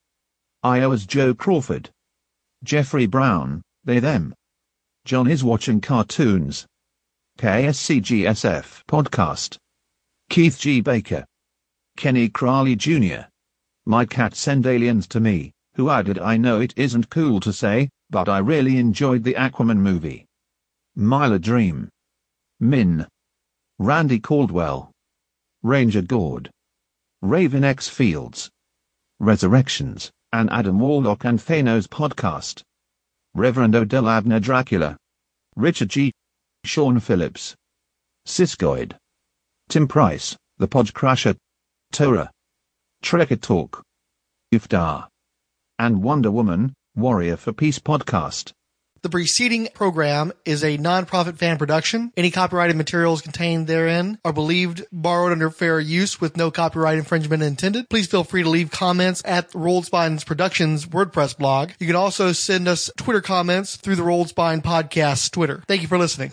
Iowa's Joe Crawford. Jeffrey Brown, They Them. John is watching cartoons. KSCGSF Podcast. Keith G. Baker. Kenny Crowley Jr. My cat send aliens to me, who added I know it isn't cool to say, but I really enjoyed the Aquaman movie. Myla Dream. Min. Randy Caldwell. Ranger Gord. Raven X Fields. Resurrections, an Adam Warlock and Thanos podcast. Reverend Odell Abner Dracula. Richard G. Sean Phillips. Siskoid. Tim Price, The Podge Crusher. Torah. Trekker Talk. Iftar. And Wonder Woman, Warrior for Peace podcast. The preceding program is a non-profit fan production. Any copyrighted materials contained therein are believed borrowed under fair use with no copyright infringement intended. Please feel free to leave comments at Rolled Spines Productions WordPress blog. You can also send us Twitter comments through the Rolled Spine Podcast Twitter. Thank you for listening.